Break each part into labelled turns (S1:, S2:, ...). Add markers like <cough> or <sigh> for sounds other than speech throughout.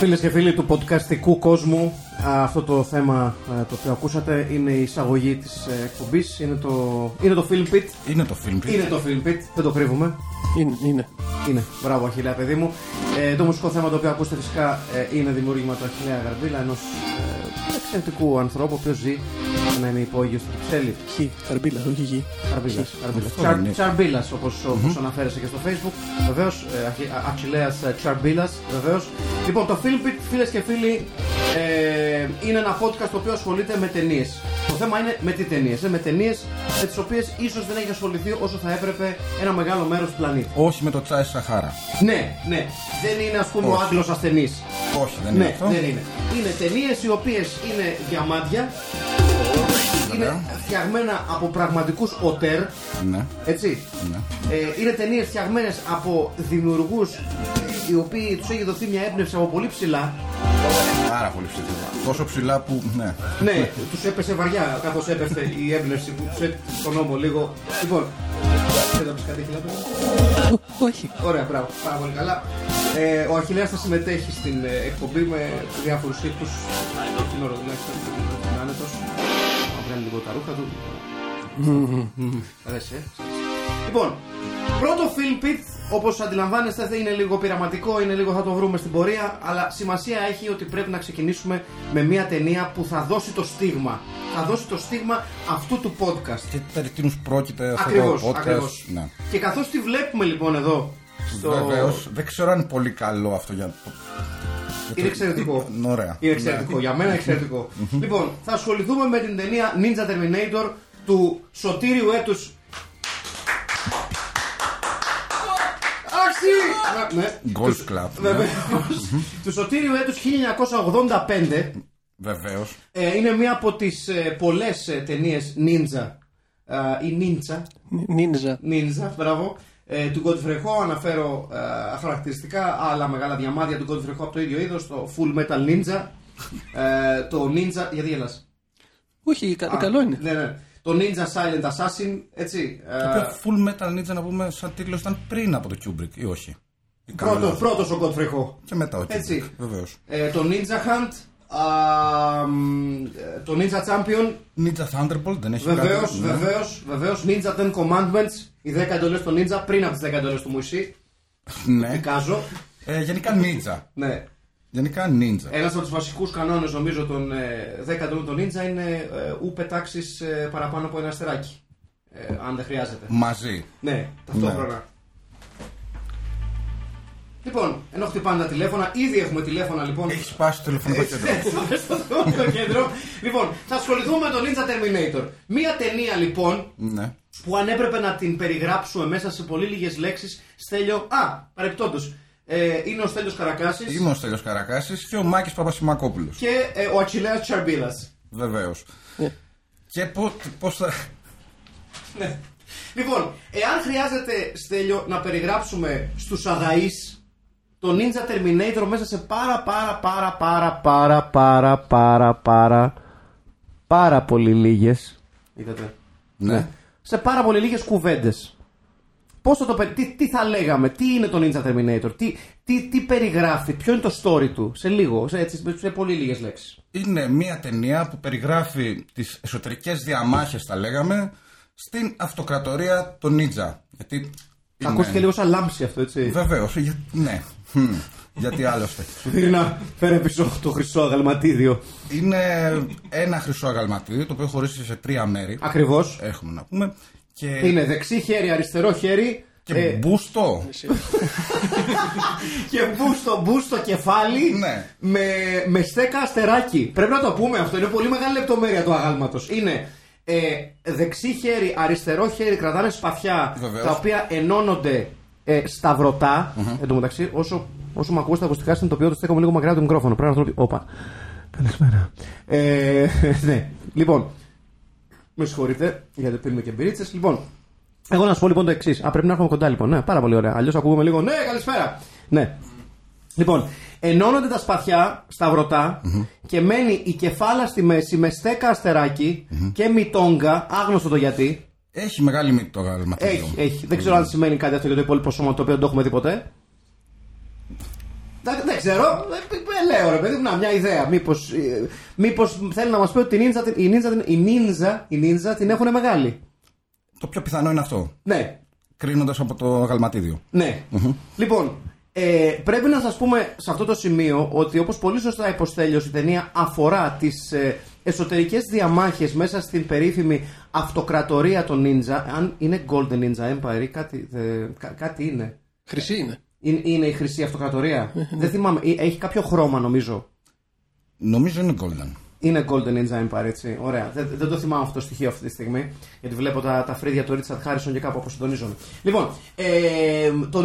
S1: Φίλες και φίλοι του podcastικού κόσμου, α, αυτό το θέμα α, το οποίο ακούσατε είναι η εισαγωγή της εκπομπής. Είναι το, είναι το Film Pit.
S2: Είναι το film pit.
S1: Είναι το Film Pit, δεν το κρύβουμε.
S3: Είναι, είναι.
S1: Είναι. Μπράβο, Αχιλέα, παιδί μου. Ε, το μουσικό θέμα το οποίο ακούσατε φυσικά ε, είναι δημιούργημα του Αχιλέα Γαρμπίλα, ενός ε, εξαιρετικού ανθρώπου, ο οποίος ζει να είναι υπόγειος στην Κυψέλη.
S3: Χ. Καρμπίλα, όχι γη.
S1: Καρμπίλα.
S2: Αυτό δεν είναι.
S1: Τσαρμπίλας, όπω αναφέρεσαι και στο Facebook. Βεβαίως. Αχιλέα Τσαρμπίλας, βεβαίως. Λοιπόν, το Film Pit, φίλες και φίλοι, ε, είναι ένα podcast το οποίο ασχολείται με ταινίες. Το θέμα είναι με τι ταινίες. Με ταινίες με τις οποίες ίσως δεν έχει ασχοληθεί όσο θα έπρεπε ένα μεγάλο μέρος του πλανήτη.
S2: Όχι με το τσάι Σαχάρα.
S1: Ναι, ναι. Δεν είναι ας πούμε ο
S2: Όχι.
S1: Άγγλο ασθενής.
S2: Όχι, δεν είναι
S1: Ναι,
S2: αυτό.
S1: δεν είναι. Είναι ταινίες οι οποίες είναι διαμάντια. Είναι φτιαγμένα από πραγματικούς οτέρ.
S2: Ναι,
S1: Έτσι.
S2: ναι.
S1: Ε, είναι ταινίες φτιαγμένες από δημιουργούς οι οποίοι τους έχει δοθεί μια έμπνευση από πολύ ψηλά.
S2: Πάρα πολύ ψηλά. Τόσο ψηλά που. Ναι.
S1: Ναι, τους έπεσε βαριά καθώς έπεσε η έμπνευση που τους έπεσε στον νόμο λίγο. Λοιπόν, θέλετε να πεις κάτι, Αχιλέα, παιδί μου;
S3: Ω, Όχι.
S1: Ωραία, μπράβο, πάρα πολύ καλά. Ε, ο Αχιλέας θα συμμετέχει στην ε, εκπομπή με διάφορους ήχους. Την ώρα τουλάχιστον είναι άνετος. Να βγάλει λίγο τα ρούχα του. <laughs> Αρέσει, ε. σ' αρέσει. Λοιπόν, πρώτο film pit, όπως αντιλαμβάνεστε, θα είναι λίγο πειραματικό, είναι λίγο θα το βρούμε στην πορεία. Αλλά σημασία έχει ότι πρέπει να ξεκινήσουμε με μια ταινία που θα δώσει το στίγμα. Θα δώσει το στίγμα αυτού του podcast.
S2: Και περί τίνους πρόκειται αυτό
S1: Ακριβώς,
S2: το podcast;
S1: ακριβώς.
S2: Ναι.
S1: Και καθώς τη βλέπουμε λοιπόν εδώ. Στο...
S2: Βεβαίως, δεν ξέρω αν είναι πολύ καλό αυτό για.
S1: Είναι εξαιρετικό.
S2: Ναι, Ωραία.
S1: Είναι εξαιρετικό. Για μένα εξαιρετικό. λοιπόν, θα ασχοληθούμε με την ταινία Ninja Terminator του Σωτήριου έτους. Άξι! Ναι.
S2: Golf Club. ναι.
S1: Βεβαίως. Του Σωτήριου έτους 1985
S2: Βεβαίως.
S1: ε, είναι μία από τις ε, πολλές ε, ταινίες Ninja ε, ή Ninja
S3: Νίνζα.
S1: Ninja, μπράβο. Ε, του Godfrey Ho αναφέρω ε, χαρακτηριστικά άλλα μεγάλα διαμάδια του Godfrey Ho από το ίδιο είδος, το Full Metal Ninja. Ε, το Ninja. Γιατί γελάς;
S3: Όχι, κα-
S1: Α,
S3: καλό είναι.
S1: Ναι, ναι. Το Ninja Silent Assassin, έτσι. ε,
S2: Το οποίο Full Metal Ninja να πούμε σαν τίτλος ήταν πριν από το Kubrick ή όχι; Ή κάνω
S1: πρώτο,
S2: λάθος.
S1: πρώτος ο Godfrey Ho.
S2: Και μετά ο
S1: Έτσι.
S2: Kubrick. Βεβαίως.
S1: Ε, το Ninja Hunt. Α, μ, ε, το Ninja Champion.
S2: Ninja Thunderbolt δεν έχει
S1: Βεβαίως,
S2: κάτι. ναι.
S1: βεβαίως, βεβαίως. Ninja Ten Commandments. Οι 10 εντολές του Ninja πριν από τις 10 εντολές του Μουισί.
S2: Ναι.
S1: Πικάζω.
S2: Ε, γενικά Ninja.
S1: Ναι.
S2: Γενικά Ninja.
S1: Ένας από τους βασικούς κανόνες νομίζω των ε, 10 εντολών των Ninja είναι ε, ου πετάξεις ε, παραπάνω από ένα αστεράκι. Ε, αν δεν χρειάζεται.
S2: Μαζί.
S1: Ναι, ταυτόχρονα. Λοιπόν, ενώ χτυπάνε τα τηλέφωνα, ήδη έχουμε τηλέφωνα λοιπόν.
S2: Έχει σπάσει το τηλεφωνικό κέντρο.
S1: στο τηλεφωνικό κέντρο. Λοιπόν, θα ασχοληθούμε με τον Ninja Terminator. Μία ταινία λοιπόν
S2: Ναι.
S1: που αν έπρεπε να την περιγράψουμε μέσα σε πολύ λίγες λέξεις, Στέλιο. Α, παρεπτόντως. Ε, είναι ο Στέλιος Καρακάσης
S2: Είμαι ο Στέλιος Καρακάσης και ο Μάκης Παπασημακόπουλος.
S1: και ε, ο Ατσιλέας Τσαρμπίλας.
S2: Βεβαίως.
S3: Ναι.
S2: Και πώ πώς θα...
S1: Ναι. Λοιπόν, εάν χρειάζεται, Στέλιο, να περιγράψουμε στους αδαείς το Ninja Terminator μέσα σε πάρα πάρα πάρα πάρα πάρα πάρα πάρα πάρα πάρα πολύ λίγες Είδατε
S2: Ναι.
S1: Σε πάρα πολύ λίγες κουβέντες Πώς θα το περι- τι, τι θα λέγαμε, τι είναι το Ninja Terminator, τι, τι, τι περιγράφει, ποιο είναι το story του, σε λίγο, σε, έτσι, σε πολύ λίγες λέξεις.
S2: Είναι μια ταινία που περιγράφει τις εσωτερικές διαμάχες, θα λέγαμε, στην αυτοκρατορία των Νίτζα. Γιατί... είναι-
S1: Ακούστηκε λίγο σαν λάμψη αυτό, έτσι.
S2: Βεβαίως, για... ναι. Χμ. Γιατί άλλωστε.
S1: Δίνα, φέρε πίσω το χρυσό αγαλματίδιο.
S2: Είναι ένα χρυσό αγαλματίδιο, το οποίο χωρίζει σε τρία μέρη.
S1: Ακριβώς.
S2: Έχουμε να πούμε. Και,
S1: Είναι δεξί χέρι, αριστερό χέρι.
S2: και
S1: ε,
S2: μπούστο. <laughs>
S1: και μπούστο, μπούστο κεφάλι
S2: Ναι.
S1: με, με στέκα αστεράκι. Πρέπει να το πούμε αυτό. Είναι πολύ μεγάλη λεπτομέρεια του αγάλματος. Είναι ε, δεξί χέρι, αριστερό χέρι κρατάνε σπαθιά
S2: Βεβαίως.
S1: τα οποία ενώνονται ε, σταυρωτά. Εν τω μεταξύ, όσο, όσο με ακούω στα ακουστικά συνειδητοποιώ ότι στέκομαι λίγο μακριά από το μικρόφωνο. Πρέπει να το πει. Όπα. Καλησπέρα. Ε, <laughs> ναι. Λοιπόν, με συγχωρείτε γιατί πίνουμε και μπυρίτσες. Λοιπόν, εγώ να σου πω λοιπόν το εξής. Α, πρέπει να έρχομαι κοντά λοιπόν. Ναι, πάρα πολύ ωραία. Αλλιώς ακούγουμε λίγο. Ναι, καλησπέρα. Ναι. Λοιπόν, ενώνονται τα σπαθιά σταυρωτά και μένει η κεφάλα στη μέση με στέκα αστεράκι και μητόγκα, άγνωστο το γιατί.
S2: Έχει μεγάλη μύτη το γαλματίδιο.
S1: Έχει, έχει. Δεν ξέρω αν σημαίνει κάτι αυτό για το υπόλοιπο σώμα το οποίο δεν το έχουμε δει ποτέ. Δεν, δεν ξέρω. Ε, ε, λέω ρε παιδί μου, να, μια ιδέα. Μήπως μήπως θέλει να μας πει ότι η νίντζα, την- η νίντζα, την- η νίντζα, η νίντζα την έχουν μεγάλη.
S2: Το πιο πιθανό είναι αυτό.
S1: Ναι,
S2: Κρίνοντας από το γαλματίδιο.
S1: Ναι. Λοιπόν, ε, πρέπει να σας πούμε σε αυτό το σημείο ότι όπως πολύ σωστά υποστέλιος η ταινία αφορά τις ε, εσωτερικές διαμάχες μέσα στην περίφημη αυτοκρατορία των Ninja. Αν είναι Golden Ninja Empire ή κάτι, ε, κα- κάτι είναι.
S3: Χρυσή είναι.
S1: Είναι, είναι η χρυσή αυτοκρατορία. Δεν θυμάμαι. Ε, Έχει κάποιο χρώμα νομίζω.
S2: Νομίζω είναι golden.
S1: Είναι Golden Ninja Empire, έτσι. Ωραία. Δεν, δεν το θυμάμαι αυτό το στοιχείο αυτή τη στιγμή. Γιατί βλέπω τα, τα φρύδια του Richard Harrison και κάπου αποσυντονίζομαι. Λοιπόν, ε, το Ninja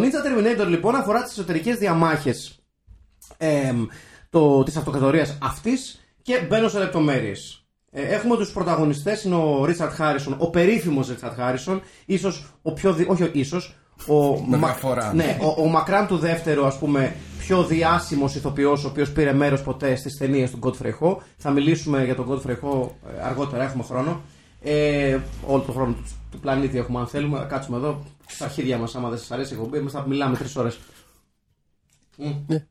S1: Terminator λοιπόν αφορά τις εσωτερικές διαμάχες ε, της αυτοκρατορίας αυτής και μπαίνω σε λεπτομέρειες. Ε, έχουμε τους πρωταγωνιστές, είναι ο Richard Harrison, ο περίφημος Richard Harrison, ίσως ο πιο. Δι... Όχι, ίσως. Ο,
S2: Με
S1: Μα-
S2: διαφορά.
S1: ναι, ο, ο μακράν του δεύτερο, ας πούμε, πιο διάσημος ηθοποιός, ο οποίος πήρε μέρος ποτέ στις ταινίες του Godfrey Ho. Θα μιλήσουμε για τον Godfrey Ho ε, αργότερα, έχουμε χρόνο. Ε, όλο τον χρόνο του, του πλανήτη έχουμε, αν θέλουμε. Να Κάτσουμε εδώ, στα αρχίδια μας, άμα δεν σας αρέσει η εκπομπή, εμείς θα μιλάμε τρεις ώρες. Μμ.
S3: Ναι.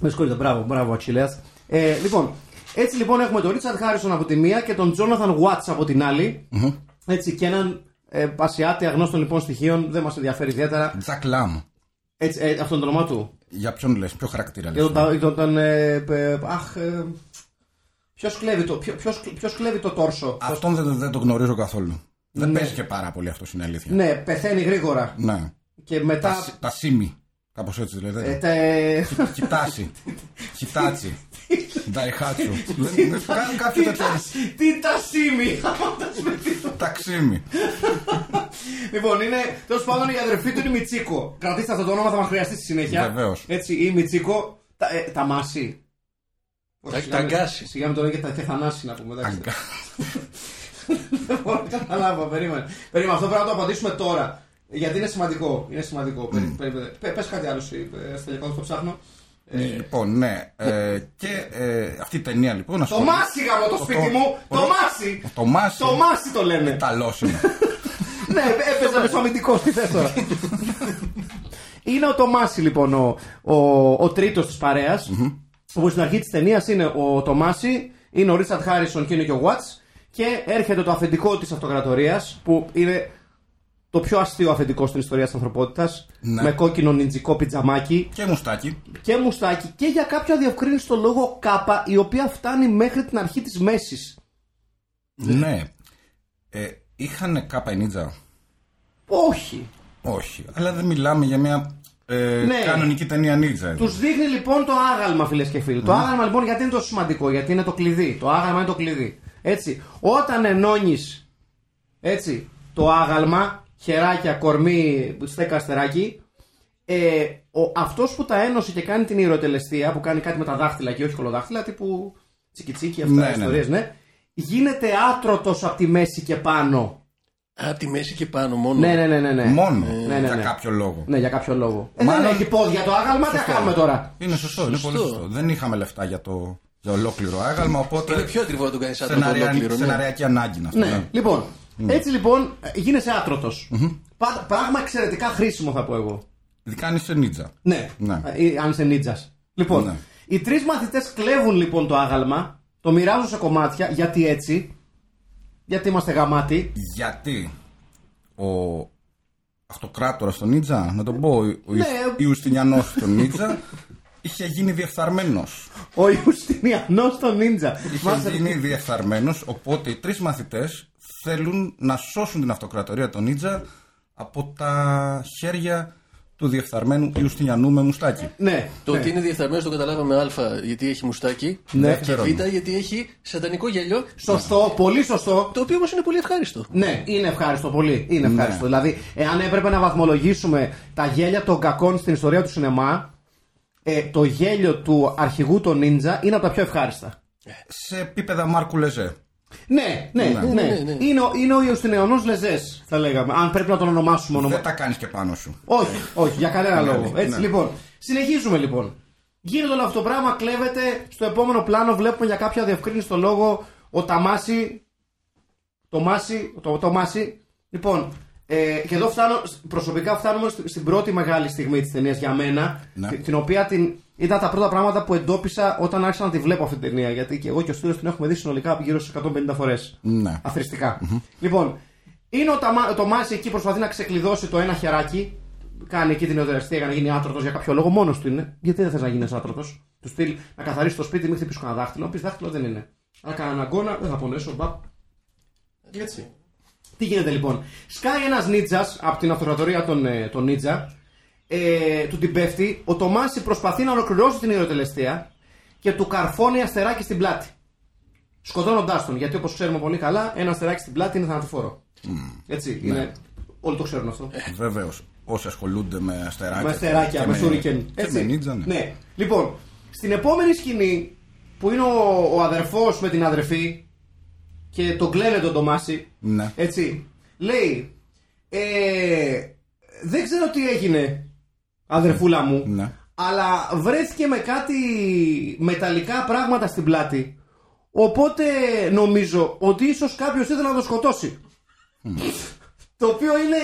S1: Με συγχωρείτε, μπράβο, μπράβο, Αξιλέας. Ε, λοιπόν, έτσι λοιπόν έχουμε τον Richard Harrison από τη μία και τον Jonathan Watts από την άλλη. Έτσι, και έναν ε, Ασιάτη αγνώστων λοιπόν στοιχείων, δεν μας ενδιαφέρει ιδιαίτερα.
S2: Τζακ Λαμ.
S1: Έτσι, ε, αυτό είναι το όνομά του.
S2: Για ποιον λες, ποιο χαρακτήρα λες.
S1: Για τον, τα- τον, τον, ε, ε, αχ, ε, ποιος κλέβει το, ποιο, ποιος, ποιος κλέβει το τόρσο;
S2: Αυτόν δεν, δεν τον γνωρίζω καθόλου. Δεν
S1: Ναι.
S2: παίζει και πάρα πολύ αυτός είναι αλήθεια.
S1: Ναι, πεθαίνει γρήγορα.
S2: Ναι.
S1: Και μετά...
S2: Τα, τα σίμι. Κάπως έτσι λέτε.
S1: ε, τε-
S2: Κοιτάσει. Κοιτάτσι. <laughs> Νταϊχάτσου. Δεν- δεν- κα- Κάποιο
S1: Τι
S2: τέτοιο.
S1: τα- Τι τα σήμη!
S2: Ταξίμι.
S1: Λοιπόν, είναι τέλος πάντων η αδερφή του είναι η Μιτσίκο. Κρατήστε αυτό το όνομα, θα μας χρειαστεί στη συνέχεια.
S2: Βεβαίως.
S1: Έτσι, η Μιτσίκο. Τα, ε, τα μάση.
S3: Τα έχει ταγκάσει.
S1: Σιγά με το λένε και τα και θανάσει να πούμε. εντάξει.
S2: Αγκα. <laughs>
S1: Δεν μπορώ να καταλάβω, περίμενε. Περίμενε, αυτό πρέπει να το απαντήσουμε τώρα. Γιατί είναι σημαντικό. Είναι σημαντικό. Περί- περίμενε. Πε πες κάτι άλλο, ε, Στελιακό, το ψάχνω. Ε,
S2: Λοιπόν, ναι. ε, και ε, αυτή η ταινία λοιπόν.
S1: το
S2: ασχολεί-
S1: Μάσι γάμο το σπίτι μου! Το Μάσι!
S2: Το Μάσι.
S1: Το Μάσι το λένε!
S2: Ταλός είναι. <laughs>
S1: Ναι, έπαιζε με αμυντικό, τι θες τώρα. είναι ο Τομάση λοιπόν ο, ο, ο τρίτος της παρέας. Όπου στην αρχή της ταινίας είναι ο Τομάση, είναι ο Ρίτσαρτ Χάρισον και είναι και ο Βάτ. Και έρχεται το αφεντικό της αυτοκρατορίας που είναι το πιο αστείο αφεντικό στην ιστορία της ανθρωπότητας.
S2: Ναι.
S1: Με κόκκινο νιντζικό πιτζαμάκι
S2: και μουστάκι.
S1: και μουστάκι και για κάποιο αδιευκρίνηστο λόγο κάπα η οποία φτάνει μέχρι την αρχή της μέσης.
S2: Ναι. Ε, είχαν κάπα η Νίτζα;
S1: Όχι.
S2: Όχι. Αλλά δεν μιλάμε για μια ε,
S1: Ναι.
S2: κανονική ταινία Νίτζα. εδώ.
S1: Τους δείχνει λοιπόν το άγαλμα, φίλες και φίλοι. Το άγαλμα λοιπόν γιατί είναι τόσο σημαντικό, γιατί είναι το κλειδί. Το άγαλμα είναι το κλειδί. Έτσι, όταν ενώνεις έτσι, το άγαλμα, χεράκια, κορμί, στέκα, αστεράκι, ε, ο, αυτός που τα ένωσε και κάνει την ιεροτελεστία, που κάνει κάτι με τα δάχτυλα και όχι κολοδάχτυλα, τύπου τσικιτσίκι, αυτά
S2: Ναι,
S1: οι
S2: ναι,
S1: ιστορίες, ναι. γίνεται άτρωτος από τη μέση και πάνω.
S3: Από τη μέση και πάνω μόνο.
S1: Ναι, ναι, ναι, ναι. ναι.
S2: Μόνο.
S1: ναι, ναι,
S2: για
S1: ναι.
S2: κάποιο λόγο.
S1: Ναι, για κάποιο λόγο. Ε,
S2: Μάλλον-
S1: δεν έχει πόδια το άγαλμα, τι θα κάνουμε τώρα.
S2: Είναι σωστό, είναι πολύ σωστό. Δεν είχαμε λεφτά για το για ολόκληρο άγαλμα, οπότε.
S3: Είναι πιο ακριβό να το κάνεις σαν το
S2: Σεναρια-
S3: ολόκληρο. ναι.
S2: Σεναριακή ανάγκη είναι αυτό.
S1: Ναι.
S2: ναι.
S1: Λοιπόν, έτσι λοιπόν ε, γίνεσαι άτρωτος. Πα- Πράγμα εξαιρετικά χρήσιμο θα πω εγώ.
S2: Ειδικά αν είσαι Νίτζα.
S1: Ναι,
S2: Ναι.
S1: Ε, ε, αν είσαι νίτζας. Λοιπόν,
S2: Ναι.
S1: οι τρεις μαθητές κλέβουν λοιπόν το άγαλμα, το μοιράζουν σε κομμάτια, γιατί έτσι; Γιατί είμαστε γαμάτοι;
S2: Γιατί ο αυτοκράτορας στον Νίτζα, να τον πω, ο
S1: Ναι.
S2: Ιουστινιανός στον Νίτζα, είχε γίνει διεφθαρμένος.
S1: Ο Ιουστινιανός στο νίντζα.
S2: Είχε
S1: Μάλιστα,
S2: γίνει διεφθαρμένος, οπότε οι τρεις μαθητές θέλουν να σώσουν την αυτοκρατορία των Νίτζα από τα χέρια του διεφθαρμένου Ιουστινιανού με μουστάκι.
S1: Ναι.
S3: Το
S1: ναι.
S3: ότι είναι διεφθαρμένος το καταλάβαμε Α γιατί έχει μουστάκι.
S1: Ναι.
S3: Και Β γιατί έχει σατανικό γέλιο.
S1: Σωστό, πολύ σωστό.
S3: Το οποίο όμως είναι πολύ ευχάριστο.
S1: Ναι, είναι ευχάριστο πολύ. Είναι ευχάριστο. Δηλαδή, εάν έπρεπε να βαθμολογήσουμε τα γέλια των κακών στην ιστορία του σινεμά, ε, το γέλιο του αρχηγού των Ninja είναι από τα πιο ευχάριστα.
S2: Σε επίπεδα Μάρκου Λεζέ.
S1: Ναι, ναι, ναι.
S3: ναι, ναι.
S1: Είναι, ο- είναι ο Ιωστινεωνός Λεζές, θα λέγαμε. Αν πρέπει να τον ονομάσουμε ονομα...
S2: Δεν τα κάνεις και πάνω σου.
S1: Όχι, όχι, για κανένα
S2: Ναι,
S1: λόγο.
S2: ναι,
S1: Έτσι,
S2: ναι.
S1: λοιπόν. Συνεχίζουμε λοιπόν. Γίνεται όλο αυτό το πράγμα, κλέβεται. Στο επόμενο πλάνο βλέπουμε για κάποια διευκρίνηση το λόγο ο Ταμάση. Το Μάση. Το, το Μάση. Λοιπόν, ε, και εδώ φτάνω, προσωπικά φτάνουμε στη- στην πρώτη μεγάλη στιγμή της ταινίας για μένα.
S2: Ναι.
S1: Την, την οποία την, ήταν τα πρώτα πράγματα που εντόπισα όταν άρχισα να τη βλέπω αυτή την ταινία. Γιατί και εγώ και ο Στήλος την έχουμε δει συνολικά γύρω στι 150 φορές.
S2: Ναι.
S1: Αθρηστικά. Λοιπόν, είναι ο Ταμα- το Μάση εκεί προσπαθεί να ξεκλειδώσει το ένα χεράκι. Κάνει εκεί την οδεραστία για να γίνει άτρωτος για κάποιο λόγο. Μόνος του είναι. Γιατί δεν θες να γίνεις άτρωτος; Του στείλει να καθαρίσεις το σπίτι, μην χτυπήσεις κανένα δάχτυλο. Πεις δάχτυλο δεν είναι. Αν κάνω αγκώνα, δεν θα πονέσω. Μπα. Έτσι. Τι γίνεται λοιπόν. Σκάει ένας νίτζας από την αυτοκρατορία των, ε, των νίτζα. Ε, του την πέφτει. Ο Τομάση προσπαθεί να ολοκληρώσει την ιεροτελεστία και του καρφώνει αστεράκι στην πλάτη. Σκοτώνοντάς τον. Γιατί όπως ξέρουμε πολύ καλά, ένα αστεράκι στην πλάτη είναι θανατηφόρο. Έτσι. Είναι... Όλοι το ξέρουν αυτό.
S2: Βεβαίως. Όσοι ασχολούνται με αστεράκια.
S1: με αστεράκια,
S2: και
S1: με σούρικεν.
S2: Και με νίτζα, ναι.
S1: ναι. Λοιπόν, στην επόμενη σκηνή που είναι ο, ο αδερφός με την αδερφή και τον κλαίνε τον Τομάση.
S2: Ναι.
S1: Έτσι. Λέει, ε, δεν ξέρω τι έγινε, αδερφούλα μου,
S2: Ναι.
S1: αλλά βρέθηκε με κάτι μεταλλικά πράγματα στην πλάτη. Οπότε νομίζω ότι ίσως κάποιος ήθελε να το σκοτώσει. το οποίο είναι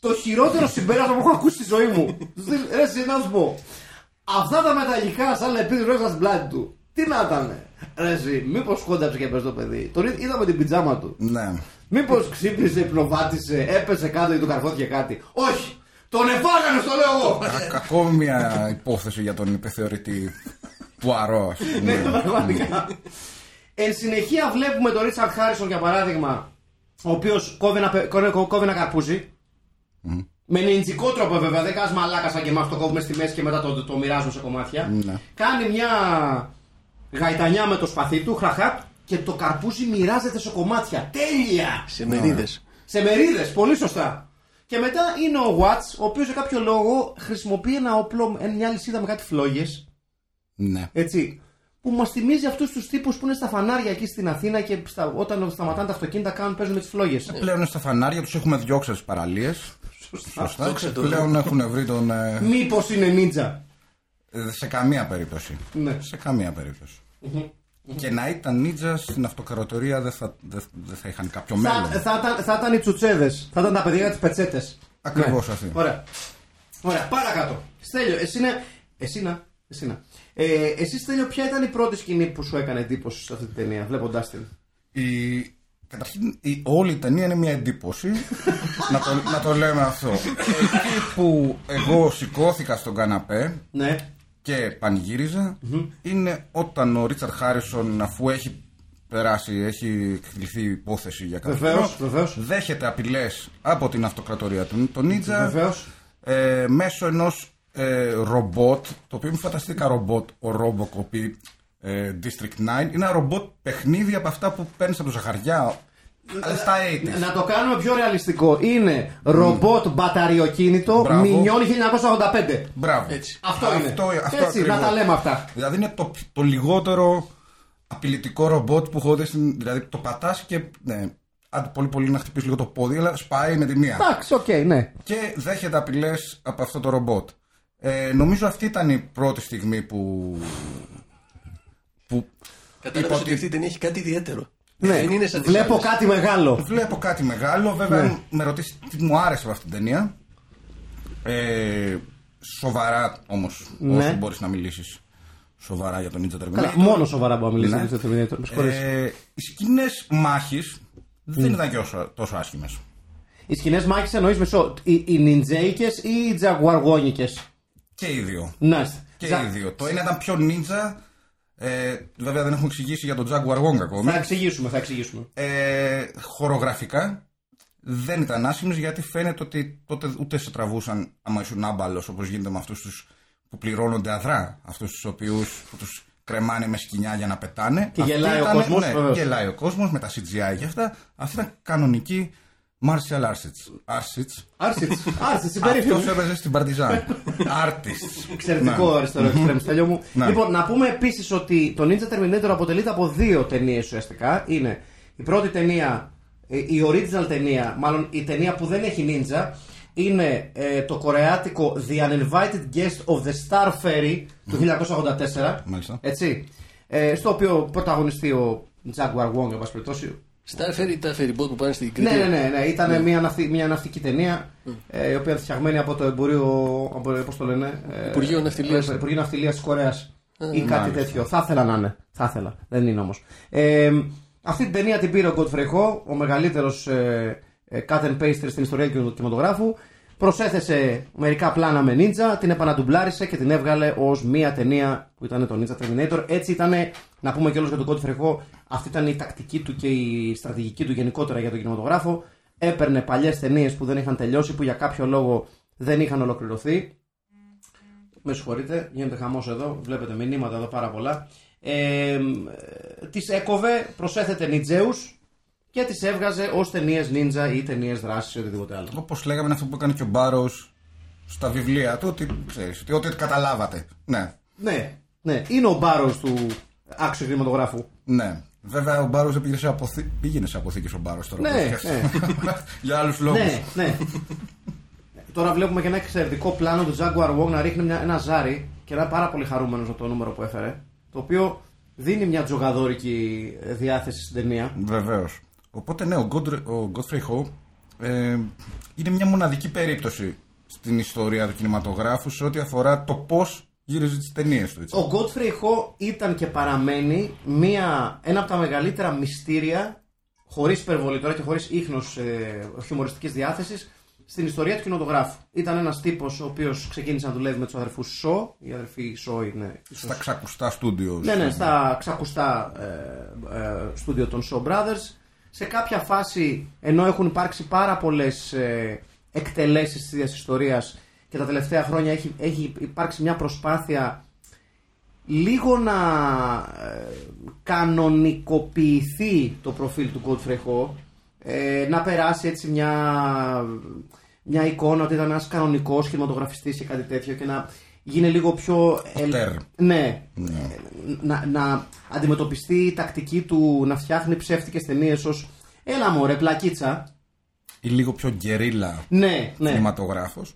S1: το χειρότερο συμπέρασμα που έχω ακούσει στη ζωή μου. Ρε, εσύ να σου πω. Αυτά τα μεταλλικά σαν λεπίδι ρόχα στην πλάτη του. Τι να ήταν. Ρε, εσύ, μήπως κόνταψε και πες το παιδί. Τον είδα- είδα με την πιτζάμα του.
S2: Ναι.
S1: Μήπως ξύπνησε, υπνοβάτησε, έπεσε κάτω ή του καρφώθηκε κάτι. Όχι! Τον εφάγανε, το λέω εγώ!
S2: Κα- Ακόμη μια υπόθεση για τον υπεθεωρητή Πουαρό, ας
S1: Ναι,
S2: πούμε.
S1: πραγματικά. Εν συνεχεία βλέπουμε τον Ρίτσαρντ Χάρισον για παράδειγμα, ο οποίος κόβει, ένα πε- κόβει- κόβει ένα καρπούζι. Με νιντζικό τρόπο βέβαια, δεν κάνει μαλάκας σαν και εμάς το κόβουμε στη μέση και μετά το, το μοιράζουμε σε κομμάτια.
S2: Ναι.
S1: Κάνει μια γαϊτανιά με το σπαθί του, χραχάτ, και το καρπούζι μοιράζεται σε κομμάτια. Τέλεια!
S3: Σε μερίδες.
S1: Σε μερίδες, πολύ σωστά. Και μετά είναι ο Watts, ο οποίος για κάποιο λόγο χρησιμοποιεί ένα όπλο, ε, μια λυσίδα με κάτι φλόγες.
S2: Ναι.
S1: Έτσι. Που μας θυμίζει αυτούς τους τύπους που είναι στα φανάρια εκεί στην Αθήνα και στα, όταν σταματάνε τα αυτοκίνητα κάνουν παίζουν με τις φλόγες.
S2: Πλέον στα φανάρια τους έχουμε διώξει τις παραλίες. Σωστά.
S3: Δόξα
S2: Και
S3: τω
S2: πλέον έχουν βρει τον. ε,
S1: Μήπως είναι νίτζα.
S2: ε, σε καμία περίπτωση.
S1: Ναι.
S2: Σε καμία περίπτωση. Και να ήταν νίτζα στην αυτοκρατορία δεν θα, δεν, δεν θα είχαν κάποιο μέλλον.
S1: Θα, θα, ήταν- θα ήταν οι τσουτσέδες. Θα ήταν τα παιδιά για τι πετσέτες.
S2: Ακριβώς αυτοί.
S1: Ωραία. Ωραία, παρακάτω. Στέλιο, εσύ είναι. Εσύ να. Εσύ να. Ε, εσύ Στέλιο, ποια ήταν η πρώτη σκηνή που σου έκανε εντύπωση σε αυτή την ταινία, βλέποντάς την;
S2: Η... Καταρχήν, η... όλη η ταινία είναι μια εντύπωση. <laughs> να, το, να το λέμε αυτό. Εκεί που εγώ σηκώθηκα στον καναπέ
S1: Ναι.
S2: Και πανηγύριζα είναι όταν ο Ρίτσαρντ Χάρισον αφού έχει περάσει, έχει εκκληθεί υπόθεση για κάποιο
S1: Βεβαίως,
S2: λόγο,
S1: βεβαίως.
S2: δέχεται απειλές από την αυτοκρατορία του τον Νίτζα
S1: Βεβαίως.
S2: ε, μέσω ενός ε, ρομπότ το οποίο μου φανταστήκα ρομπότ ο Robocop ή, ε, District 9 είναι ένα ρομπότ παιχνίδι από αυτά που παίρνεις από το ζαχαριά αλλά στα 80's
S1: Να το κάνουμε πιο ρεαλιστικό. Είναι ρομπότ μπαταριοκίνητο
S2: Μπράβο.
S1: μηνιόν 1985.
S2: Μπράβο.
S3: Έτσι.
S1: Αυτό, είναι.
S2: Αυτό, αυτό
S1: Έτσι, να
S2: ακριβώς.
S1: τα λέμε αυτά.
S2: Δηλαδή είναι το, το λιγότερο απειλητικό ρομπότ που έχω δει στην. Δηλαδή το πατάς και. Ναι, άντε πολύ πολύ να χτυπήσεις λίγο το πόδι, αλλά σπάει με τη μία.
S1: Εντάξει, οκ, ναι.
S2: Και δέχεται απειλές από αυτό το ρομπότ. Ε, νομίζω αυτή ήταν η πρώτη στιγμή που. που
S3: Κατάλαβες
S2: Είπα
S3: ότι
S2: ότι-
S3: αυτή η ταινία έχει κάτι ιδιαίτερο.
S1: Ναι.
S3: Δεν είναι σαν τις
S1: Βλέπω
S3: άλλες.
S1: κάτι μεγάλο.
S2: βλέπω κάτι μεγάλο. Βέβαια,
S1: Ναι.
S2: αν με ρωτήσεις τι μου άρεσε από αυτή την ταινία. Ε, σοβαρά όμως,
S1: Ναι.
S2: όσο μπορείς να μιλήσεις σοβαρά για τον Ninja Terminator.
S1: Καλά, μόνο σοβαρά μπορώ να μιλήσω
S2: Ναι.
S1: για το Terminator. Με συγχωρείς.
S2: Ε, οι σκηνές μάχης δεν ήταν και όσο, τόσο άσχημες.
S1: Οι σκηνές μάχης εννοείς μισό. Οι, οι νιντζέικες ή οι τζαγουαργόνικε.
S2: Και οι δύο.
S1: Ναι.
S2: Και
S1: Τζα-
S2: οι δύο. Το ένα ήταν πιο ninja. Ε, βέβαια δεν έχουμε εξηγήσει για τον Jaguar Wong ακόμη.
S1: Θα εξηγήσουμε, θα εξηγήσουμε.
S2: Ε, χορογραφικά. δεν ήταν άσχημες γιατί φαίνεται ότι τότε ούτε σε τραβούσαν άμα ήσουν άμπαλος όπως γίνεται με αυτούς τους που πληρώνονται αδρά. Αυτούς τους οποίους τους κρεμάνε με σκοινιά για να πετάνε.
S1: Και
S2: Αυτή
S1: γελάει ο
S2: ήταν-
S1: κόσμος,
S2: Ναι,
S1: βεβαίως.
S2: γελάει ο κόσμος με τα CGI και αυτά. Αυτή ήταν κανονική martial arts. Arts.
S1: Άρσιτ, άρσιτ,
S2: Αυτός
S1: συμπεριφέρει.
S2: έπαιζε στην Παρτιζάν. Artist.
S1: Εξαιρετικό
S2: Ναι.
S1: αριστερό εξτρέμ, Στέλιο μου.
S2: Ναι.
S1: Λοιπόν, να πούμε επίσης ότι το Ninja Terminator αποτελείται από δύο ταινίες ουσιαστικά. Είναι η πρώτη ταινία, ε, η original ταινία, μάλλον η ταινία που δεν έχει ninja, είναι ε, το κορεάτικο The Uninvited Guest of the Star Ferry του 1984.
S2: Μάλιστα.
S1: Έτσι. Ε, στο οποίο πρωταγωνιστεί ο Jaguar Wong, εν πάση περιπτώσει,
S3: Στα φέρει τα ferryboat που πάνε στην Κρήτη.
S1: ναι, ναι, ναι, ναι. Ήταν μια, ναυτι, μια ναυτική ταινία ε, η οποία ήταν φτιαγμένη από το Εμπορίο. Πώς το λένε, ε,
S3: Υπουργείο Ναυτιλίας.
S1: ε, Υπουργείο Ναυτιλίας της Κορέας. ή κάτι
S2: μάλιστα.
S1: τέτοιο. Θα ήθελα να είναι. Θα ήθελα. Δεν είναι όμως. Ε, αυτή την ταινία την πήρε ο Godfrey Ho, ο μεγαλύτερος ε, ε, cut and paster στην ιστορία του κινηματογράφου. Προσέθεσε μερικά πλάνα με Ninja, την επαναντουμπλάρισε και την έβγαλε ως μία ταινία που ήταν το Ninja Terminator. Έτσι ήταν, να πούμε κιόλας για τον Godfrey Ho, αυτή ήταν η τακτική του και η στρατηγική του γενικότερα για τον κινηματογράφο. Έπαιρνε παλιές ταινίες που δεν είχαν τελειώσει, που για κάποιο λόγο δεν είχαν ολοκληρωθεί. Με συγχωρείτε, γίνεται χαμός εδώ. Βλέπετε μηνύματα εδώ πάρα πολλά. Ε, τις έκοβε, προσέθετε νιτζέους και τις έβγαζε ως ταινίες ninja ή ταινίες δράσης ή οτιδήποτε άλλο.
S2: Όπως λέγαμε, είναι αυτό που έκανε και ο Μπάρος στα βιβλία του. Ότι, ξέρεις, ότι, ότι καταλάβατε. Ναι.
S1: Ναι, ναι, είναι ο μπάρος του άξιο κινηματογράφου.
S2: Ναι. Βέβαια, ο Μπάρος δεν πήγε σε, αποθή... πήγαινε σε αποθήκες ο Μπάρος τώρα.
S1: Ναι,
S2: όπως σκέφτομαι. <laughs> Για άλλους λόγους.
S1: Ναι, ναι. Τώρα βλέπουμε και ένα εξαιρετικό πλάνο του Jaguar Wong να ρίχνει μια, ένα ζάρι και ένα πάρα πολύ χαρούμενος από το νούμερο που έφερε. Το οποίο δίνει μια τζογαδόρικη ε, διάθεση στην ταινία.
S2: Βεβαίως. Οπότε, ναι, ο, Godre- ο Godfrey Ho ε, είναι μια μοναδική περίπτωση στην ιστορία του κινηματογράφου σε ό,τι αφορά το πώς γύριζε τι ταινίες του. Έτσι.
S1: Ο Godfrey Ho ήταν και παραμένει μια, ένα από τα μεγαλύτερα μυστήρια, χωρίς υπερβολή τώρα και χωρίς ίχνος ε, χιουμοριστικής διάθεσης, στην ιστορία του κινηματογράφου. Ήταν ένας τύπος ο οποίος ξεκίνησε να δουλεύει με τους αδερφούς Σο. Οι αδερφοί Σο είναι... ίσως-
S2: Στα ξακουστά στούντιο.
S1: Ναι, ναι, στα ξακουστά ε, ε, στούντιο των Shaw Brothers. Σε κάποια φάση, ενώ έχουν υπάρξει πάρα πολλές ε, εκτελέσεις της ίδιας ιστορίας και τα τελευταία χρόνια έχει, έχει υπάρξει μια προσπάθεια λίγο να ε, κανονικοποιηθεί το προφίλ του Godfrey Ho, ε, να περάσει έτσι μια, μια εικόνα ότι ήταν ένας κανονικός κινηματογραφιστής και κάτι τέτοιο και να γίνει λίγο πιο... ελ-
S2: Τερ.
S1: ναι, να, να αντιμετωπιστεί η τακτική του να φτιάχνει ψεύτικες ταινίες ως έλα μωρέ πλακίτσα
S2: Ή λίγο πιο γκερίλα
S1: ναι, ναι.
S2: κινηματογράφος.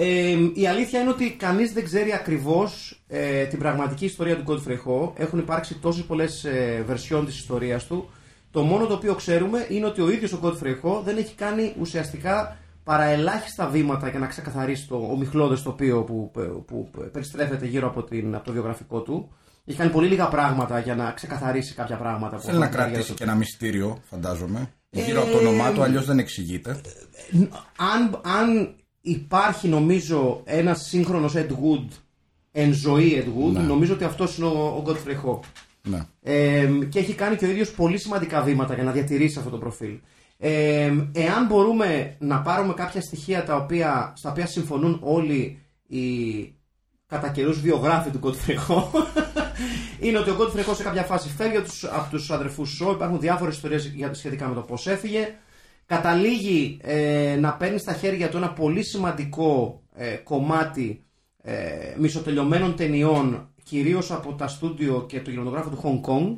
S1: Ε, η αλήθεια είναι ότι κανείς δεν ξέρει ακριβώς ε, την πραγματική ιστορία του Godfrey Ho. Έχουν υπάρξει τόσες πολλές ε, βερσιόν της ιστορίας του. Το μόνο το οποίο ξέρουμε είναι ότι ο ίδιος ο Godfrey Ho δεν έχει κάνει ουσιαστικά παρά ελάχιστα βήματα για να ξεκαθαρίσει το ομιχλώδες τοπίο που, που, που περιστρέφεται γύρω από, την, από το βιογραφικό του. Έχει κάνει πολύ λίγα πράγματα για να ξεκαθαρίσει κάποια πράγματα. που
S2: Θέλει να
S1: έχουν την
S2: κρατήσει
S1: καριέρα
S2: και ένα μυστήριο, φαντάζομαι. Γύρω από το όνομά του, αλλιώς δεν εξηγείται.
S1: αν, αν υπάρχει νομίζω ένας σύγχρονος Ed Wood εν ζωή Ed Wood, νομίζω ότι αυτός είναι ο, ο Godfrey Ho.
S2: Ναι.
S1: Ε, και έχει κάνει και ο ίδιος πολύ σημαντικά βήματα για να διατηρήσει αυτό το προφίλ. Ε, εάν μπορούμε να πάρουμε κάποια στοιχεία τα οποία, στα οποία συμφωνούν όλοι οι κατά καιρούς βιογράφοι του Godfrey Ho, <laughs> είναι ότι ο Godfrey Ho σε κάποια φάση φεύγει από τους, από τους αδερφούς Σο, υπάρχουν διάφορες ιστορίες για- σχετικά με το πώς έφυγε, καταλήγει ε, να παίρνει στα χέρια του ένα πολύ σημαντικό ε, κομμάτι ε, μισοτελειωμένων ταινιών κυρίως από τα στούντιο και το κινηματογράφο του Hong Kong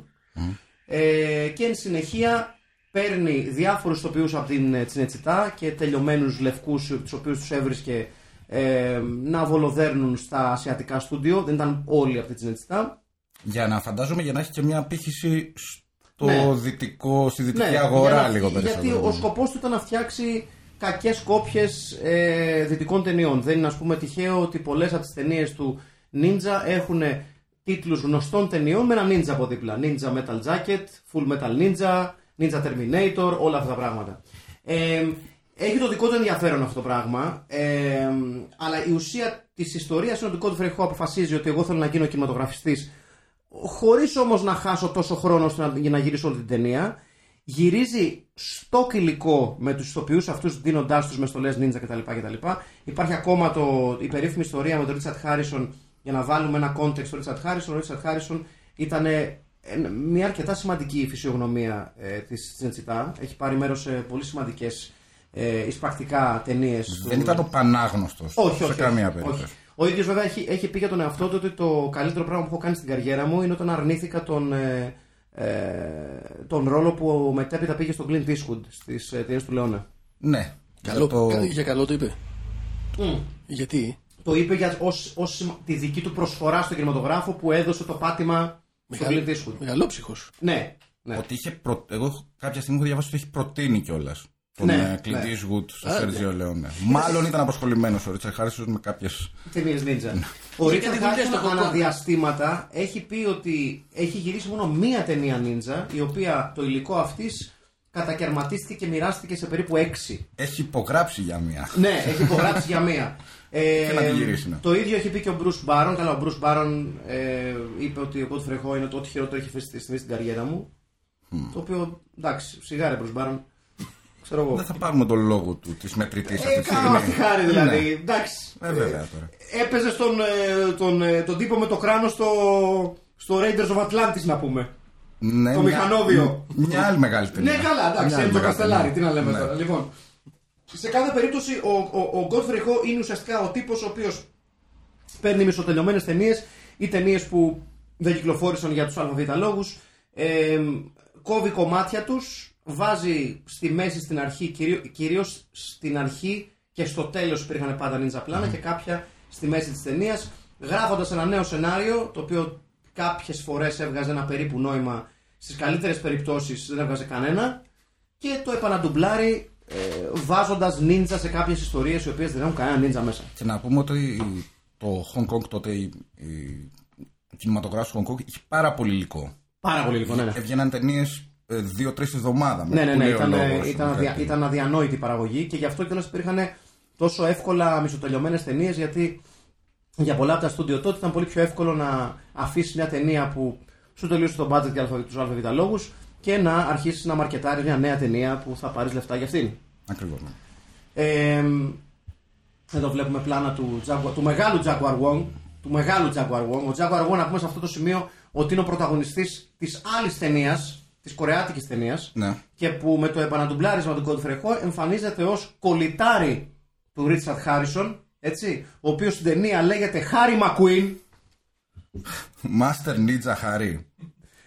S1: ε, και εν συνεχεία παίρνει διάφορους τοπιούς από την ε, Τσινετσιτά και τελειωμένους λευκούς τους οποίους τους έβρισκε ε, να βολοδέρνουν στα ασιατικά στούντιο. Δεν ήταν όλοι από την Τσινετσιτά.
S2: Για να φαντάζομαι για να έχει και μια απήχηση στο
S1: Ναι.
S2: δυτικό, στη δυτική
S1: για
S2: αγορά
S1: να-
S2: λίγο περισσότερο.
S1: Γιατί ο σκοπός του ήταν να φτιάξει κακές κόπιες ε, δυτικών ταινιών. Δεν είναι ας πούμε τυχαίο ότι πολλές από τις ταινίες του Ninja έχουν τίτλους γνωστών ταινιών με ένα Ninja από δίπλα. Ninja Metal Jacket, Full Metal Ninja, Ninja Terminator, όλα αυτά τα πράγματα. Ε, έχει το δικό του ενδιαφέρον αυτό το πράγμα. Ε, αλλά η ουσία της ιστορίας είναι ότι ο Godfrey Ho αποφασίζει ότι εγώ θέλω να γίνω κινηματογραφιστής χωρίς όμως να χάσω τόσο χρόνο ώστε να, για να γυρίσω όλη την ταινία Γυρίζει στο υλικό με τους ηθοποιούς αυτούς δίνοντάς τους μες στολέ ninja κτλ. κτλ. Υπάρχει ακόμα το, η περίφημη ιστορία με τον Ρίτσαρτ Χάρισον για να βάλουμε ένα context στο Ρίτσαρτ Χάρισον. Ο Ρίτσαρτ Χάρισον ήταν ε, μια αρκετά σημαντική φυσιογνωμία ε, της Τζεντσιτά. Έχει πάρει μέρος σε πολύ σημαντικές ε, εισπρακτικά ταινίες.
S2: Δεν ήταν ο πανάγνωστος.
S1: Όχι,
S2: σε
S1: όχι.
S2: καμία
S1: όχι,
S2: περίπτωση.
S1: Όχι. Ο ίδιος βέβαια έχει, έχει πει για τον εαυτό του ότι το καλύτερο πράγμα που έχω κάνει στην καριέρα μου είναι όταν αρνήθηκα τον, ε, ε, τον ρόλο που μετέπειτα πήγε στον Clint Eastwood στις ε, ταινίες του Λεώνα.
S2: Ναι.
S3: Καλό,
S2: το...
S3: κα- Για καλό το είπε. Γιατί;
S1: Το είπε για, ως, ως σημα- τη δική του προσφορά στον κινηματογράφο που έδωσε το πάτημα στον Clint Eastwood.
S3: Μεγαλόψυχος.
S1: Ναι, ναι.
S2: Ότι είχε προ... Εγώ έχω- κάποια στιγμή έχω διαβάσει ότι έχει προτείνει κιόλας τον
S1: Ναι,
S2: ε, Clint
S1: ναι.
S2: Eastwood στο
S3: Α,
S2: Σέρτζιο Λεόνε. Μάλλον ήταν απασχολημένος ο Ρίτσαρντ Χάρισον με κάποιε.
S1: Ταινίε Ninja. Ο
S3: Είχε
S1: Ρίτσαρντ
S3: κάτι δουλειές στο
S1: Χάρτον
S3: κοκκό.
S1: αναδιαστήματα έχει πει ότι έχει γυρίσει μόνο μία ταινία Ninja, η οποία το υλικό αυτής κατακαιρματίστηκε και μοιράστηκε σε περίπου έξι.
S2: Έχει υπογράψει για μία.
S1: Ναι, έχει υπογράψει για μία. Ε, <laughs>
S2: Και να τη γυρίσει, ναι.
S1: Το ίδιο έχει πει και ο Bruce Baron. Καλά, ο Bruce Baron ε, είπε ότι ο Godfrey Ho είναι το ό,τι χειρότερο έχει φέρει στη στιγμή στην καριέρα μου. Το οποίο εντάξει, σιγάρε Bruce Baron. Ξέρω εγώ.
S2: Δεν θα πάρουμε τον λόγο του της μετρητής αυτή
S1: Ε,
S2: τη
S1: κάνω αυτή
S2: στιγμή.
S1: χάρη δηλαδή.
S2: Ναι.
S1: Εντάξει.
S2: Ε, βέβαια τώρα.
S1: Έπαιζε στον, ε, τον, ε, τον τύπο με το κράνο στο, στο Raiders of Atlantis να πούμε.
S2: Ναι,
S1: Το
S2: μια-
S1: μηχανόβιο.
S2: Μια άλλη μεγάλη ταινία.
S1: Ναι, καλά, εντάξει,
S2: Μια άλλη
S1: είναι το
S2: μεγάλη
S1: Καστελάρι,
S2: ταινία.
S1: τι να λέμε
S2: Ναι.
S1: τώρα. Λοιπόν, σε κάθε περίπτωση ο, ο, ο Godfrey Ho είναι ουσιαστικά ο τύπος ο οποίος παίρνει μισοτελειωμένες ταινίες ή ταινίες που δεν κυκλοφόρησαν για τους ΑΒ λόγους, ε, κόβει κομμάτια τους, βάζει στη μέση στην αρχή, κυρίω στην αρχή και στο τέλος υπήρχαν πάντα ninja πλάνα και κάποια στη μέση της ταινίας, γράφοντας ένα νέο σενάριο το οποίο κάποιες φορές έβγαζε ένα περίπου νόημα, στις καλύτερες περιπτώσεις δεν έβγαζε κανένα και το επαναντουμπλάρει ε, βάζοντας νίντζα σε κάποιες ιστορίες οι οποίες δεν έχουν κανένα νίντζα μέσα.
S2: Και να πούμε ότι το Hong Kong τότε, η, η, ο κινηματογράφος του Hong Kong είχε πάρα πολύ υλικό.
S1: Πάρα πολύ λίγο, ναι. ναι.
S2: Έβγαιναν ταινίες δύο-τρεις τη εβδομάδα.
S1: Ναι, ναι, ναι, ήταν,
S2: λόγος,
S1: ήταν,
S2: με
S1: αδια,
S2: κάτι.
S1: ήταν αδιανόητη η παραγωγή και γι' αυτό κιόλας υπήρχαν τόσο εύκολα μισοτελειωμένες ταινίες γιατί για πολλά από τα στούντιο τότε ήταν πολύ πιο εύκολο να αφήσεις μια ταινία που σου τελείωσε το budget για τους ΑΒ λόγους και να αρχίσεις να μαρκετάρεις μια νέα ταινία που θα πάρεις λεφτά για αυτήν.
S2: Ακριβώς, ναι.
S1: Ε, εδώ βλέπουμε πλάνα του, Jaguar, του μεγάλου Jaguar Wong. Του μεγάλου Jaguar Wong. Ο Jaguar Wong, να πούμε σε αυτό το σημείο, ότι είναι ο πρωταγωνιστής της άλλης ταινίας, της κορεάτικης ταινίας,
S2: Ναι.
S1: και που με το επαναντουμπλάρισμα του Godfrey Ho εμφανίζεται ως κολλητάρι του Richard Harrison, έτσι, ο οποίος στην ταινία λέγεται Harry McQueen.
S2: Master Ninja Harry.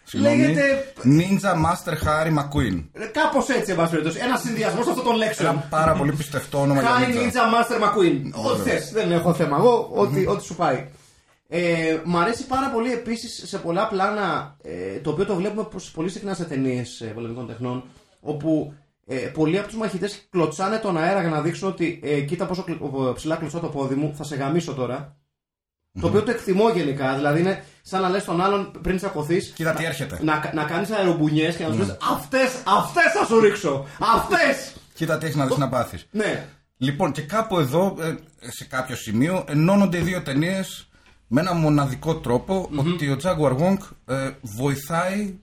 S2: Συγγνώμη.
S1: Λέγεται-
S2: Ninja Master Harry McQueen.
S1: Ε, Κάπως έτσι, εν πάση περιπτώσει. Ένα συνδυασμό αυτών των λέξεων.
S2: Ένα πάρα πολύ πιστευτό όνομα για
S1: Χάρη
S2: Ninja.
S1: Ninja Master McQueen. Ό,τι θες, δεν έχω θέμα. Εγώ, ό,τι, ό,τι σου πάει. Ε, μ' αρέσει πάρα πολύ επίσης σε πολλά πλάνα ε, το οποίο το βλέπουμε πως- πολύ συχνά σε ταινίες ε, πολεμικών τεχνών. Όπου ε, πολλοί από τους μαχητές κλωτσάνε τον αέρα για να δείξουν ότι ε, κοίτα πόσο κλ- ψηλά κλωτσά το πόδι μου, θα σε γαμίσω τώρα. Το οποίο το εκτιμώ γενικά. Δηλαδή είναι σαν να λες τον άλλον πριν τσακωθείς.
S2: Κοίτα τι έρχεται.
S1: Να, να κάνεις αερομπουνιές και να τους πεις Αυτές, αυτές θα σου ρίξω! Αυτές!
S2: Κοίτα τι έχεις να δεις να πάθεις.
S1: Ναι.
S2: Λοιπόν, και κάπου εδώ, ε, σε κάποιο σημείο, ενώνονται οι δύο ταινίες με ένα μοναδικό τρόπο ότι ο Jaguar Wong ε, βοηθάει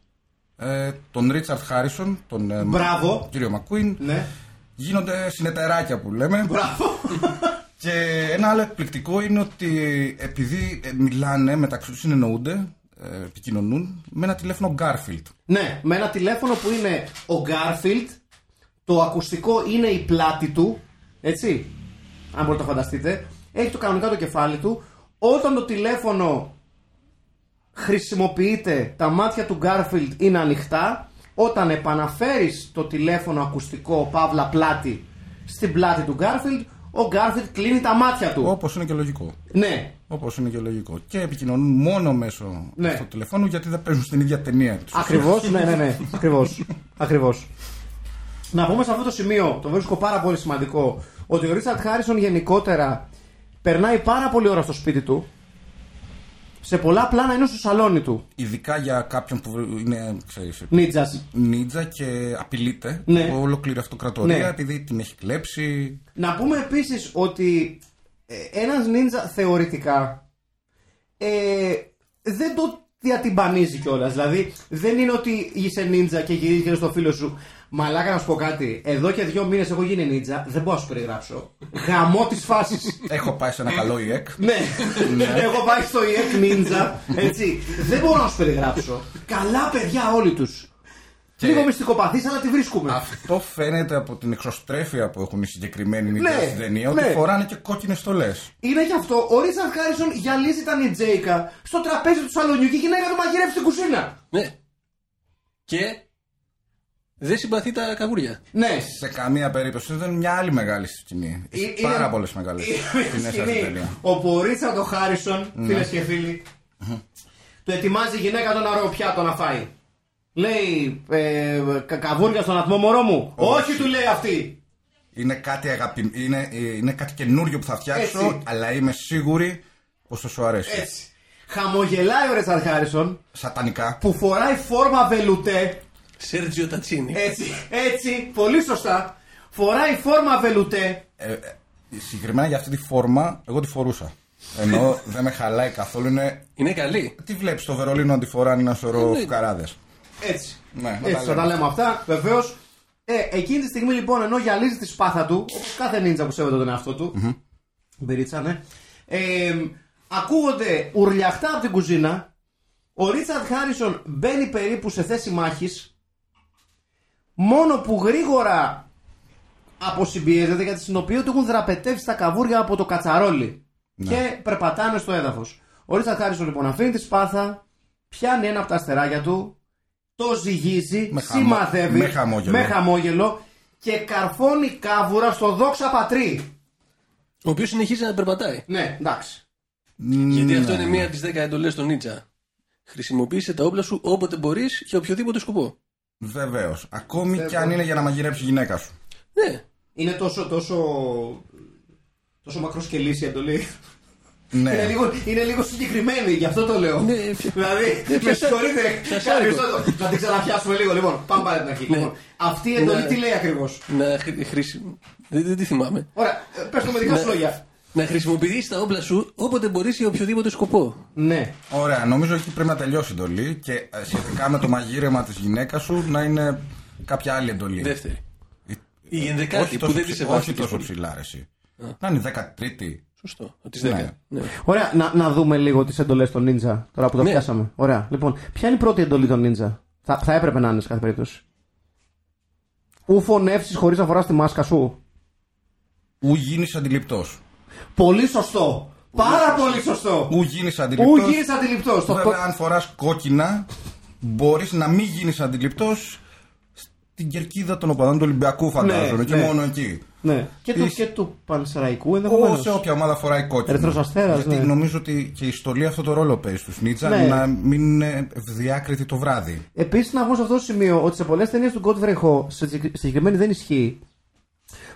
S2: ε, τον Ρίτσαρτ Χάρισον, τον ε,
S1: Μπράβο.
S2: κύριο Μακουίν.
S1: Ναι.
S2: Γίνονται συνεταιράκια που λέμε.
S1: Μπράβο. <laughs>
S2: Και ένα άλλο εκπληκτικό είναι ότι επειδή ε, μιλάνε μεταξύ τους, συνεννοούνται, ε, επικοινωνούν με ένα τηλέφωνο Garfield.
S1: Ναι, με ένα τηλέφωνο που είναι ο Garfield, το ακουστικό είναι η πλάτη του, έτσι, αν μπορείτε να το φανταστείτε, έχει το κανονικά το κεφάλι του, όταν το τηλέφωνο χρησιμοποιείται, τα μάτια του Garfield είναι ανοιχτά, όταν επαναφέρεις το τηλέφωνο ακουστικό παύλα πλάτη στην πλάτη του Garfield, ο Garfield κλείνει τα μάτια του.
S2: Όπως είναι και λογικό.
S1: Ναι,
S2: Όπως είναι και λογικό. Και επικοινωνούν μόνο μέσω
S1: Ναι.
S2: του τηλεφώνου γιατί δεν παίζουν στην ίδια ταινία τους.
S1: Ακριβώς, ναι, ναι, ναι. <laughs> Ακριβώς. Ακριβώς. Να πούμε σε αυτό το σημείο, το βρίσκω πάρα πολύ σημαντικό, ότι ο Ρίτσαρτ Χάρισον γενικότερα περνάει πάρα πολύ ώρα στο σπίτι του. Σε πολλά πλάνα είναι στο σαλόνι του.
S2: Ειδικά για κάποιον που είναι, ξέρεις,
S1: Νίτζας.
S2: νίτζα και απειλείται
S1: Ναι.
S2: από ολόκληρη αυτοκρατορία
S1: Ναι.
S2: επειδή την έχει κλέψει.
S1: Να πούμε επίσης ότι ε, ένας νίντζα θεωρητικά ε, δεν το διατυμπανίζει κιόλας. Δηλαδή δεν είναι ότι είσαι νίντζα και γυρίζεις και στο φίλο σου. Μαλάκα να σου πω κάτι. Εδώ και δύο μήνες έχω γίνει νίντζα. Δεν μπορώ να σου περιγράψω. Γαμό της φάσης.
S2: Έχω πάει σε ένα καλό ΙΕΚ.
S1: ναι, έχω πάει στο EEC Ninja. Έτσι. Δεν μπορώ να σου περιγράψω. Καλά παιδιά όλοι τους. Λίγο μυστικοπαθή, αλλά τη βρίσκουμε.
S2: Αυτό φαίνεται από την εξωστρέφεια που έχουν οι συγκεκριμένοι
S1: Ναι,
S2: νίτια στην ταινία,
S1: ναι.
S2: ότι φοράνε και κόκκινες στολές.
S1: Είναι γι' αυτό ο Ρίτσαρντ Χάρισον γυαλίζει τα νιτζέικα στο τραπέζι του σαλονιού και η γυναίκα του μαγειρεύει στην κουζίνα.
S3: Ναι. Και δεν συμπαθεί τα καβούρια.
S1: Ναι.
S2: Σε καμία περίπτωση δεν είναι μια άλλη μεγάλη σκηνή.
S1: Ε-
S2: Έχει
S1: είναι-
S2: πάρα πολλές μεγάλες
S1: Είναι
S2: σκηνές αυτή
S1: σκηνή
S2: την ταινία.
S1: όπου ο Ρίτσαρντ ο Χάρισον,
S2: Ναι.
S1: φίλες και φίλοι, του ετοιμάζει η γυναίκα τον αεροπιάτο να φάει. Λέει, ε, κα- καβούρια στον ατμό μωρό μου. Όχι, του λέει αυτή.
S2: Είναι κάτι, αγαπη... είναι, είναι κάτι καινούριο που θα φτιάξω,
S1: Έτσι.
S2: αλλά είμαι σίγουρη πως θα σου αρέσει.
S1: Έτσι. Χαμογελάει ο Ρίτσαρντ Χάρισον
S2: Σατανικά.
S1: που φοράει φόρμα βελουτέ.
S3: Σέρτζιο Τατσίνη.
S1: Έτσι, έτσι, πολύ σωστά. Φοράει φόρμα βελουτέ.
S2: Ε, ε, συγκεκριμένα για αυτή τη φόρμα, εγώ τη φορούσα. Ενώ <laughs> δεν με χαλάει καθόλου. Είναι...
S3: Είναι καλή.
S2: Τι βλέπεις στο Βερολίνο να τη φοράνε ένα σωρό
S3: Ναι.
S2: φουκαράδες.
S1: Έτσι.
S2: Ναι, να
S1: Έτσι,
S2: τα
S1: θα
S2: λέμε.
S1: τα λέμε αυτά. Βεβαίως. Ε, εκείνη τη στιγμή λοιπόν, ενώ γυαλίζει τη σπάθα του, όπως κάθε νίντζα που σέβεται τον εαυτό του. Μπερίτσα, ναι. Ε, ακούγονται ουρλιαχτά από την κουζίνα. Ο Ρίτσαρντ Χάρισον μπαίνει περίπου σε θέση μάχης. Μόνο που γρήγορα αποσυμπιέζεται γιατί συνοποιεί ότι έχουν δραπετεύσει τα καβούρια από το κατσαρόλι. Και περπατάνε στο έδαφος. Ο Ρίτσαρντ Χάρισον λοιπόν αφήνει τη σπάθα, πιάνει ένα από τα αστεράκια του, το ζυγίζει,
S2: Με χαμο-
S1: σημαδεύει
S2: με χαμόγελο.
S1: με χαμόγελο και καρφώνει κάβουρα στο δόξα πατρί.
S3: Ο οποίος συνεχίζει να περπατάει.
S1: Ναι, εντάξει.
S3: Γιατί αυτό
S2: Ναι.
S3: είναι μία από τις 10 εντολές των Νίτσα. Χρησιμοποίησε τα όπλα σου όποτε μπορείς για οποιοδήποτε σκοπό.
S2: Βεβαίως. Ακόμη και αν είναι για να μαγειρέψει η γυναίκα σου.
S3: Ναι.
S1: Είναι τόσο, τόσο, τόσο μακροσκελής η εντολή. Είναι,
S2: Ναι.
S1: λίγο, είναι λίγο συγκεκριμένη, γι' αυτό το λέω.
S3: Ναι, ποιο-
S1: δηλαδή, <laughs> με
S3: πιασα-
S1: συγχωρείτε,
S3: πιασάρικο.
S1: Ευχαριστώ. να την ξαναπιάσουμε λίγο. Λοιπόν, πάμε πάλι από την αρχή.
S3: Ναι.
S1: Λοιπόν, αυτή η εντολή
S3: Ναι.
S1: τι λέει ακριβώς;
S3: Να χρη- χρησι... Δεν, δεν τη θυμάμαι.
S1: Ωραία, πες το με δικά σου
S3: Ναι.
S1: λόγια.
S3: Να χρησιμοποιήσει τα όπλα σου όποτε μπορείς για οποιοδήποτε σκοπό.
S1: Ναι.
S2: Ωραία, νομίζω εκεί πρέπει να τελειώσει η εντολή και ε, σχετικά με το μαγείρεμα της γυναίκας σου να είναι κάποια άλλη εντολή.
S3: Δεύτερη.
S2: Η-
S3: Η ενδεκάτη
S2: όχι
S3: που
S2: τόσο
S3: δεν της
S2: ψη-
S3: σεβάστηκε.
S2: Όχι τόσο
S3: πολύ.
S2: ψηλά, ρε, εσύ. Να είναι η 13η.
S3: Σωστό. Τη
S2: Ναι.
S3: 10. Ναι.
S1: Ωραία, να, να δούμε λίγο τις εντολές των Ninja τώρα που τα
S3: Ναι.
S1: πιάσαμε. Ωραία, λοιπόν, ποια είναι η πρώτη εντολή των Ninja. Θα, θα έπρεπε να είναι σε κάθε περίπτωση. Ου φωνεύσει χωρίς να φοράς τη μάσκα σου.
S2: Ου γίνεις αντιληπτός.
S1: Πολύ σωστό. Πάρα πολύ σωστό.
S2: Ου γίνεις
S1: Ου
S2: αντιληπτός.
S1: γίνεις αντιληπτός.
S2: Βέβαια, αν φοράς κόκκινα, μπορείς να μην γίνεις αντιληπτός στην κερκίδα των οπαδών του Ολυμπιακού, φαντάζομαι.
S1: Ναι,
S2: και
S1: ναι.
S2: μόνο εκεί.
S1: Ναι. Και του,
S2: Εις-
S1: και του Πανσεραϊκού ενδεχομένως.
S2: Ω, σε όποια ομάδα φοράει κόκκινο.
S1: Ερυθρός Αστέρας,
S2: Γιατί
S1: ναι.
S2: νομίζω ότι και η στολή αυτό το ρόλο παίζει στους Νίτσα
S1: Ναι.
S2: να μην είναι ευδιάκριτη το βράδυ.
S1: Επίσης, να πω σε αυτό το σημείο ότι σε πολλές ταινίες του Godfrey Ho, σε συγκεκ- συγκεκριμένη δεν ισχύει,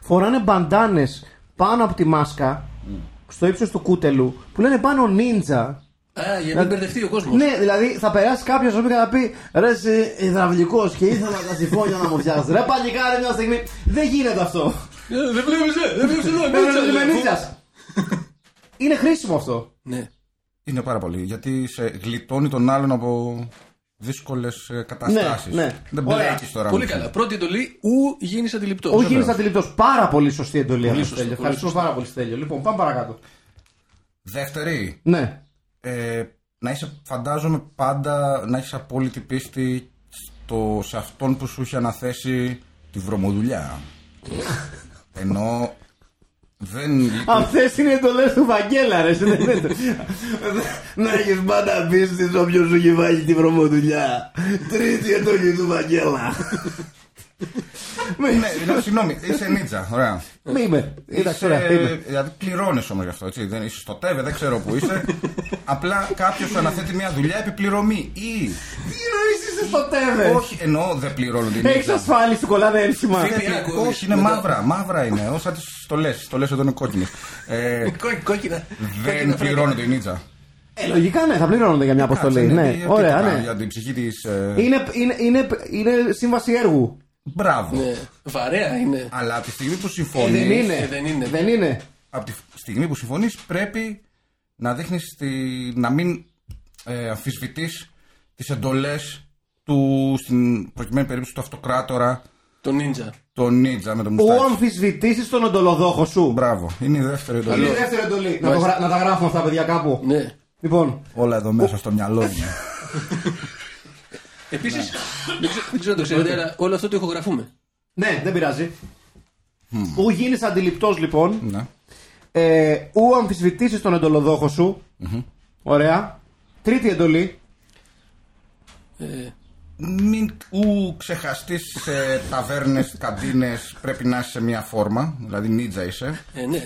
S1: φοράνε μπαντάνες πάνω από τη μάσκα, στο ύψος του κούτελου, που λένε πάνω ninja.
S3: Α, για να μην μπερδευτεί ο κόσμος.
S1: Ναι, δηλαδή θα περάσει κάποιος να πει και θα πει Ρε, είσαι υδραυλικός και ήθελα τα συμφώνια να μου φτιάξεις. Ρε, παλικάρι μια στιγμή. Δεν γίνεται αυτό.
S3: Ε, Δεν βλέπεις, δεν βλέπεις εδώ.
S1: Δεν
S3: Νίτσα,
S1: είναι
S3: λέει.
S1: νίτσα. Είναι χρήσιμο αυτό.
S3: Ναι.
S2: Είναι πάρα πολύ. Γιατί σε γλιτώνει τον άλλον από δύσκολες καταστάσεις.
S1: Ναι, ναι.
S2: Δεν
S1: Ωραία.
S2: μπλέκει τώρα.
S3: Πολύ
S2: με
S3: καλά.
S2: αυτό.
S3: Πρώτη εντολή, ου γίνεις αντιληπτός.
S1: Όχι γίνεις αντιληπτός. Πάρα πολύ σωστή εντολή αυτό.
S3: σωστό,
S1: Στέλιο.
S3: πολύ
S1: Ευχαριστούμε
S3: σωστό.
S1: πάρα πολύ, Στέλιο. Λοιπόν, πάμε παρακάτω.
S2: Δεύτερη,
S1: Ναι.
S2: ε, να είσαι, φαντάζομαι πάντα να έχεις απόλυτη πίστη στο, σε αυτόν που σου έχει αναθέσει τη βρωμοδουλειά. <laughs> Ενώ δεν λειτουργεί.
S1: Αυτές είναι οι εντολές του Βαγγέλα, ρε. δεν είναι το- Να έχεις πάντα πίστη σε όποιον σου έχει βάλει τη βρωμοδουλειά. Τρίτη εντολή του Βαγγέλα.
S2: Ναι, ναι, συγγνώμη, είσαι νίτσα. Ωραία.
S1: Μη είμαι. Εντάξει,
S2: Είσαι,
S1: ωραία. είμαι.
S2: δηλαδή πληρώνεις όμως γι' αυτό. Έτσι. Δεν είσαι στο ΤΕΒΕ, δεν ξέρω που είσαι. Απλά κάποιος σου αναθέτει μια δουλειά επιπληρωμή. Ή.
S1: Τι εννοείς είσαι στο τέβε;
S2: Όχι, εννοώ δεν πληρώνουν την
S1: Έχεις
S2: νίτσα.
S1: ασφάλιση, κολλάνε ένσημα.
S3: Φίλε,
S2: Είναι-
S3: ακούω,
S2: Όχι, είναι
S3: μετά.
S2: μαύρα. Μαύρα είναι. Όσα τι στολέ. Οι στολέ εδώ είναι κόκκινες. Ε,
S3: Κόκκι- Κόκκινα.
S2: δεν
S3: Κόκκινα
S2: πληρώνονται η νίτσα.
S1: Ε, λογικά ναι, θα πληρώνονται για μια αποστολή.
S2: Κάτσε,
S1: Ναι,
S2: γιατί
S1: ωραία,
S2: τι
S1: ναι.
S2: κάνει Για την ψυχή της.
S1: Είναι, είναι, είναι, είναι σύμβαση έργου.
S2: Μπράβο.
S3: Ναι. Βαρέα είναι.
S2: Αλλά από τη στιγμή που
S1: Ε,
S2: συμφωνεί.
S1: δεν είναι.
S3: Ε, δεν είναι.
S1: Δεν είναι.
S2: Από τη στιγμή που συμφωνείς, πρέπει να δείχνεις. Να μην ε, αμφισβητείς τις εντολές του, στην προκειμένη περίπτωση του αυτοκράτορα,
S3: Το νίντζα.
S2: το Νίτζα με το
S1: Ου
S2: μουστάκι.
S1: αμφισβητήσεις τον εντολοδόχο σου.
S2: Μπράβο, είναι η δεύτερη
S1: Είναι
S2: εντολή.
S1: η δεύτερη εντολή. Να, το γρα- να τα γράφουμε αυτά, παιδιά, κάπου.
S3: Ναι.
S1: Λοιπόν,
S2: Όλα εδώ μέσα στο μυαλό μου. <laughs>
S3: Επίσης, δεν, ξέρω- δεν ξέρω αν το ξέρετε, αλλά όλο αυτό το ηχογραφούμε.
S1: ναι, δεν πειράζει. Ου γίνεις αντιληπτός, λοιπόν.
S2: ναι.
S1: Ε, ου αμφισβητήσεις τον εντολοδόχο σου. Ωραία. Τρίτη εντολή.
S3: Ε,
S2: Μην ου ξεχαστείς σε ταβέρνες, καντίνες, πρέπει να είσαι σε μια φόρμα. Δηλαδή, νίτζα είσαι.
S3: ε, ναι.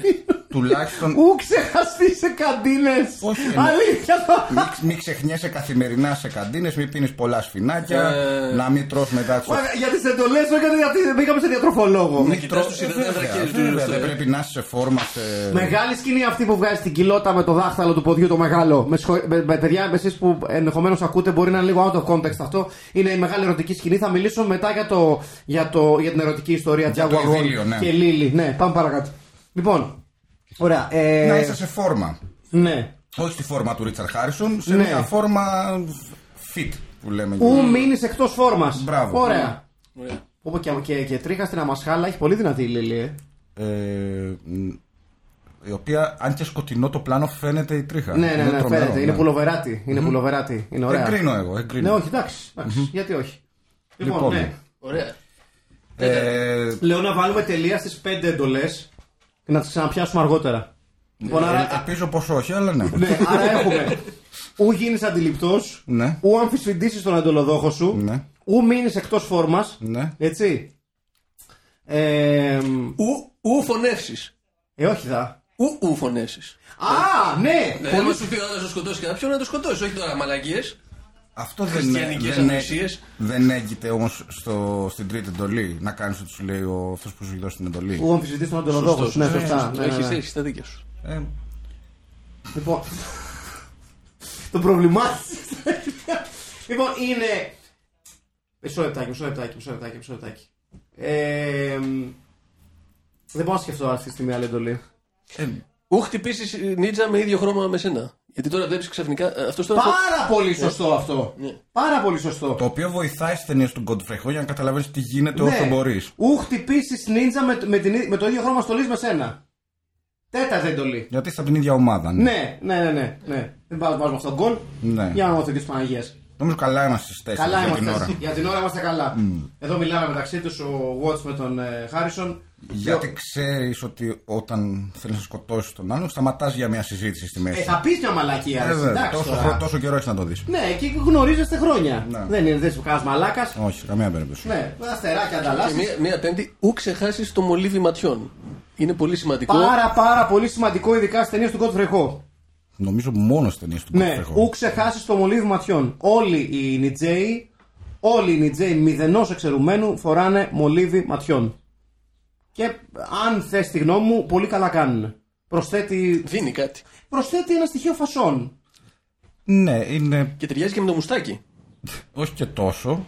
S2: Τουλάχιστον
S1: Ου ξεχαστείς σε καντίνες.
S2: Όχι,
S1: Αλήθεια το.
S2: μην, μην ξεχνιέσαι καθημερινά σε καντίνες, μην πίνεις πολλά σφινάκια,
S3: Ε.
S2: να μην τρως μετά τις
S1: Ωραία, Για τι εντολέ, όχι γιατί πήγαμε σε διατροφολόγο.
S3: Ναι.
S2: Μην
S3: κοιτάς
S2: τρως-
S3: τους υδατάνθρακες
S2: Βέβαια,
S3: του-
S2: βέβαια,
S3: στο-
S2: Δεν πρέπει να είσαι σε φόρμα σε.
S1: Μεγάλη σκηνή αυτή που βγάζει την κοιλότα με το δάχτυλο του ποδιού το μεγάλο. Με, συγχω... με, με παιδιά, εσείς που ενδεχομένως ακούτε, μπορεί να είναι λίγο out of context αυτό. Είναι η μεγάλη ερωτική σκηνή. Θα μιλήσω μετά για, το, για, το, για την ερωτική ιστορία
S2: Για το
S1: Jaguar Roll
S2: ειδήλιο, ναι.
S1: και Λίλι. Ναι, πάμε παρακάτω. Λοιπόν, ωραία. Ε,
S2: Να είσαι σε φόρμα.
S1: Ναι.
S2: Όχι στη φόρμα του Ρίτσαρ Χάρισον, σε
S1: Ναι.
S2: μια φόρμα fit που λέμε.
S1: Ου μείνεις εκτός φόρμας.
S2: Μπράβο.
S1: Ωραία.
S3: Ωραία.
S1: Όπω και, και, και τρίχα στην αμασχάλα έχει πολύ δυνατή η Λίλι. Ε.
S2: Ε, μ, η οποία, αν και σκοτεινό το πλάνο, φαίνεται η τρίχα.
S1: Ναι, ναι,
S2: Είναι
S1: ναι,
S2: τρομερό,
S1: φαίνεται.
S2: ναι.
S1: Είναι πουλοβεράτη. Είναι πουλοβεράτη. Είναι ωραία.
S2: Εγκρίνω εγώ, εγκρίνω.
S1: Ναι, όχι, εντάξει. εντάξει, Γιατί όχι. Λοιπόν,
S2: Λοιπόν,
S1: ναι.
S3: Ωραία.
S2: Ε,
S1: Λέω να βάλουμε τελεία στις 5 εντολές και να τις ξαναπιάσουμε αργότερα. Λοιπόν,
S2: ε,
S1: άρα,
S2: ελπίζω πως όχι, αλλά ναι.
S1: ναι, άρα έχουμε ου γίνεις αντιληπτός,
S2: Ναι.
S1: ου αμφισβητήσεις τον εντολοδόχο σου,
S2: Ναι.
S1: ου μείνεις εκτός φόρμας.
S2: Ναι.
S1: Έτσι. Ε,
S3: Ου, ου φωνεύσεις.
S1: ε, όχι δα.
S3: Ου, ου φωνεύσει.
S1: Α, ναι!
S3: Δηλαδή, άμα σου πει ο άλλος να σκοτώσει κάποιον, να το σκοτώσει. Όχι τώρα μαλακίες.
S2: Αυτό δεν,
S3: Χριστιανικές
S2: δεν,
S3: ανοησίες.
S2: δεν έγκυται όμως στην τρίτη εντολή να κάνεις ό,τι σου λέει ο αυτό που σου έχει δώσει την εντολή.
S1: Ου αμφισβητήσει τον εντολοδόχο σου. Ναι, σωστά. Ναι, ναι,
S3: Έχεις
S1: ναι.
S3: έχεις τα δίκια σου.
S2: Ε,
S1: Λοιπόν. το πρόβλημά της. <laughs> Λοιπόν, είναι. Μισό λεπτάκι, μισό λεπτάκι, μισό λεπτάκι, μισό λεπτάκι. Ε, μ, δεν μπορώ να σκεφτώ αυτή τη στιγμή άλλη εντολή.
S2: Ε,
S3: Ου χτυπήσεις νίτσα με ίδιο χρώμα με σένα. Γιατί τώρα βλέπεις ξαφνικά. Αυτός τώρα.
S1: Πάρα πολύ σωστό αυτό.
S3: Ναι.
S1: Πάρα πολύ σωστό.
S2: το οποίο βοηθάει στις ταινίες του Godfrey για να καταλαβαίνει τι γίνεται όσο μπορείς.
S1: Ναι. Ου χτυπήσεις νίντζα με, με, την, με το ίδιο χρώμα στολή με σένα. Τέταρτη εντολή.
S2: Γιατί είστε από την ίδια ομάδα. Ναι.
S1: Ναι, ναι, ναι, ναι. ναι. Δεν πάω να βάζουμε αυτό τον γκολ.
S2: Ναι.
S1: Για να μάθω της Παναγίας.
S2: Νομίζω καλά είμαστε στις τέσσερις
S1: Καλά
S2: για την
S1: είμαστε.
S2: ώρα.
S1: Για την ώρα είμαστε καλά. Εδώ μιλάμε μεταξύ τους ο Watts με τον ε, Χάρισον.
S2: Γιατί ξέρεις ότι όταν θέλεις να σκοτώσεις τον άλλον, σταματάς για μια συζήτηση στη μέση.
S1: Ε, θα πεις μια μαλακία.
S2: Ε,
S1: ρε,
S2: βέβαια,
S1: εντάξει
S2: τόσο,
S1: τώρα.
S2: χρο- τόσο καιρό έχεις να το δεις.
S1: Ναι, και γνωρίζεστε χρόνια.
S2: Ναι.
S1: Δεν είναι δεν σου κάνει μαλάκας.
S2: Όχι, καμία περίπτωση.
S1: Ναι, αστεράκια
S3: Και
S1: ανταλλάσσει.
S3: μία, μία πέμπτη, ου ξεχάσεις το μολύβι ματιών. Είναι πολύ σημαντικό.
S1: Πάρα πάρα πολύ σημαντικό, ειδικά στις ταινίες του Godfrey Ho.
S2: Νομίζω μόνο στις ταινίες του
S1: Ναι,
S2: Godfrey Ho.
S1: ου ξεχάσεις το μολύβι ματιών. Όλοι οι Νιτζέοι, όλοι οι Νιτζέοι μηδενός εξαιρουμένου φοράνε μολύβι ματιών. Και αν θες τη γνώμη μου, πολύ καλά κάνουν. Προσθέτει,
S3: Δίνει κάτι.
S1: προσθέτει ένα στοιχείο φασών.
S2: Ναι, είναι
S3: Και ταιριάζει και με το μουστάκι.
S2: όχι και τόσο.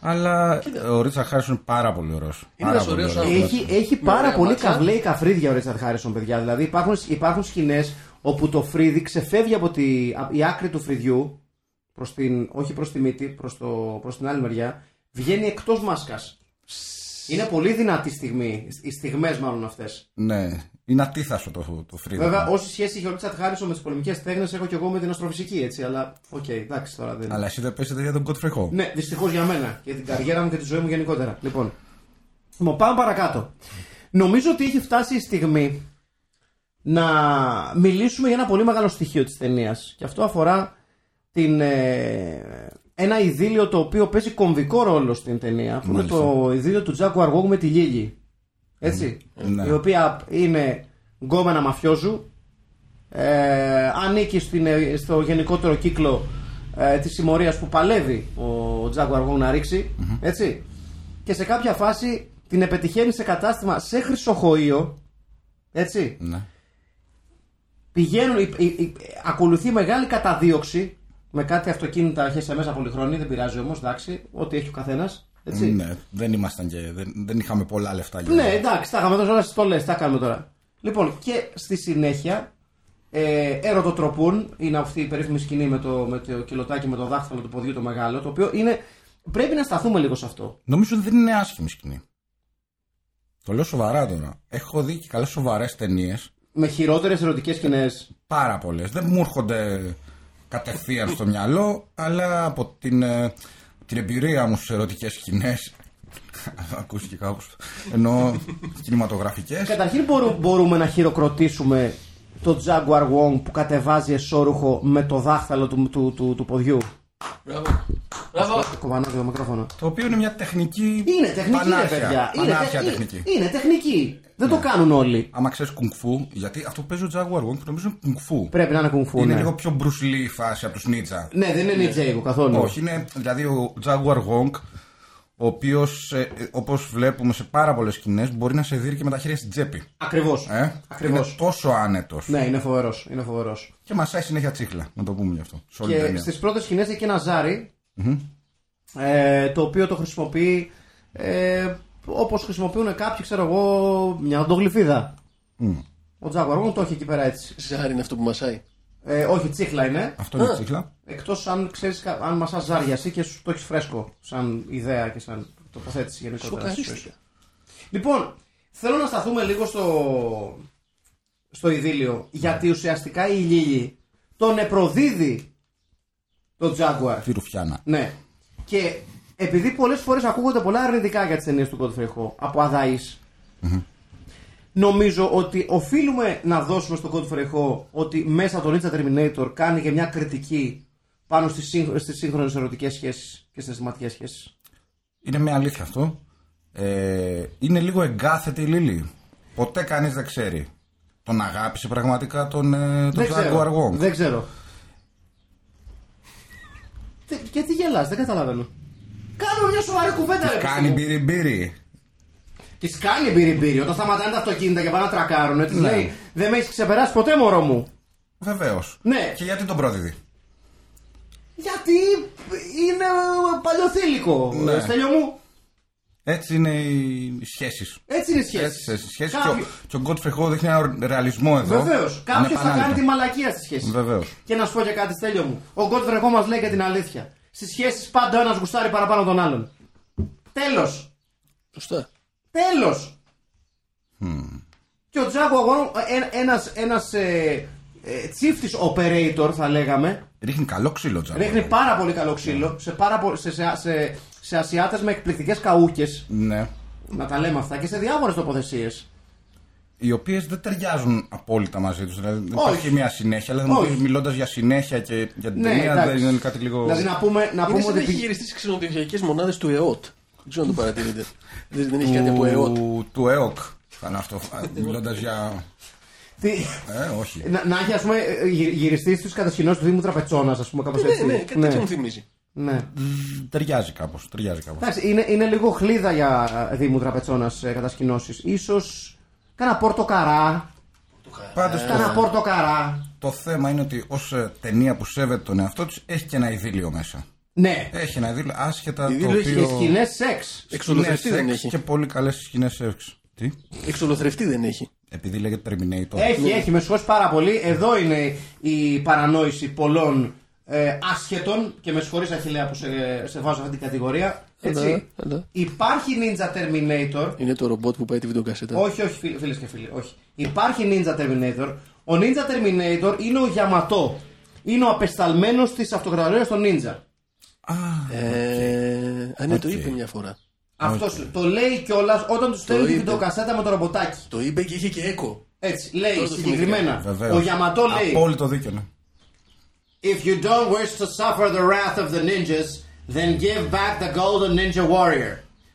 S2: Αλλά ο Ρίτσα Χάρισον είναι πάρα πολύ ωραίος.
S3: Είναι ένας ωραίος
S1: Έχει, έχει πάρα
S3: ωραία
S1: πολύ
S3: μάτια.
S1: καβλέικα καφρίδια ο Ρίτσαρντ Χάρισον, παιδιά. Δηλαδή υπάρχουν, υπάρχουν σκηνές όπου το φρύδι ξεφεύγει από τη, από η άκρη του φρυδιού, προς την, όχι προς τη μύτη, προς προς την άλλη μεριά, βγαίνει εκτός μάσκας. Είναι πολύ δυνατή στιγμή, οι στιγμές μάλλον αυτές.
S2: Ναι, είναι ατίθασο το, το φρύδι.
S1: Βέβαια, όση σχέση είχε ο Ρίτσαρντ Χάρισον με τις πολεμικές τέχνες έχω και εγώ με την αστροφυσική, έτσι. Αλλά, οκ, εντάξει τώρα δεν.
S2: Αλλά εσύ δεν παίζετε για τον Godfrey Ho.
S1: Ναι, δυστυχώς για μένα. Για την καριέρα μου και τη ζωή μου γενικότερα. Λοιπόν, λοιπόν πάμε παρακάτω. Νομίζω ότι έχει φτάσει η στιγμή να μιλήσουμε για ένα πολύ μεγάλο στοιχείο της ταινίας. Και αυτό αφορά την, ε, ένα ειδήλιο το οποίο παίζει κομβικό ρόλο στην ταινία. Που είναι
S2: Μάλιστα.
S1: το ειδήλιο του Τζάκου Αργόγου με τη Λίλη. Έτσι.
S2: Ναι.
S1: Η οποία είναι γκόμενα μαφιόζου. Ε, ανήκει στην, ε, στο γενικότερο κύκλο ε, της συμμορίας που παλεύει ο Τζάκου Αργόγου να ριξει Έτσι. Και σε κάποια φάση την επετυχαίνει σε κατάστημα σε χρυσοχοείο. Έτσι.
S2: Ναι.
S1: Πηγαίνουν, η- η- η- ακολουθεί μεγάλη καταδίωξη με κάτι αυτοκίνητα έχει σε μέσα πολυχρόνη, δεν πειράζει όμως, εντάξει, ό,τι έχει ο καθένας. Έτσι.
S2: Ναι, δεν ήμασταν και. Δεν, δεν είχαμε πολλά λεφτά για
S1: Ναι, εντάξει, τα είχαμε τώρα στις στολές, τα κάνουμε τώρα. Λοιπόν, και στη συνέχεια Ε, ερωτοτροπούν είναι αυτή η περίφημη σκηνή με το, με το κιλοτάκι με το δάχτυλο του ποδιού το μεγάλο. Το οποίο είναι. Πρέπει να σταθούμε λίγο σε αυτό.
S2: Νομίζω ότι δεν είναι άσχημη σκηνή. Το λέω σοβαρά τώρα. Έχω δει και καλές σοβαρές ταινίες.
S1: Με χειρότερες ερωτικές σκηνές.
S2: Πάρα πολλές. Δεν μου έρχονται κατευθείαν στο μυαλό, αλλά από την, ε, την εμπειρία μου στις ερωτικές σκηνές. <laughs> Ακούστηκε κάπως. Ενώ κινηματογραφικές.
S1: Καταρχήν μπορού- μπορούμε να χειροκροτήσουμε το Jaguar Wong που κατεβάζει εσώρουχο με το δάχτυλο του, του, του, του ποδιού.
S3: Μπράβο. Μπράβο.
S1: Κοβανάκι το μικρόφωνο.
S2: Το οποίο είναι μια τεχνική.
S1: Είναι τεχνική, ρε
S2: πανάρχια,
S1: παιδιά. Είναι,
S2: πανάρχια
S1: τε-
S2: τεχνική.
S1: είναι, είναι τεχνική. Δεν το κάνουν όλοι.
S2: Άμα ξέρεις κουνγκφού, γιατί αυτό που παίζει ο Jaguar Wong νομίζω είναι κουνγκφού.
S1: Πρέπει να είναι κουνφού.
S2: Είναι
S1: ναι.
S2: λίγο πιο Bruce Lee η φάση από τους Νίτσα.
S1: Ναι, δεν είναι Νιτζέικο καθόλου.
S2: Όχι, είναι δηλαδή ο Jaguar Wong, ο οποίος όπως βλέπουμε σε πάρα πολλές σκηνές μπορεί να σε δει και με τα χέρια στην τσέπη.
S1: Ακριβώς.
S2: Ε;
S1: Ακριβώς.
S2: Είναι τόσο άνετος.
S1: Ναι, είναι φοβερός. Είναι φοβερός.
S2: Και μασάει συνέχεια τσίχλα, να το πούμε γι' αυτό. Σε όλη
S1: Και
S2: την ταινία.
S1: στις πρώτες σκηνές έχει ένα ζάρι ε, το οποίο το χρησιμοποιεί ε, όπως χρησιμοποιούν κάποιοι, ξέρω εγώ, μια οντογλυφίδα. Ο Τζάγκουαρ το έχει εκεί πέρα έτσι.
S3: Ζάρι είναι αυτό που μασάει.
S1: Ε, όχι, τσίχλα είναι.
S2: Αυτό είναι τσίχλα.
S1: Εκτός αν ξέρεις, αν μασάς ζάρια εσύ και σου το έχεις φρέσκο, σαν ιδέα και σαν τοποθέτηση γενικότερα. στη ζωή σου.
S3: Σοκαρίστηκα.
S1: Λοιπόν, θέλω να σταθούμε λίγο στο, στο ειδήλιο. Γιατί ουσιαστικά η Λίλη τον επροδίδει τον Jaguar.
S2: Τη ρουφιάνα.
S1: Ναι. Και επειδή πολλές φορές ακούγονται πολλά αρνητικά για τις ταινίες του Godfrey Ho από αδαείς, νομίζω ότι οφείλουμε να δώσουμε στο Godfrey Ho ότι μέσα από το Ninja Terminator κάνει και μια κριτική πάνω στις, σύγχ- στις σύγχρονες ερωτικές σχέσεις και συναισθηματικές σχέσεις.
S2: Είναι μια αλήθεια αυτό. Ε, είναι λίγο εγκάθετη η Λίλη. Ποτέ κανείς δεν ξέρει. Τον αγάπησε πραγματικά τον, ε, τον
S1: Δεν
S2: Jaguar
S1: ξέρω.
S2: Wong.
S1: Δεν ξέρω. Τι- Γιατί γελάς, δεν καταλαβαίνω. Κάνουμε μια σοβαρή κουβέντα, ρε
S2: Κάνει
S1: παιδί μου.
S2: μπύρι
S1: Τη κάνει μπύρι Όταν σταματάνε τα αυτοκίνητα και πάνε να τρακάρουν, τη
S2: Ναι.
S1: λέει Δεν με έχεις ξεπεράσει ποτέ, μωρό μου.
S2: Βεβαίως.
S1: Ναι.
S2: Και γιατί τον πρόδιδει.
S1: Γιατί είναι παλιοθήλικο.
S2: Ναι.
S1: Ε, Στέλιο μου,
S2: Έτσι είναι οι σχέσεις.
S1: έτσι είναι οι σχέσεις.
S2: Έτσι είναι οι σχέσεις. Και, ο- και ο Godfrey Ho δείχνει ένα ρεαλισμό εδώ.
S1: Βεβαίως. Κάποιος θα κάνει τη μαλακία στη σχέση.
S2: Βεβαίως.
S1: Και να σου πω και κάτι, Στέλιο μου. Ο Γκότφρε μας λέει και την αλήθεια. Στις σχέσεις πάντα ο ένας γουστάρει παραπάνω τον άλλον. Τέλος.
S3: Σωστά.
S1: Τέλος. Και ο Τζάκο Αγώνο, ένας ένας, ε, ε, τσίφτης operator θα λέγαμε,
S2: Ρίχνει καλό ξύλο Jaguar.
S1: ρίχνει πάρα πολύ καλό ξύλο σε, πάρα πο- σε, σε, σε, σε Ασιάτες με εκπληκτικές καούκες,
S2: Ναι.
S1: να τα λέμε αυτά, και σε διάφορες τοποθεσίες.
S2: Οι οποίες δεν ταιριάζουν απόλυτα μαζί τους. Δηλαδή δεν
S1: Όχι.
S2: υπάρχει μια συνέχεια. Αλλά
S1: Όχι.
S2: μιλώντας για συνέχεια και για την
S1: Ναι,
S2: ταινία
S1: εντάξει.
S2: δεν είναι κάτι λίγο.
S1: Δηλαδή να πούμε, να
S3: Είναι
S1: πούμε
S3: σαν
S1: ότι...
S3: να έχει
S1: πη-
S3: γυριστείς στις ξενοδοχειακές μονάδες του ΕΟΤ. Δεν ξέρω αν το παρατηρείτε. δεν, δεν έχει κάτι από ΕΟΤ.
S2: του, του ΕΟΚ. Θα είναι αυτό. <laughs> Μιλώντας για.
S1: Τι-
S2: Ε, όχι.
S1: να, να έχει, ας πούμε, ε, γυ- γυριστείς στους κατασκηνώσεις του Δήμου Τραπετσόνας, ας πούμε, κάπως έτσι.
S3: Ναι, ναι, κάτι τέτοιο μου θυμίζει.
S1: ναι.
S2: Ταιριάζει κάπως. Ταιριάζει κάπως.
S1: Εντάξει, είναι, είναι λίγο χλίδα για ε, Δήμου Τραπετσόνας ε, κατασκηνώσεις. Ίσως κάνα πόρτο καρά,
S2: Πάντως
S1: κάνα
S2: το,
S1: πόρτο καρά.
S2: το θέμα είναι ότι ως ταινία που σέβεται τον εαυτό της έχει και ένα ειδήλιο μέσα.
S1: Ναι,
S2: Έχει ένα ειδήλιο άσχετα το
S3: Ειδήλιο έχει
S1: και
S2: οποίο.
S1: σκηνές σεξ.
S3: Εξολοθρευτή δεν
S2: σεξ
S3: έχει.
S2: Και πολύ καλές σκηνές σεξ. Τι;
S3: Εξολοθρευτή δεν έχει.
S2: Επειδή λέγεται Terminator.
S1: Έχει, έχει, με συγχωρείς πάρα πολύ. Εδώ είναι η παρανόηση πολλών ε, άσχετων και με συγχωρείς Αχιλέα που σε, σε βάζω αυτή την κατηγορία. Έτσι.
S3: Αλλά, αλλά.
S1: Υπάρχει Ninja Terminator.
S3: Είναι το ρομπότ που πάει τη βιντεοκασέτα.
S1: Όχι, όχι, φίλε φίλες και φίλοι. Όχι. Υπάρχει Ninja Terminator. Ο Ninja Terminator είναι ο Γιαματό. Είναι ο απεσταλμένος της αυτοκρατορίας των Ninja.
S3: Ε, α, ναι, το
S2: Οκ.
S3: είπε μια φορά.
S1: Αυτός το λέει κιόλας όταν του στέλνει την
S3: είπε.
S1: βιντεοκασέτα με το ρομποτάκι.
S3: Το είπε και είχε και έκο.
S1: Έτσι, λέει
S3: Τώρα το
S1: συγκεκριμένα.
S2: Βεβαίως.
S1: Ο Γιαματό λέει:
S2: Απόλυτο δίκιο. ναι.
S1: If you don't wish to suffer the wrath of the ninjas, then give back the golden ninja warrior.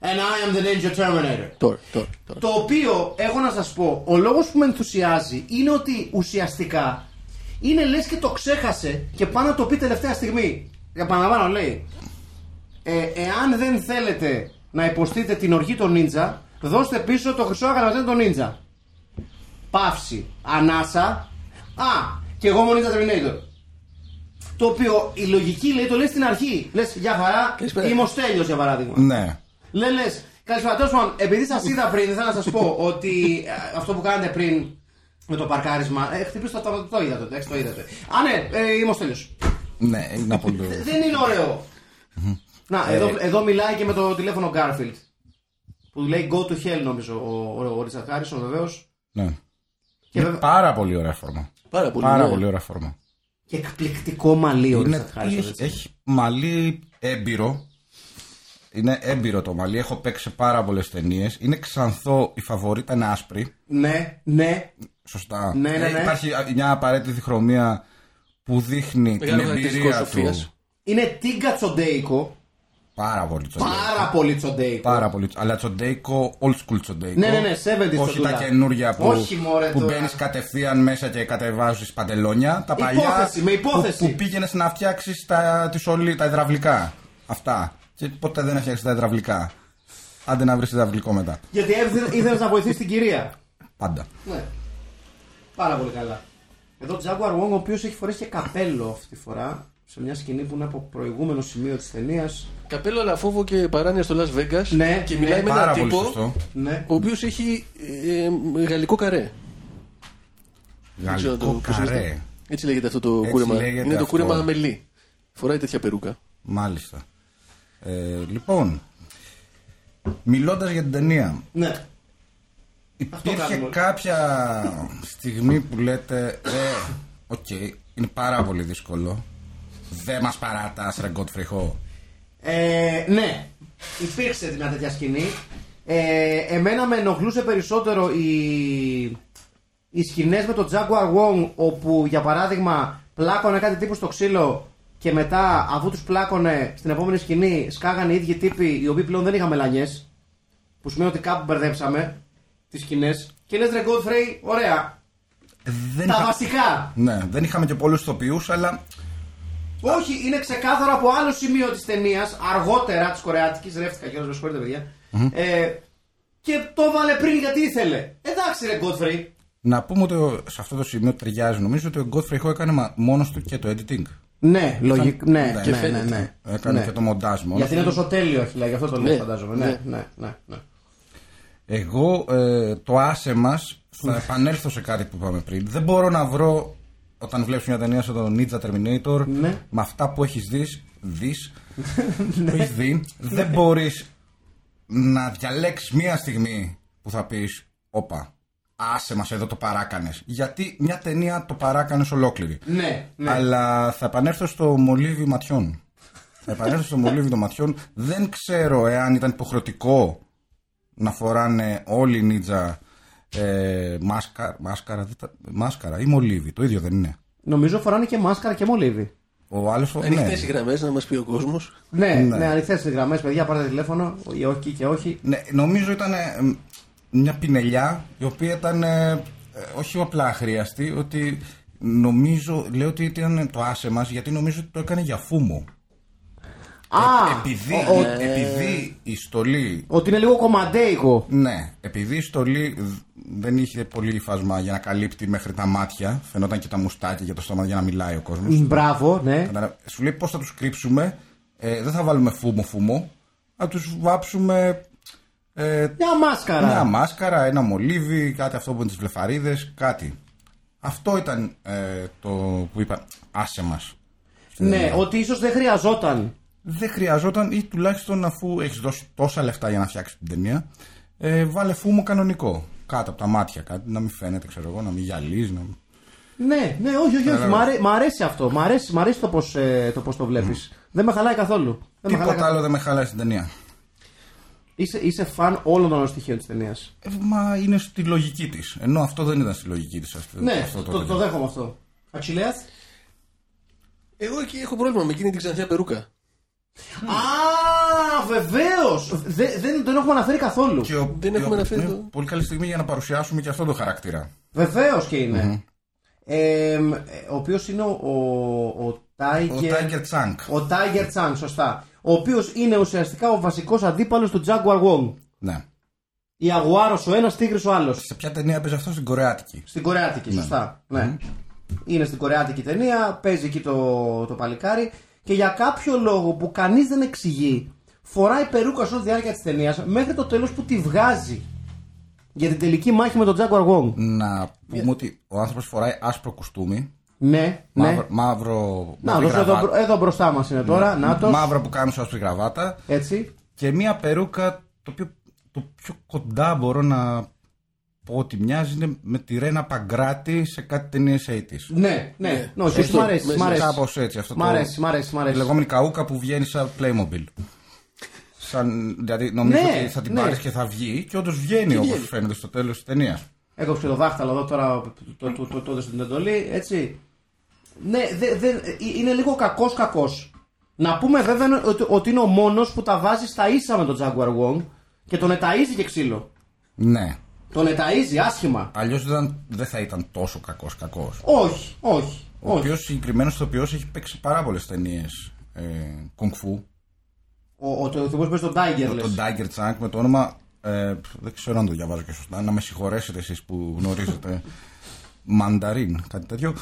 S1: And I am the ninja terminator.
S3: Τώρα, τώρα, τώρα.
S1: Το οποίο, έχω να σας πω, ο λόγος που με ενθουσιάζει είναι ότι ουσιαστικά είναι λες και το ξέχασε και πάει να το πει τελευταία στιγμή. Επαναλαμβάνω, λέει. Ε, εάν δεν θέλετε να υποστείτε την οργή των νίντζα, δώστε πίσω το χρυσό αγαλματένιο των νίντζα. Παύση. Ανάσα. Α, και εγώ μόνο Ninja Terminator. Το οποίο η λογική λέει, το λέει στην αρχή. Λες, για χαρά,
S3: Καλησπέρα.
S1: είμαι ο Στέλιος για παράδειγμα.
S2: Ναι.
S1: Λε, λες. Καλησπέρα. Τέλος πάντων, επειδή σας είδα πριν, ήθελα να σας πω ότι ε, αυτό που κάνατε πριν Με το παρκάρισμα. Ε, χτυπήστε το, το, το είδατε. εντάξει, το είδατε. Α, ναι, ε, είμαι ο Στέλιος.
S2: Ναι, είναι από το.
S1: Δεν είναι ωραίο. Να, εδώ, εδώ μιλάει και με το τηλέφωνο Garfield. Που λέει go to hell νομίζω ο, ο, ο Ρίτσαρτ Χάρισον βεβαίως.
S2: ναι.
S1: Και,
S2: Είναι
S1: βέβαια-
S2: πάρα πολύ ωραία φόρμα.
S3: Πάρα πολύ.
S2: Πάρα
S3: ναι.
S2: πολύ ωραία φόρμα.
S1: και εκπληκτικό μαλλί ο
S2: Είναι,
S1: Ρίτσαρτ Χάρισον. έτσι.
S2: έχει μαλλί έμπειρο. Είναι έμπειρο το μαλλί. Έχω παίξει σε πάρα πολλές ταινίες. Είναι ξανθό. Η φαβορήτα είναι άσπρη.
S1: Ναι, ναι.
S2: Σωστά.
S1: Ναι, ναι,
S2: Ε,
S1: ναι.
S2: Υπάρχει μια απαραίτητη χρωμία που δείχνει
S3: Μεγάλο
S2: την
S3: χαρακτηριστικό
S2: εμπειρία
S3: Σοφίας.
S2: του.
S1: Είναι τίγκα τσοντέικο.
S2: Πάρα πολύ τσοντέικο.
S1: Πάρα πολύ τσοντέικο.
S2: Πάρα πολύ. Αλλά τσοντέικο, old school τσοντέικο.
S1: Ναι, ναι, ναι, 70s
S2: Όχι
S1: τσοντούλα.
S2: τα καινούργια που,
S1: Όχι, μωρέ,
S2: που
S1: τώρα.
S2: μπαίνεις κατευθείαν μέσα και κατεβάζεις παντελόνια. Τα παλιά
S1: Υπόθεση, με υπόθεση.
S2: Που, που πήγαινες να φτιάξεις τα, τις ολί- τα υδραυλικά. Αυτά. Και ποτέ δεν φτιάξει τα υδραυλικά. Άντε να βρεις υδραυλικό μετά.
S1: Γιατί ήθελες να βοηθήσεις την κυρία.
S2: Πάντα.
S1: Ναι. Πάρα πολύ καλά. Εδώ Jaguar Wong, ο οποίος έχει φορέσει και καπέλο αυτή τη φορά. Σε μια σκηνή που είναι από προηγούμενο σημείο της ταινίας.
S3: Καπέλο, αλλά φόβο και παράνοια στο Las Vegas.
S1: Ναι,
S3: και
S1: ναι.
S3: μιλάει με
S2: Πάρα
S3: έναν
S2: πολύ
S3: τύπο
S2: σωστό.
S1: Ναι.
S3: ο οποίος έχει ε, γαλλικό καρέ. Δεν ξέρω
S2: Γαλλικό
S3: το- πώς
S2: καρέ.
S3: είναι. Έτσι λέγεται αυτό το
S2: Έτσι
S3: κούρεμα.
S2: λέγεται
S3: Είναι το
S2: αυτό.
S3: κούρεμα αμελή. Φοράει τέτοια περούκα.
S2: Μάλιστα. Ε, λοιπόν, μιλώντας για την ταινία,
S1: ναι.
S2: Υπήρχε
S1: κάνουμε.
S2: κάποια στιγμή που λέτε ε, οκ, είναι πάρα πολύ δύσκολο. Δεν μας παρατάς ρε Godfrey Ho.
S1: Ε, ναι, υπήρξε μια τέτοια σκηνή. Ε, εμένα με ενοχλούσε περισσότερο οι, οι σκηνές με τον Jaguar Wong όπου για παράδειγμα πλάκωνε κάτι τύπους στο ξύλο και μετά αφού τους πλάκωνε στην επόμενη σκηνή σκάγανε οι ίδιοι τύποι οι οποίοι πλέον δεν είχαν μελανιές που σημαίνει ότι κάπου μπερδέψαμε τις σκηνές. Και λες ρε Godfrey, ωραία,
S2: Δεν,
S1: τα
S2: είχα-
S1: βασικά.
S2: Ναι, δεν είχαμε και πολλούς ηθοποιούς, αλλά
S1: Όχι, είναι ξεκάθαρο από άλλο σημείο της ταινίας, αργότερα της Κορεάτικης. Ρεύτηκα κιόλας, με συγχωρείτε, παιδιά. Ε, και το βάλε πριν γιατί ήθελε. Εντάξει, ρε Godfrey.
S2: να πούμε ότι ο- σε αυτό το σημείο ταιριάζει. Νομίζω ότι ο Godfrey Ho έκανε μα- μόνος του και το editing.
S1: Ναι, λογικό. Ναι,
S2: ναι,
S1: ναι,
S2: και
S1: ναι,
S3: φαίνεται.
S1: ναι.
S2: Έκανε
S1: Ναι.
S2: και το μοντάζ μόνος
S1: Γιατί είναι
S2: του.
S1: τόσο τέλειο, όχι, γι' αυτό το λέω,
S3: Ναι,
S1: φαντάζομαι. Ναι,
S3: ναι.
S1: ναι, ναι. ναι.
S2: Εγώ ε, το άσε μας θα επανέλθω σε κάτι που είπαμε πριν. Δεν μπορώ να βρω όταν βλέπεις μια ταινία σαν τον Ninja Terminator
S1: Ναι.
S2: με αυτά που έχεις δεις, δεις, που <laughs> έχεις δει, δεν μπορείς να διαλέξεις μια στιγμή που θα πεις όπα, άσε μας εδώ το παράκανες. Γιατί μια ταινία το παράκανες ολόκληρη.
S1: Ναι, ναι.
S2: Αλλά θα επανέλθω στο μολύβι ματιών. Θα επανέλθω στο μολύβι των ματιών. Δεν ξέρω εάν ήταν υποχρεωτικό να φοράνε όλοι οι νίτζα ε, μάσκα, μάσκαρα, δεν τα- μάσκαρα ή μολύβι. Το ίδιο δεν είναι.
S1: Νομίζω φοράνε και μάσκαρα και μολύβι.
S2: Ο άλλος φορά.
S3: Ανοιχτές
S2: Ναι.
S3: οι γραμμές να μας πει ο κόσμος.
S1: Ναι,
S2: Ναι.
S1: ναι, ανοιχτές τι γραμμές, παιδιά, πάρτε τηλέφωνο, ή όχι και όχι.
S2: ναι, νομίζω ήταν ε, μια πινελιά η οποία ήταν ε, ε, όχι απλά αχρίαστη, ότι νομίζω, λέω ότι ήταν το άσε μας γιατί νομίζω ότι το έκανε για φούμο.
S1: Α,
S2: επειδή,
S1: ο- ο-
S2: επειδή η στολή
S1: ότι είναι λίγο κομμαντέικο.
S2: Ναι, επειδή η στολή δ- δεν είχε πολύ φάσμα για να καλύπτει μέχρι τα μάτια, φαινόταν και τα μουστάκια για το στόμα για να μιλάει ο κόσμος.
S1: Μπράβο, ναι.
S2: Σου λέει πώς θα τους κρύψουμε, ε, δεν θα βάλουμε φούμο-φούμο, θα τους βάψουμε ε,
S1: Μια μάσκαρα.
S2: μια μάσκαρα, ένα μολύβι, κάτι αυτό που είναι τις βλεφαρίδες, κάτι. Αυτό ήταν ε, το που είπα, άσε μας.
S1: Ναι, ότι ίσως δεν χρειαζόταν.
S2: Δεν χρειαζόταν ή τουλάχιστον αφού έχεις δώσει τόσα λεφτά για να φτιάξεις την ταινία, ε, βάλε φούμο κανονικό. Κάτω από τα μάτια, κάτι να μην φαίνεται, ξέρω εγώ, να μην γυαλίζεις. Να... μην-
S1: Ναι, ναι, όχι, όχι, όχι.
S2: Ναι,
S1: Μ' αρέ- μ' αρέσει αυτό. Μ' αρέσει, μ' αρέσει το πώς ε, το, πώς το βλέπεις. Δεν με χαλάει καθόλου. Δεν με χαλάει
S2: Τίποτα
S1: καθόλου.
S2: άλλο δεν με χαλάει στην ταινία.
S1: Είσαι, είσαι φαν όλων των στοιχείων της ταινίας.
S2: Ε, μα είναι στη λογική της. Ενώ αυτό δεν ήταν στη λογική της. Αυτό,
S1: Ναι,
S2: αυτό
S1: το, το, το δέχομαι αυτό. Αξιλέα.
S3: Εγώ εκεί έχω πρόβλημα με εκείνη την ξανθιά περούκα.
S1: Α, βεβαίως! Δεν, δεν τον έχουμε αναφέρει καθόλου.
S2: Και ο-
S3: Δεν
S2: και
S3: έχουμε
S2: ο-
S3: αναφέρει
S2: είναι
S3: το-
S2: Πολύ καλή στιγμή για να παρουσιάσουμε και αυτό το χαρακτήρα.
S1: Βεβαίως και είναι. Ε, μ, ε, ο οποίος είναι ο, ο, ο
S2: Ο
S1: Tiger.
S2: Tiger Chunk.
S1: Ο Tiger Chang, σωστά. Ο οποίος είναι ουσιαστικά ο βασικός αντίπαλος του Jaguar Wong.
S2: Ναι.
S1: Η Αγουάρος ο ένας, Τίγρης ο άλλος.
S2: Σε ποια ταινία έπαιζε αυτό στην Κορεάτικη;
S1: Στην Κορεάτικη, σωστά. Ναι. Είναι στην Κορεάτικη ταινία, παίζει εκεί το, το παλικάρι και για κάποιο λόγο που κανείς δεν εξηγεί, φοράει περούκα σε όλη τη διάρκεια της ταινίας μέχρι το τέλος που τη βγάζει. Για την τελική μάχη με τον Jaguar Wong.
S2: Να πούμε ότι ο άνθρωπος φοράει άσπρο κουστούμι.
S1: Ναι, ναι.
S2: Μαύρο, μαύρο
S1: Να,
S2: μαύρη
S1: δώσω εδώ,
S2: γραβάτα.
S1: εδώ μπροστά μας είναι τώρα. Νάτος.
S2: Μαύρο που κάνει άσπρη γραβάτα.
S1: Έτσι.
S2: Και μία περούκα το οποίο το πιο κοντά μπορώ να πω ότι μοιάζει είναι με τη Ρένα Παγκράτη σε κάτι ταινίε 80's.
S1: Ναι, ναι.
S3: Ναι.
S1: ναι όχι,
S3: Σωστό.
S1: μ' αρέσει.
S3: Μέσα
S1: Μ' αρέσει.
S2: Κάπω έτσι. Αυτό
S1: Μ'
S2: το-
S1: αρέσει, μ' αρέσει, μ'
S2: Η
S1: αρέσει.
S2: λεγόμενη καούκα που βγαίνει σαν Playmobil. Σαν, δηλαδή νομίζω
S1: Ναι,
S2: ότι θα την
S1: ναι.
S2: πάρεις και θα βγει και όντως βγαίνει όπως φαίνεται στο τέλος της ταινίας.
S1: Έκοψε το δάχτυλο εδώ τώρα το, το, το, το, το έδωσε την εντολή, έτσι. Ναι, δε, δε, ε, είναι λίγο κακός κακός. Να πούμε βέβαια ότι, ότι είναι ο μόνος που τα βάζει στα ίσα με τον Jaguar Wong και τον εταίζει και ξύλο.
S2: Ναι.
S1: Τον εταίζει άσχημα.
S2: Αλλιώς δεν, δεν θα ήταν τόσο κακός κακός.
S1: Όχι, όχι.
S2: Ο
S1: όχι.
S2: οποίο συγκεκριμένος ηθοποιός έχει παίξει πάρα πολλές ταινίες ε, κουνγκφού.
S1: Ο, ο, το ηθοποιός παίζει τον Tiger, λες.
S2: Τον Tiger Chunk με το όνομα. Ε, δεν ξέρω αν το διαβάζω και σωστά. Να με συγχωρέσετε εσείς που γνωρίζετε. <laughs> Μανταρίν, κάτι τέτοιο.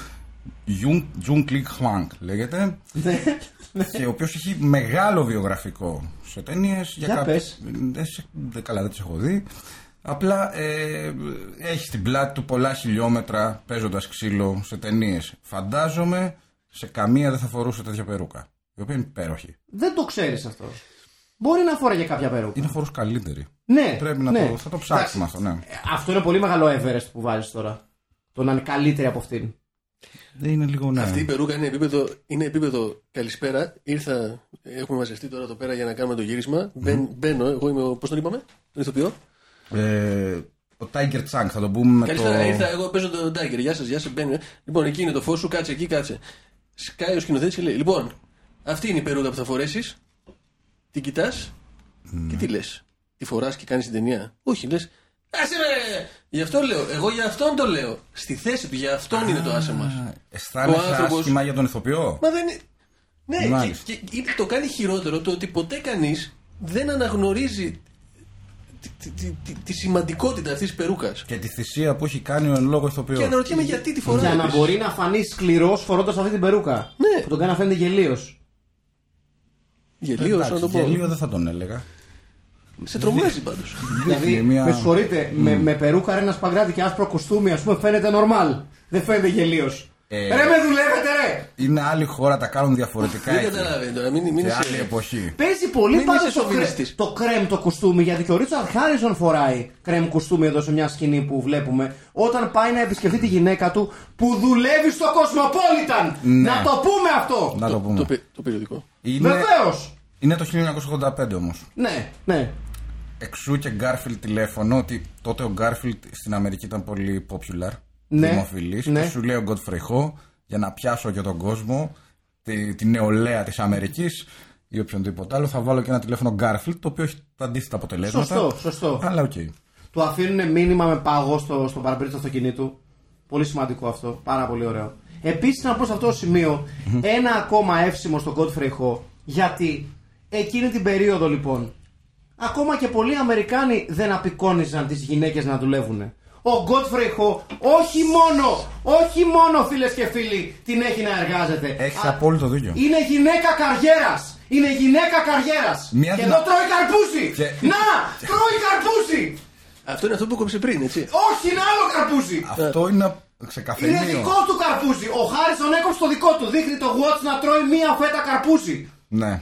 S2: Jung Klik Hwang λέγεται.
S1: Ναι.
S2: και ο οποίος έχει μεγάλο βιογραφικό σε ταινίες.
S1: Για πες.
S2: Δεν, σε- δεν- καλά, δεν τις έχω δει. Απλά ε, έχει στην πλάτη του πολλά χιλιόμετρα παίζοντας ξύλο σε ταινίες. Φαντάζομαι σε καμία δεν θα φορούσε τέτοια περούκα. Η οποία είναι υπέροχη.
S1: Δεν το ξέρεις αυτό. Μπορεί να φοράει για κάποια περούκα.
S2: Είναι φορούς καλύτερη.
S1: Ναι,
S2: Πρέπει να
S1: ναι.
S2: το, θα το ψάξουμε αυτό, ναι.
S1: Ε, Αυτό είναι πολύ μεγάλο Everest που βάζεις τώρα. Το να είναι καλύτερη από αυτήν.
S2: Δεν είναι λίγο ναι.
S3: Αυτή η περούκα είναι επίπεδο, είναι επίπεδο καλησπέρα. Ήρθα, έχουμε μαζευτεί τώρα εδώ πέρα για να κάνουμε το γύρισμα. Μπαίν- Μπαίνω, εγώ είμαι ο. Πώς τον είπαμε, τον ηθοποιό.
S2: Ε, ο Tiger Chunk θα τον πούμε με
S3: Καλησπέρα,
S2: το.
S3: ήρθα, εγώ παίζω τον Tiger. Γεια σας, γεια σας. Μπαίνω. Λοιπόν, εκεί είναι το φως σου, κάτσε εκεί, κάτσε. Σκάει ο σκηνοθέτης και λέει: Λοιπόν, αυτή είναι η περούκα που θα φορέσεις. Την κοιτάς και τι λες. Τη φοράς και κάνεις την ταινία. Όχι, λες. Άσε με! Γι' αυτό λέω. Εγώ για αυτόν το λέω. Στη θέση του, για αυτόν είναι το άσε μας. Ο
S2: Αισθάνεσαι
S3: άνθρωπος-
S2: άσχημα για τον ηθοποιό;
S3: Μα δεν είναι. Ναι, και,
S2: Μάλιστα.
S3: και, είναι- το κάνει χειρότερο το ότι ποτέ κανείς δεν αναγνωρίζει τη, τη, τη, τη, τη σημαντικότητα αυτής της περούκας.
S2: Και τη θυσία που έχει κάνει ο εν λόγω ηθοποιός.
S3: Και αναρωτιέμαι γιατί τη φοράει.
S1: Για να
S3: επίσης.
S1: μπορεί να φανείς σκληρός φορώντας αυτή την περούκα.
S3: Ναι.
S1: Που τον κάνει να φαίνεται γελίος.
S3: Γελίος, να το πω.
S2: Γελίο δεν θα τον έλεγα.
S3: Σε τρομάζει πάντως.
S1: Δηλαδή,
S2: μια-
S1: με συγχωρείτε, με, με περούκα, ένα σπαγκράτη και άσπρο κουστούμι, ας πούμε, φαίνεται normal. Δεν φαίνεται γελίος.
S2: Ε,
S1: Ρε με δουλεύετε, ρε!
S2: Είναι άλλη χώρα, τα κάνουν διαφορετικά.
S3: Δεν
S2: εκεί.
S3: καταλαβαίνει τώρα, μην, μην
S2: Και
S3: είσαι.
S2: άλλη εποχή.
S1: Παίζει πολύ
S3: Μην
S1: πάνω
S3: είσαι
S1: το, κρέ,
S3: σοβινιστής.
S1: το κρέμ το κουστούμι, γιατί και ο Ρίτσαρντ Χάρισον φοράει κρέμ κουστούμι εδώ σε μια σκηνή που βλέπουμε, όταν πάει να επισκεφτεί τη γυναίκα του που δουλεύει στο Κοσμοπόλιταν!
S2: Ναι.
S1: Να το πούμε αυτό!
S2: Να το πούμε.
S3: Το, πε- το περιοδικό.
S2: Είναι,
S1: Βεβαίως!
S2: είναι το 1985 όμως.
S1: Ναι, ναι.
S2: Εξού και Garfield τηλέφωνο ότι τότε ο Garfield στην Αμερική ήταν πολύ popular.
S1: Ναι.
S2: Δημοφιλής
S1: Ναι.
S2: Και σου λέει ο Godfrey Ho για να πιάσω και τον κόσμο, τη, τη νεολαία της Αμερικής ή οποιονδήποτε άλλο, θα βάλω και ένα τηλέφωνο Garfield το οποίο έχει τα αντίθετα αποτελέσματα.
S1: Σωστό, σωστό.
S2: Αλλά οκ.
S1: Του αφήνουν μήνυμα με πάγο στο, στο παραπέριτη του αυτοκινήτου. Πολύ σημαντικό αυτό. Πάρα πολύ ωραίο. Επίσης, να πω σε αυτό το σημείο ένα ακόμα εύσημο στον Godfrey Ho. Γιατί εκείνη την περίοδο λοιπόν, ακόμα και πολλοί Αμερικάνοι δεν απεικόνιζαν τις γυναίκες να δουλεύουν. Ο Godfrey Ho όχι μόνο, όχι μόνο φίλες και φίλοι την έχει να εργάζεται.
S2: Έχεις
S1: Α,
S2: απόλυτο δίκιο.
S1: είναι γυναίκα καριέρας! Είναι γυναίκα καριέρας!
S2: Μια
S1: Και
S2: δυνα-
S1: εδώ τρώει καρπούζι!
S2: Και-
S1: Να! Τρώει καρπούζι!
S3: Αυτό είναι αυτό που κόψε πριν, έτσι.
S1: Όχι, είναι άλλο καρπούζι!
S2: Αυτό είναι
S1: Είναι
S2: ξεκαθαρίο.
S1: δικό του καρπούζι! Ο Χάρισον έκοψε το δικό του. Δείχνει το Watch να τρώει μία φέτα καρπούζι.
S2: Ναι.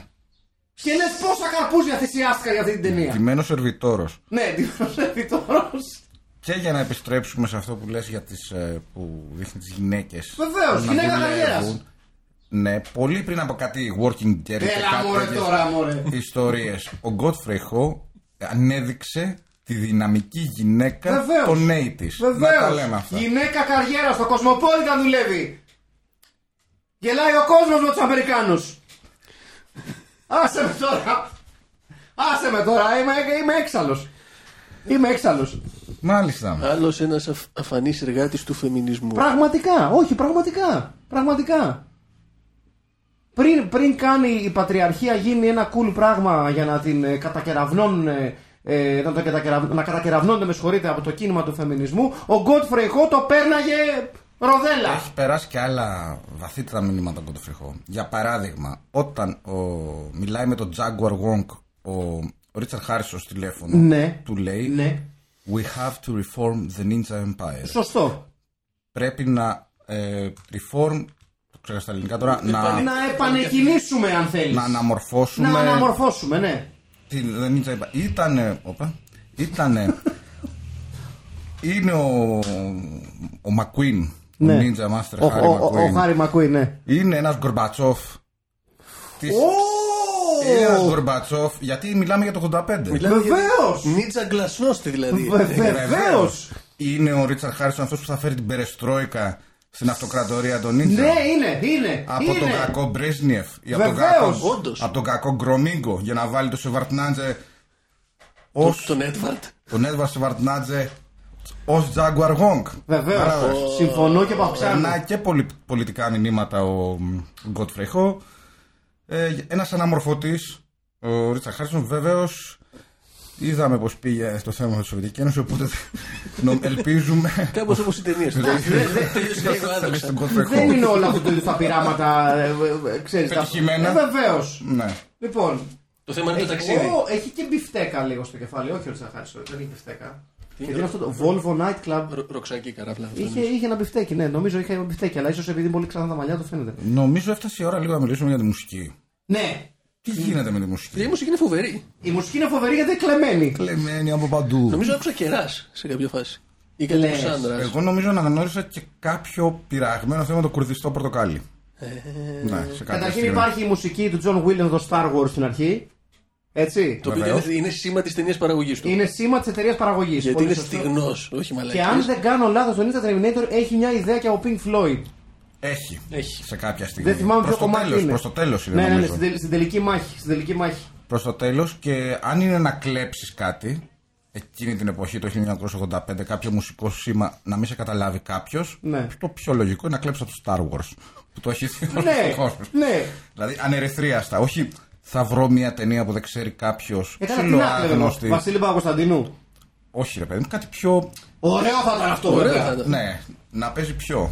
S1: Και λες πόσα καρπούζια θυσιάστηκαν για αυτή την ταινία.
S2: Τιμένο σερβιτόρος.
S1: Ναι, τι προσέφει τώρα.
S2: Και για να επιστρέψουμε σε αυτό που λες για τις, ε, που δείχνει τις γυναίκες
S1: Βεβαίως,
S2: να
S1: γυναίκα
S2: δουλεύουν.
S1: καριέρας.
S2: Ναι, πολύ πριν από κάτι working girl και
S1: Έλα
S2: κάτι
S1: μωρέ
S2: τέτοιες
S1: τώρα, μωρέ.
S2: ιστορίες. Ο Godfrey Ho ανέδειξε τη δυναμική γυναίκα
S1: Βεβαίως.
S2: των 80's. Να τα λέμε
S1: Βεβαίω.
S2: αυτά.
S1: Γυναίκα καριέρας στο Κοσμοπόλιτα δουλεύει. Γελάει ο κόσμος με τους Αμερικάνους. Άσε με τώρα. Άσε με τώρα. Είμαι, είμαι έξαλλος. Είμαι έξαλλος.
S2: Μάλιστα.
S3: Άλλος ένας αφ, αφανής εργάτης του φεμινισμού.
S1: Πραγματικά, όχι, πραγματικά. Πραγματικά. Πριν, πριν κάνει η πατριαρχία γίνει ένα cool πράγμα για να την ε, κατακεραυνώνουν, ε, ε, να, το κατακεραυ- να κατακεραυνώνται, με συγχωρείτε, από το κίνημα του φεμινισμού, ο Godfrey Ho το πέρναγε ροδέλα.
S2: Έχει περάσει και άλλα βαθύτερα μηνύματα από το φριχό. Για παράδειγμα, όταν ο, μιλάει με τον Jaguar Wong ο, ο Ρίτσαρντ Χάρισον στο τηλέφωνο,
S1: Ναι.
S2: του λέει
S1: Ναι.
S2: We have to reform the Ninja Empire.
S1: Σωστό.
S2: Πρέπει να ε, reform, το ξέρω στα ελληνικά τώρα, να,
S1: Να επανεκκινήσουμε αν θέλεις.
S2: να αναμορφώσουμε
S1: Να αναμορφώσουμε, ναι.
S2: την the Ninja Empire. Ήτανε, όπα, ήτανε, <laughs> είναι ο, ο McQueen,
S1: Ναι.
S2: ο Ninja Master
S1: Ο,
S2: Harry
S1: ο, ο, ο
S2: McQueen.
S1: Χάρη Μακουί, ναι.
S2: Είναι ένας Γκορμπατσόφ. Της... Είναι ένας Γκορμπατσόφ, γιατί μιλάμε για το 85.
S1: Βεβαίως.
S3: Νίτσα γκλασνώστη δηλαδή.
S1: Βεβαίως.
S2: Είναι ο Ρίτσαρντ Χάρισον αυτός που θα φέρει την Περεστρόικα στην αυτοκρατορία των Ninja.
S1: Ναι, είναι, είναι.
S2: Από
S1: είναι.
S2: τον κακό Μπρέσνιεφ ή από τον
S1: Βεβαίως,
S2: κακό,
S3: όντως.
S2: από τον κακό Γκρομίγκο για να βάλει το Σεβαρτνάντζε
S3: Το-
S2: ως
S3: Τον Έντβαρτ.
S2: τον Έντβαρ Σεβαρτνάντζε ως Τζάγκουαρ Γόγκ.
S1: Βεβαίως. Συμφωνώ και παυξάνω.
S2: Περνάει και πολι- πολιτικά μηνύματα ο Γκότφρεϊ Χο. Ε, ένας αναμορφωτής, ο Ρίτσαρντ Χάρισον βεβαίως Είδαμε πώς πήγε στο θέμα τη Σοβιετική Ένωση, οπότε <laughs> νο- ελπίζουμε.
S3: Κάπως όπως οι ταινίες.
S2: Ναι.
S3: Τελείωσε λίγο
S2: Θέλει
S3: άδοξα.
S2: τον Godfrey
S1: Δεν
S2: Ho.
S1: είναι όλα αυτού του είδου τα πειράματα, ε, ε, ε, ξέρεις. τα-
S2: Πετυχημένα.
S1: Ε, Βεβαίως.
S2: Ναι.
S1: Λοιπόν,
S3: Το θέμα είναι το
S1: έχει,
S3: ταξίδι.
S1: ο, έχει και μπιφτέκα λίγο στο κεφάλι, όχι ο Τσαχάρης, δεν έχει μπιφτέκα. Και είναι αυτό το Volvo Night Club.
S3: Ρο- Ροξάκι καράβλα.
S1: Είχε, είχε ένα μπιφτέκι, ναι, νομίζω είχε ένα μπιφτέκι, αλλά ίσως επειδή είναι πολύ ξανά τα μαλλιά του φαίνεται.
S2: Νομίζω έφτασε η ώρα λίγο να μιλήσουμε για τη μουσική.
S1: Ναι,
S2: Τι γίνεται με τη
S3: Η
S2: μουσική.
S3: μουσική είναι φοβερή.
S1: η μουσική είναι φοβερή γιατί είναι κλεμμένη.
S2: Κλεμμένη από παντού.
S3: Νομίζω άκουσα κεράς σε κάποια φάση. Ή κάτι
S1: Λες.
S3: του Σάντρα.
S2: Εγώ νομίζω να αναγνώρισα και κάποιο πειραγμένο θέμα το κουρδιστό πορτοκάλι. ναι, σε κάποια
S1: Καταρχήν
S2: στιγμή.
S1: υπάρχει η μουσική του John Williams το Star Wars στην αρχή. Έτσι.
S3: Το οποίο
S2: Βεβαίως.
S3: είναι, είναι σήμα της ταινίας παραγωγής του.
S1: Είναι σήμα της εταιρεία παραγωγής.
S3: Γιατί είναι στιγνός, όχι
S1: Και αν
S3: μαλακή.
S1: δεν κάνω λάθος, το Ninja Terminator έχει μια ιδέα και από Pink Floyd.
S2: Έχει.
S3: Έχει.
S2: Σε κάποια στιγμή.
S1: Δεν θυμάμαι
S2: προς
S1: ποιο
S2: το
S1: κομμάτι
S2: τέλος,
S1: είναι.
S2: Προς το τέλος είναι
S1: ναι, ναι, ναι,
S2: νομίζω.
S1: στην, τελ- στην τελική μάχη. Στην τελική μάχη.
S2: Προς το τέλος και αν είναι να κλέψεις κάτι εκείνη την εποχή το 1985 κάποιο μουσικό σήμα να μην σε καταλάβει κάποιος
S1: Ναι.
S2: το πιο λογικό είναι να κλέψεις από το Star Wars που το έχει δει όλος
S1: ναι, <laughs>
S2: ο κόσμος.
S1: ναι.
S2: Δηλαδή ανερεθρίαστα, όχι θα βρω μια ταινία που δεν ξέρει κάποιος
S1: Ε, καλά, τι να κλέβω.
S2: άγνωστη.
S1: Βασίλη Παπακοσταντινού.
S2: Όχι ρε παιδί μου, κάτι πιο...
S1: Ωραίο θα ήταν αυτό,
S3: Ωραίο
S1: βέβαια.
S3: θα ήταν.
S2: Ναι, να παίζει πιο.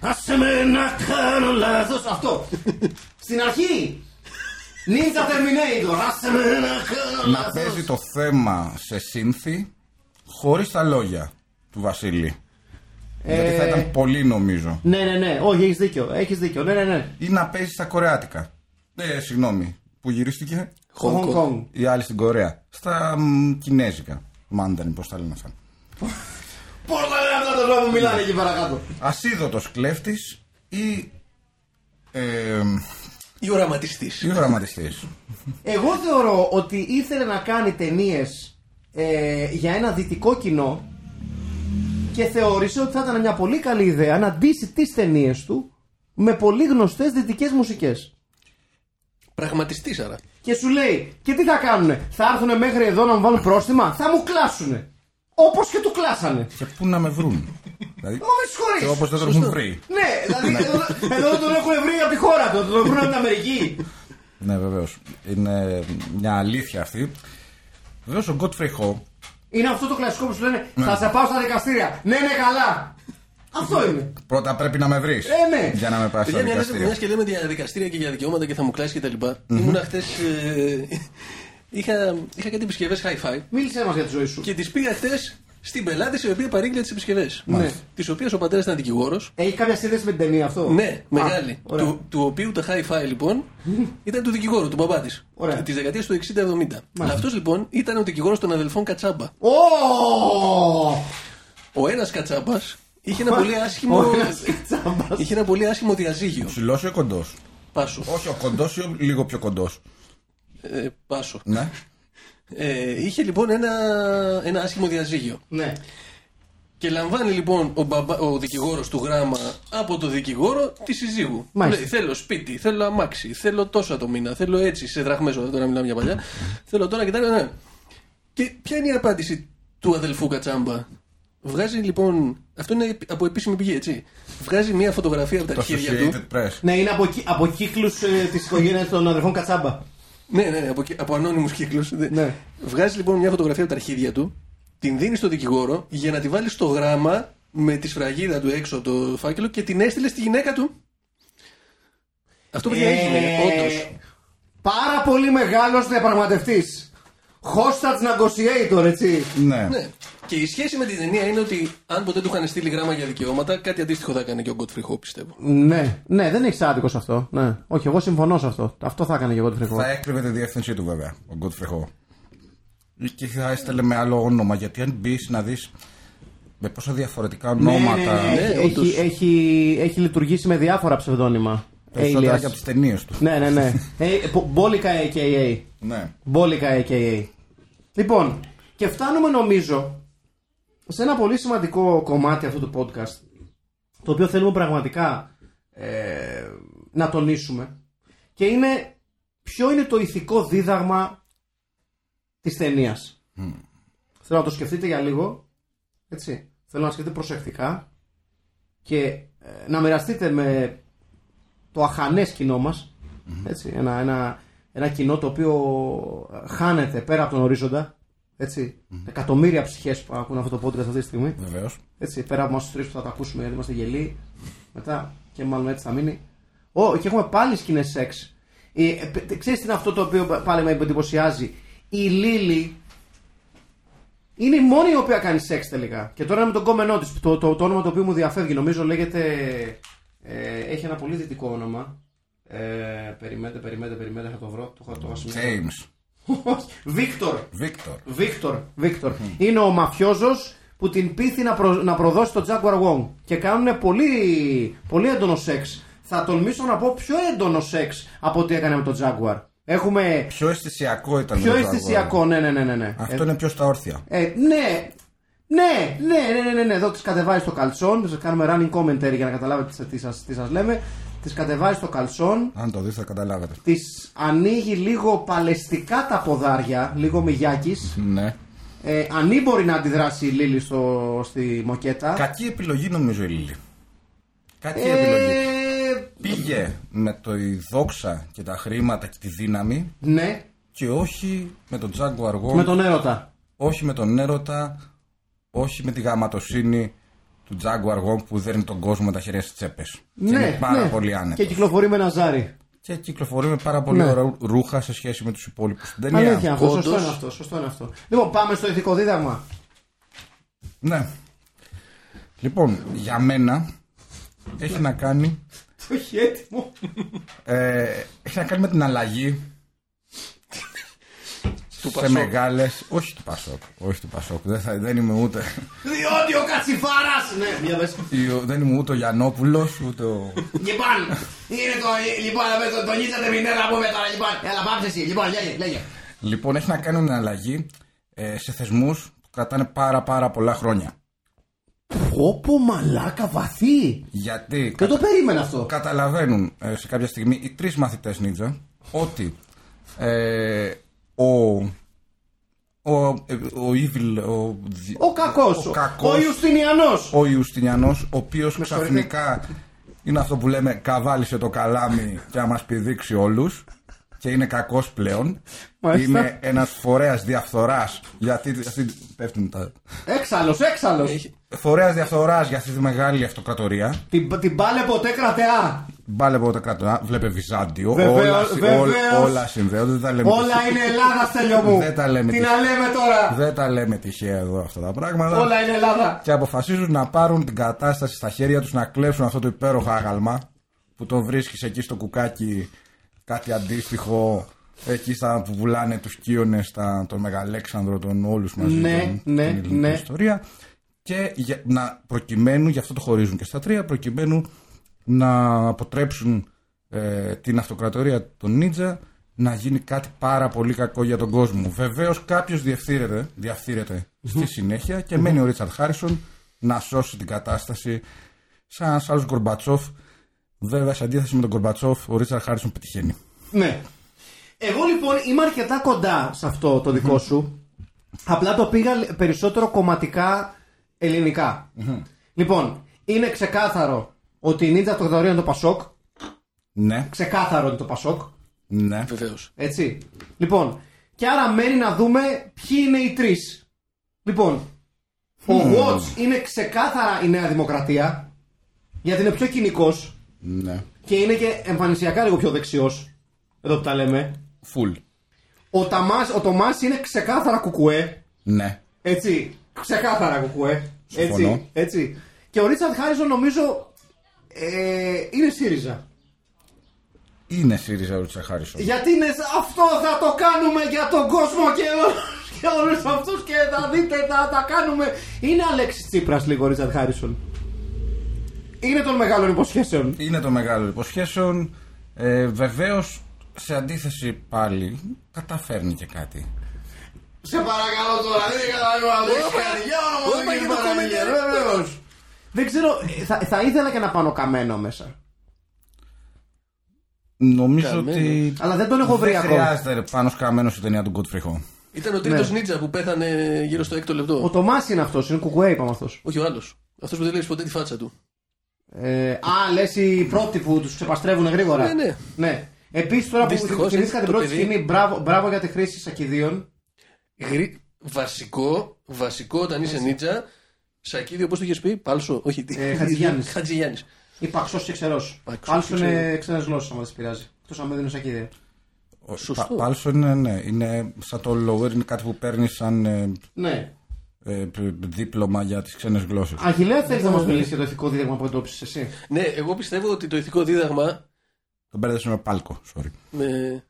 S1: Άσε με να κάνω λάθος Αυτό Στην αρχή Ninja Terminator Άσε με να κάνω
S2: να
S1: λάθος
S2: παίζει το θέμα σε σύνθη χωρίς τα λόγια του Βασίλη. Γιατί θα
S1: Ε,
S2: ήταν πολύ νομίζω.
S1: Ναι ναι ναι Όχι έχεις δίκιο Έχεις δίκιο Ναι ναι ναι
S2: Ή να παίζει στα κορεάτικα. Ε, συγγνώμη. Που γυρίστηκε
S1: Στο
S3: Hong
S1: Hong
S3: Kong.
S1: Kong
S2: η άλλη στην Κορέα. Στα μ, κινέζικα. Μάνταν, πώς τα λένε αυτά.
S1: Πώς θα λένε αυτά το λόγο που μιλάνε εκεί παρακάτω
S2: Ασίδωτος κλέφτης ή. Ε,
S3: Ή οραματιστής.
S2: ή οραματιστής.
S1: Εγώ θεωρώ ότι ήθελε να κάνει ταινίες ε, για ένα δυτικό κοινό και θεώρησε ότι θα ήταν μια πολύ καλή ιδέα να ντύσει τις ταινίες του με πολύ γνωστές δυτικές μουσικές.
S3: Πραγματιστής άρα.
S1: Και σου λέει, και τι θα κάνουνε, θα έρθουν μέχρι εδώ να μου βάλουν πρόστιμα, θα μου κλάσουνε. Όπως και του κλάσανε.
S2: και πού να με βρουν. δηλαδή,
S1: Ω, με συγχωρείς.
S2: και όπως δεν τον έχουν βρει.
S1: Ναι, δηλαδή εδώ, εδώ δεν τον έχουν βρει από τη χώρα του, τον βρουν από την Αμερική.
S2: Ναι, βεβαίως. Είναι μια αλήθεια αυτή. Βεβαίως ο Godfrey Ho
S1: Είναι αυτό το κλασικό που σου λένε, θα σε πάω στα δικαστήρια. Ναι, ναι, καλά. Αυτό είναι.
S2: πρώτα πρέπει να με βρεις.
S1: Ε, ναι.
S2: Για να με πάει στα
S3: Παιδιά, μια
S2: δικαστήρια.
S3: και λέμε για δικαστήρια και για δικαιώματα και θα μου κλάσεις και τα λοιπά. Ήμουνα χτε. είχα, είχα κάτι επισκευές hi-fi
S1: Μίλησέ μας για τη ζωή σου.
S3: και τις πήγα χτε στην πελάτη η οποία παρήγγειλε τις επισκευές.
S1: Ναι.
S3: Τη οποία ο πατέρας ήταν δικηγόρος.
S1: Έχει κάποια σύνδεση με την ταινία αυτό;
S3: Ναι, μεγάλη.
S1: ωραία.
S3: του, του οποίου τα hi-fi λοιπόν <laughs> ήταν του δικηγόρου, του μπαμπά της.
S1: Ωραία.
S3: Της δεκαετίας του 60-70. Αυτός λοιπόν ήταν ο δικηγόρος των αδελφών Κατσάμπα.
S1: Ω!
S3: Ο ένας Κατσάμπας είχε ένα πολύ άσχημο.
S1: Ο ένας Κατσάμπας.
S3: είχε ένα πολύ άσχημο διαζύγιο.
S2: Ψηλό ή ο κοντός.
S3: Πάσο.
S2: Όχι, ο κοντός ή ο λίγο πιο κοντός.
S3: Ε, πάσο.
S2: Ναι.
S3: Ε, είχε λοιπόν ένα, ένα άσχημο διαζύγιο.
S1: Ναι.
S3: Και λαμβάνει λοιπόν ο, μπαμπά, ο δικηγόρος του γράμμα από το δικηγόρο τη συζύγου.
S1: Μάλιστα.
S3: Λέει θέλω σπίτι, θέλω αμάξι, θέλω τόσα το μήνα, θέλω έτσι, σε δραχμές όλα, τώρα μιλάμε για παλιά. θέλω τώρα και τα ναι. Και ποια είναι η απάντηση του αδελφού Κατσάμπα; Βγάζει λοιπόν, αυτό είναι από επίσημη πηγή έτσι, βγάζει μια φωτογραφία από τα
S2: Το
S3: αρχίδια του.
S1: Ε,
S2: Associated Press.
S1: Ναι, είναι από, κυ- από κύκλους ε, της οικογένειας των αδερφών Κατσάμπα.
S3: Ναι, ναι, ναι, από, εκεί- από ανώνυμους κύκλους.
S1: Ναι.
S3: Βγάζει λοιπόν μια φωτογραφία από τα αρχίδια του, την δίνει στο δικηγόρο για να τη βάλει στο γράμμα με τη σφραγίδα του έξω από το φάκελο και την έστειλε στη γυναίκα του. Αυτό παιδιά έγινε, όντως.
S1: Ε, Πάρα πολύ μεγάλος διαπραγματευτής. Hostage negotiator, έτσι.
S2: Ναι.
S3: Ναι. Και η σχέση με την ταινία είναι ότι αν ποτέ του είχαν στείλει γράμμα για δικαιώματα, κάτι αντίστοιχο θα έκανε και ο Godfrey Ho, πιστεύω.
S1: Ναι, ναι, δεν έχει άδικο σε αυτό. Ναι. Όχι, εγώ συμφωνώ σε αυτό. Αυτό θα έκανε και εγώ το φρικό.
S2: Θα έκρυβε τη διεύθυνσή του βέβαια, ο Godfrey Ho. Και θα έστελε με άλλο όνομα, γιατί αν μπεις να δεις με πόσα διαφορετικά
S1: Ναι,
S2: ονόματα.
S1: ναι, ναι,
S3: Ναι,
S1: έχει,
S3: όντως.
S1: έχει, έχει λειτουργήσει με διάφορα ψευδόνυμα.
S2: Περισσότερα
S1: Alias.
S2: και από τις ταινίες του.
S1: Ναι, ναι, ναι. Ε, μπο- Μπόλικα AKA.
S2: Ναι.
S1: Μπόλικα AKA. Λοιπόν, και φτάνουμε νομίζω σε ένα πολύ σημαντικό κομμάτι αυτού του podcast το οποίο θέλουμε πραγματικά ε, να τονίσουμε και είναι ποιο είναι το ηθικό δίδαγμα της ταινίας. Θέλω να το σκεφτείτε για λίγο έτσι. Θέλω να σκεφτείτε προσεκτικά και ε, να μοιραστείτε με το αχανές κοινό μας έτσι, ένα, ένα, ένα κοινό το οποίο ε, χάνεται πέρα από τον ορίζοντα έτσι, εκατομμύρια ψυχές που ακούν αυτό το podcast αυτή τη στιγμή
S2: Βεβαίως.
S1: έτσι, πέρα από εμάς τους τρεις που θα τα ακούσουμε γιατί είμαστε γελοί μετά και μάλλον έτσι θα μείνει Ω, και έχουμε πάλι σκηνές σεξ ε, ε, π- ξέρεις τι είναι αυτό το οποίο πάλι με εντυπωσιάζει; Η Λίλη είναι η μόνη η οποία κάνει σεξ τελικά. Και τώρα με τον κόμενό της. Το, το, το όνομα το οποίο μου διαφεύγει, νομίζω λέγεται. Ε, έχει ένα πολύ δυτικό όνομα. Ε, περιμένετε, περιμένετε, περιμένετε, θα το βρω. Το, έχω- το έχω σημειώσει.
S2: James.
S1: Βίκτορ.
S2: Victor.
S1: Βίκτορ. Βίκτορ. Είναι ο μαφιόζος που την πείθει να, προ- να προδώσει το Jaguar Wong. Και κάνουν πολύ, πολύ έντονο σεξ. Θα τολμήσω να πω πιο έντονο σεξ από ό,τι έκανε με το Jaguar. Έχουμε
S2: Πιο αισθησιακό ήταν
S1: πιο
S2: το
S1: αισθησιακό, ναι, ναι, ναι. ναι, ναι.
S2: Αυτό είναι πιο στα όρθια.
S1: Ε, ναι, ναι, ναι, ναι, ναι, ναι, ναι. Εδώ τις κατεβάζει το καλτσόν. Σας κάνουμε running commentary για να καταλάβετε τι σας, τι σας λέμε. Τις κατεβάζεις το καλτσόν.
S2: Αν το δεις θα καταλάβετε.
S1: Τις ανοίγει λίγο παλαιστικά τα ποδάρια, λίγο μυγιάκης.
S2: Ναι.
S1: Ε, ανήμπορη να αντιδράσει η Λίλη στο, στη μοκέτα.
S2: Κακή επιλογή νομίζω η Λίλη. Κακή επιλογή.
S1: Ε,
S2: Πήγε με το η δόξα και τα χρήματα και τη δύναμη
S1: ναι,
S2: και όχι με τον Jaguar Wong,
S1: με τον έρωτα.
S2: όχι με τον έρωτα, όχι με τη γαματοσύνη του Jaguar Wong που δέρνει τον κόσμο με τα χέρια στις τσέπες. Και
S1: Ναι,
S2: είναι πάρα
S1: ναι.
S2: πολύ άνετος.
S1: Και κυκλοφορεί με ένα ζάρι.
S2: Και κυκλοφορεί με πάρα πολύ
S1: Ναι.
S2: ωραία ρούχα σε σχέση με τους υπόλοιπους στην ταινία.
S1: Αλήθεια αυτό,
S3: Όντως.
S1: σωστό είναι αυτό, σωστό είναι αυτό. Λοιπόν, πάμε στο ηθικό δίδαγμα.
S2: Ναι. Λοιπόν, για μένα έχει να κάνει
S1: Το έχει έτοιμο.
S2: ε, έχει να κάνει με την αλλαγή
S3: Του
S2: σε
S3: Πασόκ.
S2: μεγάλες όχι του Πασόκ όχι του Πασόκ δεν, θα, δεν είμαι ούτε
S1: Διότι ο Κατσιφάρας Ναι, για δες.
S2: δεν είμαι ούτε ο Γιαννόπουλος ούτε ο
S1: Λοιπόν, είναι το. Λοιπόν, να το, τον Νίτσα Τερμινέλα να πούμε τώρα. Λοιπόν, έλα, πάμε εσύ. Λοιπόν, λέγε, λέγε.
S2: Λοιπόν, έχει να κάνει με την αλλαγή ε, σε θεσμούς που κρατάνε πάρα πάρα πολλά χρόνια.
S1: Πόπο μαλάκα βαθύ.
S2: Γιατί;
S1: Δεν το περίμενα αυτό.
S2: καταλαβαίνουν ε, σε κάποια στιγμή οι τρεις μαθητές Νίτζα ότι ε, ο, ο, ε, ο Evil, ο, δι-
S1: Ο κακός,
S2: ο
S1: ο,
S2: κακός,
S1: ο Ιουστινιανός.
S2: ο Ιουστινιανός, ο οποίος
S1: Με
S2: ξαφνικά είναι αυτό που λέμε καβάλισε το καλάμι και να μας πηδήξει όλους και είναι κακός πλέον.
S1: Μάλιστα.
S2: Είναι ένας φορέας διαφθοράς γιατί αυτή, πέφτουν τα...
S1: Έξαλλος, έξαλλος.
S2: Φορέας διαφθοράς για αυτή τη μεγάλη αυτοκρατορία.
S1: Την, την πάλε ποτέ κρατεά.
S2: Μπάλε από τα κρατορία, βλέπε Βυζάντιο.
S1: Βεβαίως,
S2: όλα, συ-
S1: βεβαίως.
S2: όλα, όλα συνδέονται. Δεν τα λέμε
S1: Όλα είναι Ελλάδα, στέλιο μου.
S2: Δεν τα λέμε
S1: Τι
S2: τι-
S1: να λέμε τώρα;
S2: Δεν τα λέμε τυχαία εδώ αυτά τα πράγματα.
S1: Όλα είναι Ελλάδα.
S2: Και αποφασίζουν να πάρουν την κατάσταση στα χέρια τους να κλέψουν αυτό το υπέροχο άγαλμα που το βρίσκεις εκεί στο κουκάκι κάτι αντίστοιχο εκεί στα που πουλάνε τους κύονες τα, τον Μεγαλέξανδρο τον όλους μαζί
S1: Ναι,
S2: τον,
S1: ναι,
S2: την ελληνική
S1: ναι.
S2: ιστορία και για, να προκειμένου, γι' αυτό το χωρίζουν και στα τρία προκειμένου να αποτρέψουν ε, την αυτοκρατορία των Νίτζα να γίνει κάτι πάρα πολύ κακό για τον κόσμο. Βεβαίως κάποιος διαφθείρεται, διαφθείρεται στη συνέχεια και μένει ο Ρίτσαρντ Χάρισον να σώσει την κατάσταση σαν ένα άλλο Γκορμπατσόφ. Βέβαια, σε αντίθεση με τον Γκορμπατσόφ, ο Ρίτσαρντ Χάρισον πετυχαίνει.
S1: Ναι. Εγώ λοιπόν είμαι αρκετά κοντά σε αυτό το δικό σου. Απλά το πήγα περισσότερο κομματικά ελληνικά. Λοιπόν, είναι ξεκάθαρο ότι η Νίτζα Αυτοκρατορία είναι το Πασόκ.
S2: Ναι,
S1: Ξεκάθαρο είναι το Πασόκ.
S2: ναι.
S3: Βεβαίως.
S1: Έτσι. Λοιπόν, και άρα μένει να δούμε ποιοι είναι οι τρεις. Λοιπόν, ο Watch είναι ξεκάθαρα η Νέα Δημοκρατία. Γιατί είναι πιο κοινικός
S2: ναι.
S1: και είναι και εμφανισιακά λίγο πιο δεξιός. Εδώ που τα λέμε.
S2: Φουλ.
S1: Ο, Ταμάς, ο Τομάς είναι ξεκάθαρα κουκουέ.
S2: Ναι.
S1: Έτσι. Ξεκάθαρα κουκουέ.
S2: Συμφωνώ.
S1: Έτσι, έτσι. Και ο Ρίτσαρντ Χάριζον νομίζω ε, είναι ΣΥΡΙΖΑ.
S2: Είναι ΣΥΡΙΖΑ ο Ρίτσαρ Χάρισον.
S1: Γιατί είναι αυτό θα το κάνουμε για τον κόσμο και, και όλους αυτούς και θα δείτε θα τα κάνουμε. Είναι Αλέξης Τσίπρας λίγο ο Ρίτσαρντ Χάρισον. Είναι των μεγάλων υποσχέσεων.
S2: Είναι το μεγάλο υποσχέσεων. Ε, Βεβαίως, σε αντίθεση πάλι, καταφέρνει και κάτι.
S1: Σε παρακαλώ τώρα, δεν καταλαβαίνω να δεις κάτι. Για όνομα του Δεν ξέρω, ε, θα, θα ήθελα και να πάνω καμένο μέσα.
S2: Νομίζω
S3: Καμένο.
S2: ότι.
S1: Αλλά δεν τον έχω βρει
S2: δεν
S1: ακόμα.
S2: χρειάζεται πάνω καμένο η ταινία του Godfrey Ho.
S3: Ήταν ο τρίτος
S1: Ναι.
S3: νίτσα που πέθανε γύρω στο έκτο λεπτό.
S1: Ο Τομάς είναι αυτός, είναι κουκουέ είπαμε αυτός.
S3: Όχι ο άλλος. Αυτός που δεν λέει ποτέ τη φάτσα του.
S1: Ε, α, λες οι πρώτοι που τους ξεπαστρεύουν γρήγορα.
S3: Ναι, ναι.
S1: ναι. Επίσης τώρα που
S3: Δυστυχώς,
S1: θυμήθηκα
S3: έτσι,
S1: την
S3: το
S1: πρώτη
S3: παιδί-
S1: σκηνή, μπράβο, μπράβο για τη χρήση σακιδίων.
S3: Γρή... Βασικό, βασικό όταν είσαι νίτσα. Σακίδιο, πώ το είχες πει, Πάλσο, όχι. τι-
S1: Ε, Χατζηγιάννης.
S3: Χατζηγιάννης.
S1: Ή παξός και ξερός.
S3: Παξός
S1: Άλλος
S3: και
S1: είναι ξένες γλώσσες, άμα δεν σε πειράζει. Εκτός αν δεν δίνουν σακίδια.
S2: Ο
S3: Σωστό.
S2: Πα- Πάλσο είναι, ναι, είναι σαν το lower, είναι κάτι που παίρνεις σαν ε,
S1: Ναι.
S2: ε, π- δίπλωμα για τις ξένες γλώσσες.
S1: Αγγελέα, θέλεις να μας μιλήσεις για το ηθικό δίδαγμα που εντόπισες εσύ;
S3: Ναι, εγώ πιστεύω ότι το ηθικό δίδαγμα.
S2: Τον μπέρδεσα με πάλκο, sorry.
S3: Με.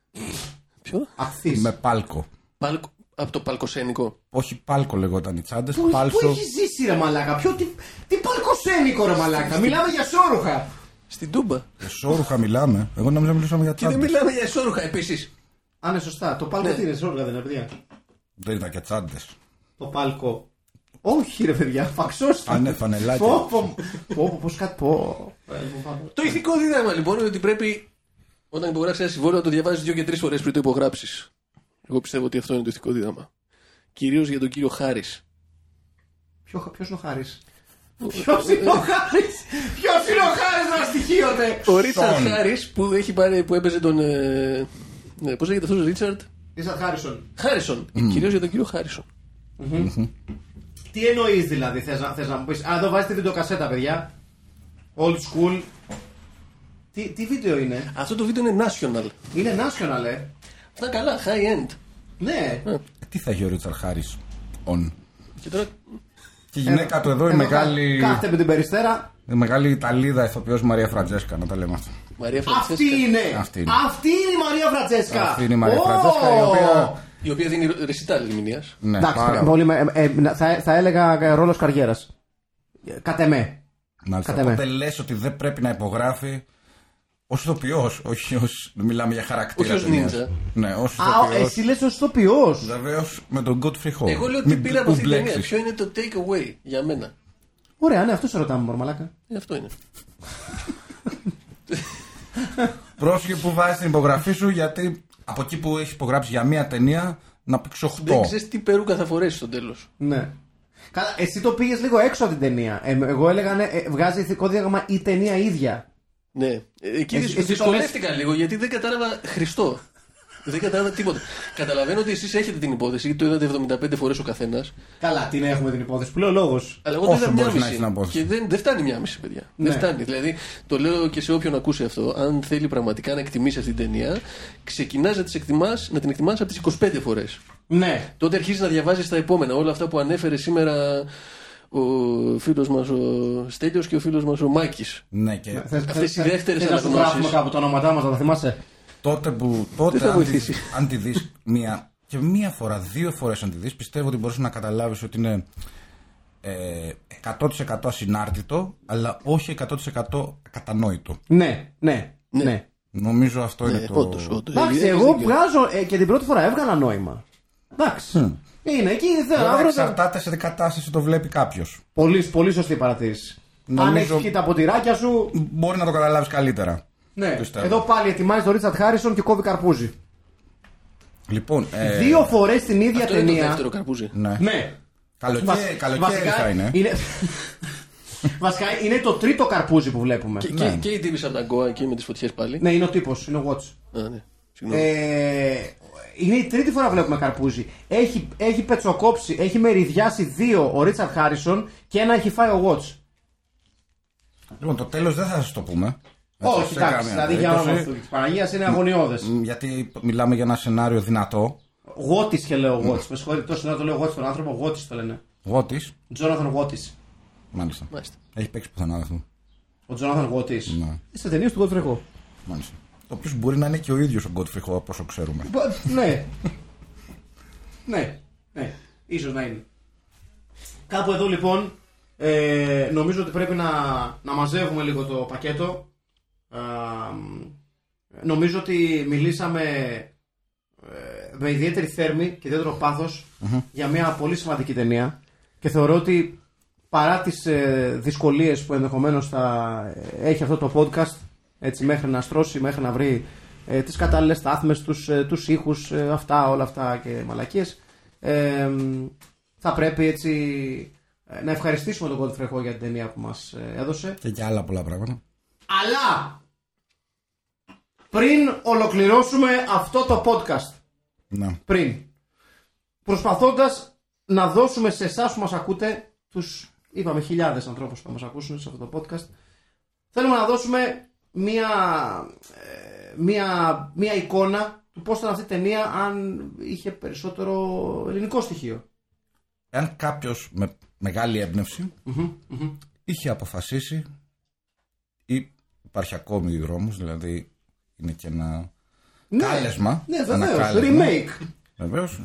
S3: Ποιο;
S1: Αυθής.
S2: Με πάλκο.
S3: Πάλκο... Από το παλκοσένικο.
S2: Όχι πάλκο λεγόταν οι τσάντες.
S1: Πού, πού
S2: Πάλσο.
S1: έχεις ζήσει ρε μαλάκα, ποιο, τι, τι παλκοσένικο ρε μαλάκα, μιλάμε για σόρουχα.
S3: Στην Τούμπα.
S2: Για σόρουχα μιλάμε. Εγώ νόμιζα να μιλούσαμε για
S3: Και δεν
S2: τσάντες.
S3: μιλάμε για εσόρουχα επίσης.
S1: Α, ναι, σωστά, το πάλκο
S3: Ναι.
S1: τι είναι, σόρουχα δεν είναι, παιδιά;
S2: Δεν ήταν και τσάντες.
S1: Το πάλκο. Όχι ρε παιδιά, φαξός.
S2: Α, ναι, φανελάκι.
S1: Πω, πω, πω, πω, πώς κάτι πω. Ε, φοβάμαι.
S3: Το ηθικό δίδαγμα λοιπόν είναι ότι πρέπει όταν υπογράψεις ένα συμβόλαιο να το διαβάζεις δύο και τρεις φορές πριν το υπογράψεις. Εγώ πιστεύω ότι αυτό είναι το ηθικό δίδαγμα. Κυρίως για τον κύριο Χάρης.
S1: Ποιο, ποιος είναι ο Χάρης; Ποιος είναι ο Χάρης; Ποιος είναι ο Χάρης να στοιχείωτε.
S3: Ο Ρίτσαρντ
S2: Σον.
S3: Χάρης που, έχει πάρει, που έπαιζε τον. Ε, ναι, Πώς λέγεται αυτός ο Ρίτσαρντ;
S1: Ρίτσαρτ Χάρισον.
S3: Χάρισον. Κυρίως για τον κύριο Χάρισον.
S1: Τι εννοείς δηλαδή, θες να, θες να μου πεις. Α, εδώ βάζετε βιντεοκασέτα παιδιά. Old school. Τι, τι βίντεο είναι;
S3: Αυτό το βίντεο είναι national.
S1: Είναι national, ε.
S3: Αυτά καλά, high end.
S1: Ναι.
S2: Ε, Τι θα έχει ο Ρίτσαρ Χάρις. On;
S3: Και τώρα.
S2: Και η γυναίκα του εδώ, η
S1: Εδώ
S2: μεγάλη,
S1: κα- Κάθεται με την περιστέρα.
S2: η μεγάλη Ιταλίδα ηθοποιός Μαρία Φραντζέσκα, να τα λέμε αυτά.
S3: Μαρία
S1: Αυτή
S3: Φραντσέσκα.
S1: είναι.
S2: Αυτή είναι.
S1: Αυτή είναι η Μαρία Φραντζέσκα.
S2: Αυτή είναι η Μαρία
S1: Ω!
S2: Φραντζέσκα, η οποία.
S3: Η οποία δίνει ρεσιτάλ μηνύα.
S2: Ναι,
S1: Εντάξει,
S2: πάρα
S1: πολύ, με- ε, ε, θα, θα έλεγα ρόλος καριέρας. Κατ' εμέ.
S2: Μάλιστα.
S1: Κατά με.
S2: Οπότε λες ότι δεν πρέπει να υπογράφει ως ηθοποιός, όχι ως. Μιλάμε για χαρακτήρα.
S3: Όχι ως
S2: ταινίας.
S3: ninja.
S2: Ναι, ως
S1: Α,
S2: ηθοποιός.
S1: εσύ λες ως ηθοποιός.
S2: Βεβαίως με τον Godfrey Hall.
S3: Εγώ λέω τι
S2: Μην-
S3: πήρα από
S2: μην
S3: αυτή την ταινία.
S2: μπλέξεις.
S3: Ποιο είναι το take away για μένα;
S1: Ωραία, ναι, αυτός σε ρωτάμε, μωρό μαλάκα.
S3: Ε, αυτό είναι.
S2: Πρόσχε που βάζεις την υπογραφή σου γιατί από εκεί που έχεις υπογράψει για μία ταινία να πήξει 8.
S3: Δεν ξέρεις τι περούκα θα φορέσεις στο τέλος.
S1: Ναι. Καλά, εσύ το πήγες λίγο έξω από την ταινία. Ε, εγώ έλεγα ναι, ε, βγάζει ηθικό διάγραμμα η ταινία ίδια.
S3: Ναι. Ε, Εκεί
S1: Εσύ-
S3: δυσ-
S1: εσύ το
S3: δυσκολεύτηκα λίγο γιατί δεν κατάλαβα Χριστό. δεν κατάλαβα τίποτα. Καταλαβαίνω ότι εσείς έχετε την υπόθεση γιατί το είδατε 75 φορές ο καθένας.
S1: Καλά, την έχουμε την υπόθεση που λέει ο λόγος.
S3: Αλλά εγώ το
S2: Όσο
S3: είδα μια
S2: μπορείς να
S3: μισή.
S2: έχεις την απόθεση.
S3: Και δεν, δεν φτάνει μια μισή, παιδιά.
S1: Ναι.
S3: Δεν φτάνει. Δηλαδή, το λέω και σε όποιον ακούσει αυτό. Αν θέλει πραγματικά να εκτιμήσει αυτή την ταινία, ξεκινάς να, τις εκτιμάς, να την εκτιμάς από τις 25 φορές.
S1: Ναι.
S3: Τότε αρχίζεις να διαβάζεις τα επόμενα. Όλα αυτά που ανέφερε σήμερα ο φίλος μας ο Στέλιος και ο φίλος μας ο Μάκης.
S2: Ναι, και
S3: Αυτές οι δεύτερες
S1: Θες να σου
S3: αναγνώσεις.
S1: γράφουμε κάπου τα ονόματά μας, να τα θυμάσαι;
S2: τότε που. Τότε,
S3: Δεν θα
S2: αν, τη,
S3: βοηθήσει.
S2: αν τη δεις μία. Και μία φορά, δύο φορές αν τη δεις, πιστεύω ότι μπορείς να καταλάβεις ότι είναι ε, 100% ασυνάρτητο, αλλά όχι 100% κατανόητο.
S1: Ναι, ναι, ναι.
S2: Νομίζω αυτό είναι
S3: Ναι,
S2: το.
S3: όντως, όντως.
S1: Εντάξει,
S3: Έχεις
S1: εγώ
S3: δίκιο.
S1: βγάζω ε, και την πρώτη φορά έβγαλα νόημα. Εντάξει. Είναι εκεί, θέλω
S2: Τώρα
S1: να βρω.
S2: εξαρτάται σε τι κατάσταση το βλέπει κάποιος.
S1: Πολύ, πολύ σωστή παρατήρηση. Αν
S2: Νομίζω-
S1: έχεις τα ποτηράκια σου.
S2: Μπορεί να το καταλάβεις καλύτερα.
S1: Ναι.
S2: Πιστεύω.
S1: Εδώ πάλι ετοιμάζει τον Ρίτσαρτ Χάρισον και κόβει καρπούζι.
S2: Λοιπόν, ε,
S1: Δύο φορές την ίδια
S3: Αυτό είναι το
S1: ταινία.
S3: δεύτερο καρπούζι.
S2: Ναι.
S1: Ναι.
S2: Καλοκαίρι,
S1: Βασ-
S2: καλοκαίρι
S1: βασικά
S2: θα είναι. <laughs>
S1: Βασικά είναι το τρίτο καρπούζι που βλέπουμε.
S3: Και,
S2: Ναι.
S3: και, και η τύπη από τα Γκόα εκεί με τις φωτιές πάλι.
S1: Ναι, είναι ο τύπος, είναι ο Watch.
S3: Α, ναι. Συγγνώμη.
S1: Ε, είναι η τρίτη φορά που βλέπουμε καρπούζι. Έχει, έχει πετσοκόψει, έχει μεριδιάσει δύο ο Ρίτσαρτ Χάρισον και ένα έχει φάει ο Watch.
S2: Λοιπόν, το τέλος δεν θα σας το πούμε. Έτσι,
S1: Όχι,
S2: σε
S1: εντάξει,
S2: καμία
S1: δηλαδή για όνομα
S2: περίπτωση.
S1: της Παναγίας είναι αγωνιώδες.
S2: Μ, Γιατί μιλάμε για ένα σενάριο δυνατό.
S1: Γότης και λέω Watch. Με συγχωρείτε, τόσο να το λέω Watch τον άνθρωπο, Γότης το λένε.
S2: Γότης.
S1: Τζόναθαν Γότης.
S2: Μάλιστα.
S3: Μάλιστα.
S2: Έχει παίξει πουθενά αυτό.
S1: Ο Τζόναθαν Γότης.
S2: Ναι.
S1: Είστε ταινίες του Godfrey Ho.
S2: Μάλιστα. Το οποίος μπορεί να είναι και ο ίδιος ο Godfrey Ho, από όσο ξέρουμε.
S1: Μπα- Ναι. ναι. Ναι. Ίσως να είναι. Κάπου εδώ λοιπόν ε, νομίζω ότι πρέπει να, να μαζεύουμε λίγο το πακέτο. Α, μ, νομίζω ότι μιλήσαμε ε, με ιδιαίτερη θέρμη και ιδιαίτερο πάθος για μια πολύ σημαντική ταινία και θεωρώ ότι παρά τις ε, δυσκολίες που ενδεχομένως θα ε, έχει αυτό το podcast έτσι μέχρι να στρώσει, μέχρι να βρει ε, τις κατάλληλες στάθμες, τους, ε, τους ήχους, ε, αυτά, όλα αυτά και μαλακίες ε, μ, θα πρέπει έτσι ε, να ευχαριστήσουμε τον Godfrey Ho για την ταινία που μας ε, έδωσε
S2: Και για άλλα πολλά πράγματα.
S1: αλλά πριν ολοκληρώσουμε αυτό το podcast
S2: Ναι.
S1: πριν προσπαθώντας να δώσουμε σε εσάς που μας ακούτε τους είπαμε χιλιάδες ανθρώπους που θα μας ακούσουν σε αυτό το podcast θέλουμε να δώσουμε μία, ε, μία, μία εικόνα του πώς ήταν αυτή η ταινία αν είχε περισσότερο ελληνικό στοιχείο
S2: Εάν κάποιος με μεγάλη έμπνευση είχε αποφασίσει ή υπάρχει ακόμη δρόμος, δηλαδή είναι και ένα κάλεσμα.
S1: ναι
S2: ένα
S1: βεβαίως,
S2: κάλεσμα,
S1: remake
S2: Βεβαίως,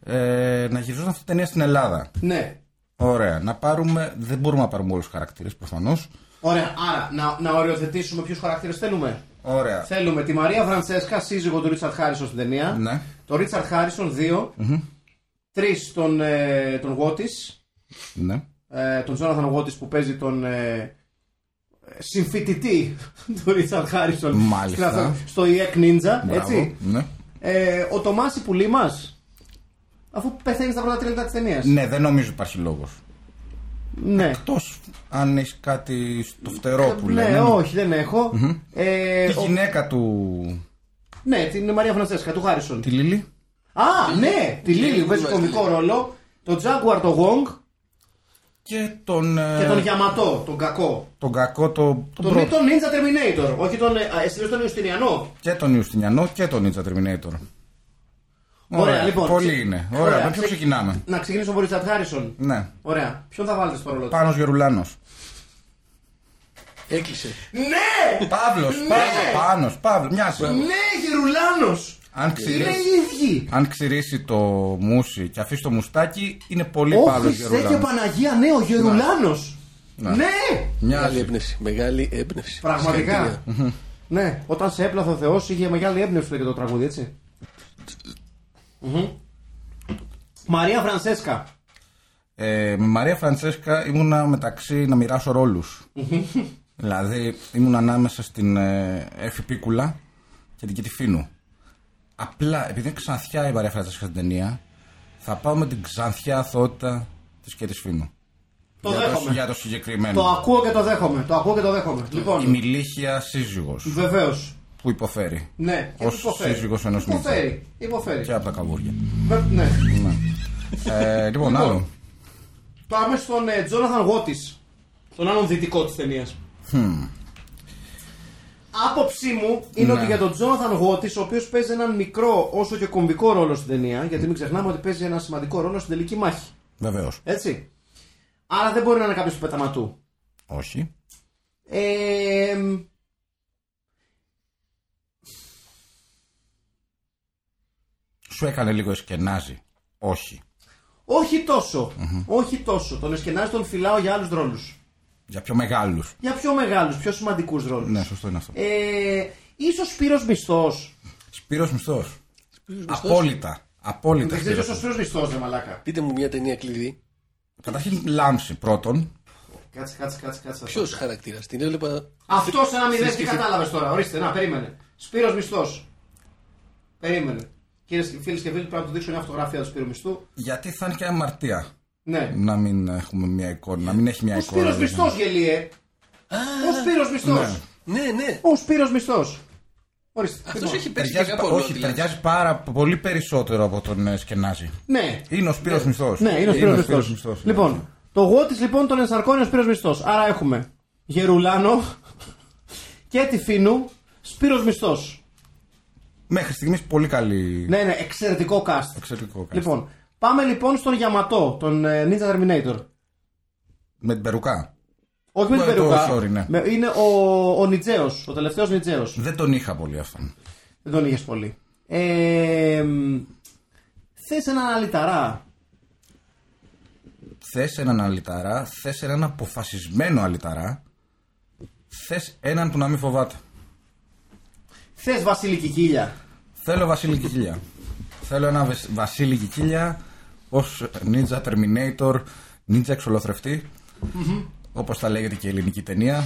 S2: ε, να γυρίζουν αυτή την ταινία στην Ελλάδα.
S1: ναι
S2: Ωραία. Να πάρουμε. Δεν μπορούμε να πάρουμε όλους τους χαρακτήρες προφανώς.
S1: Ωραία, άρα να, να οριοθετήσουμε ποιους χαρακτήρες θέλουμε.
S2: Ωραία.
S1: Θέλουμε τη Μαρία Φραντσέσκα, σύζυγο του Ρίτσαρτ Χάρισον στην ταινία.
S2: Ναι.
S1: Το Ρίτσαρτ Χάρισον, δύο. Τρεις τον, ε, τον Γότης.
S2: Ναι.
S1: Ε, τον Τζόναθαν Γότης που παίζει τον ε, συμφοιτητή <laughs> του Ρίτσαρτ Χάρισον.
S2: Μάλιστα.
S1: στην αθ- Στο EEC Ninja,
S2: Μπράβο.
S1: έτσι.
S2: Ναι.
S1: Ε, ο Τομάση Πουλή μα. Αφού πεθαίνεις στα πρώτα τρία λεπτά της ταινίας.
S2: ναι, δεν νομίζω υπάρχει λόγος.
S1: Ναι.
S2: Εκτός αν έχεις κάτι στο φτερό που
S1: ναι,
S2: λένε.
S1: όχι, δεν έχω. Ε,
S2: Τη
S1: ο-
S2: γυναίκα του.
S1: ναι, την Μαρία Φραντσέσκα, του Χάρισον.
S2: Τη Λίλη.
S1: Α, ναι, τη Λίλη που παίζει
S3: Λίλη.
S1: κομικό ρόλο. Το Jaguar το Wong
S2: Και τον. ε,
S1: και τον Γιαματό, τον κακό.
S2: τον κακό, το, τον
S1: Τον,
S2: πρώτο.
S1: τον Ninja Terminator, όχι τον. ε, α, Εσύ λες τον Ιουστινιανό.
S2: Και τον Ιουστινιανό και τον Ninja Terminator.
S1: Ωραία, λοιπόν.
S2: Πολύ
S1: ξε-
S2: είναι. Ωραία,
S1: Ωραία,
S2: με ποιο
S1: ξε-
S2: ξεκινάμε;
S1: Να ξεκινήσω από Ρίτσαρτ Χάρισον.
S2: Ναι.
S1: Ωραία. Ποιον θα βάλετε στο ρόλο του;
S2: Πάνος Γερουλάνος.
S3: Έκλεισε.
S1: Ναι!
S2: Παύλος, Παύλος, Πάνος, Παύλος, μοιάζει.
S1: Ναι, Γερουλάνος!
S2: Αν
S1: Είναι
S2: ξηρίσει,
S1: οι ίδιοι.
S2: αν ξηρίσει το μουσι και αφήσει το μουστάκι, είναι πολύ
S1: Όχι,
S2: Παύλος
S1: Χριστέ και
S2: Γερουλάνος.
S1: Παναγία, ναι, ο Γερουλάνος. Ναι!
S3: Μεγάλη
S2: Μοιάζει.
S3: έμπνευση. Μεγάλη έμπνευση.
S1: Πραγματικά.
S3: Συγχαρητήρια.
S1: Ναι, όταν σε έπλαθε ο Θεός είχε μεγάλη έμπνευση του για το τραγούδι, έτσι. Μμμ. Μαρία Φρανσέσκα.
S2: Ε, με Μαρία Φραντσέσκα ήμουνα μεταξύ να μοιράσω ρόλους. δηλαδή ήμουν ανάμεσα στην ε, Εφη Πίκουλα και την Κιτιφίνου. Απλά επειδή είναι ξανθιά η Μαρία Φραντσέσκα στην ταινία, θα πάω με την ξανθιά αθότητα της Κιτιφίνου.
S1: Το
S2: για,
S1: δέχομαι.
S2: το, για το συγκεκριμένο.
S1: Το ακούω και το δέχομαι. Το ακούω και το δέχομαι.
S2: Η
S1: Λοιπόν,
S2: μιλήχια σύζυγος
S1: βεβαίως.
S2: Που υποφέρει.
S1: Ναι, και
S2: Ως
S1: υποφέρει.
S2: σύζυγος ενός
S1: Υποφέρει. Υποφέρει.
S2: Και από τα καβούρια.
S1: Βε- Ναι.
S2: ε, λοιπόν, άλλο.
S1: Πάμε στον ε, Τζόναθαν Γότη. Τον άλλον δυτικό της ταινίας. Άποψή μου είναι
S2: Ναι.
S1: ότι για τον Τζόναθαν Γότη, ο οποίος παίζει έναν μικρό όσο και κομβικό ρόλο στην ταινία, γιατί μην ξεχνάμε ότι παίζει ένα σημαντικό ρόλο στην τελική μάχη.
S2: Βεβαίως.
S1: Έτσι. Άρα δεν μπορεί να είναι κάποιος του πεταματού.
S2: Όχι.
S1: Ε,
S2: Σου έκανε λίγο εσκενάζι. Όχι.
S1: όχι τόσο. Όχι τόσο. Τον Εσκενάζη τον φυλάω για άλλους ρόλους.
S2: Για πιο μεγάλους.
S1: Για πιο μεγάλους, πιο σημαντικούς ρόλους.
S2: Ναι, σωστό είναι αυτό.
S1: Ε, ίσως Σπύρος Μισθός.
S2: Σπύρος Μισθός.
S3: Μισθός.
S2: Απόλυτα. Απόλυτα.
S1: Δεν ξέρεις
S2: Σπύρος
S1: ο Σπύρος Μισθός, ρε μαλάκα.
S3: Πείτε μου μια ταινία κλειδί.
S2: Καταρχήν λάμψη πρώτον.
S1: Κάτσε, κάτσε, κάτσε. κάτσε.
S3: Ποιος χαρακτήρας. Την έβλεπα.
S1: Αυτό ένα μηδέν τι
S3: Θρησκευτική.
S1: κατάλαβες τώρα. Ορίστε, να περίμενε. Σπύρος Μισθός. Περίμενε. Κύριε φίλε και φίλοι, πρέπει να του δείξω μια φωτογραφία του Σπύρου Μισθού.
S2: Γιατί θα είναι και αμαρτία
S1: Ναι.
S2: να μην έχουμε μια εικόνα. Να μην έχει μια
S1: Ο
S2: εικόνα.
S1: Σπύρος
S2: δηλαδή.
S1: Μισθός γελίε. Ο Σπύρος Μισθός.
S3: Ναι, ναι.
S1: Ο Σπύρος Μισθός. Ορίστε.
S3: Αυτός
S1: λοιπόν.
S3: έχει πέσει και
S2: Ταιριάζει,
S3: κάπου
S2: όχι,
S3: αλλού, δηλαδή.
S2: ταιριάζει πάρα πολύ περισσότερο από τον ε, Σκενάζη.
S1: Ναι.
S2: Είναι ο Σπύρος Μισθός.
S1: Ναι, είναι ο Σπύρος
S2: Σπύρος
S1: Μισθός.
S2: Μισθός.
S1: Λοιπόν, το γο της λοιπόν τον ενσαρκώνει ο Σπύρος Μισθός. Άρα έχουμε Γερουλάνο <laughs> και τη Φίνου, Σπύρος Μισθός.
S2: Μέχρι στιγμής πολύ καλή.
S1: Ναι, ναι, εξαιρετικό cast.
S2: Εξαιρετικό cast.
S1: Λοιπόν, Πάμε λοιπόν στον Γιαματό, τον ε, Ninja Terminator.
S2: Με την περουκά.
S1: Όχι με την
S2: Ε, το-
S1: περουκά.
S2: sorry, ναι.
S1: Με- Είναι ο, ο Νιτζέος, ο τελευταίος Νιτζέος.
S2: Δεν τον είχα πολύ αυτόν.
S1: Δεν τον είχες πολύ. Ε, μ, θες έναν αλυταρά.
S2: Θες έναν αλυταρά, θες έναν αποφασισμένο αλυταρά, θες έναν που να μην φοβάται.
S1: Θες Βασίλη Κικίλια.
S2: Θέλω Βασίλη Κικίλια. Θέλω ένα Βεσ- Βασίλη Κικίλια ως Ninja Terminator, Ninja εξολοθρευτή. Όπως τα λέγεται και η ελληνική ταινία.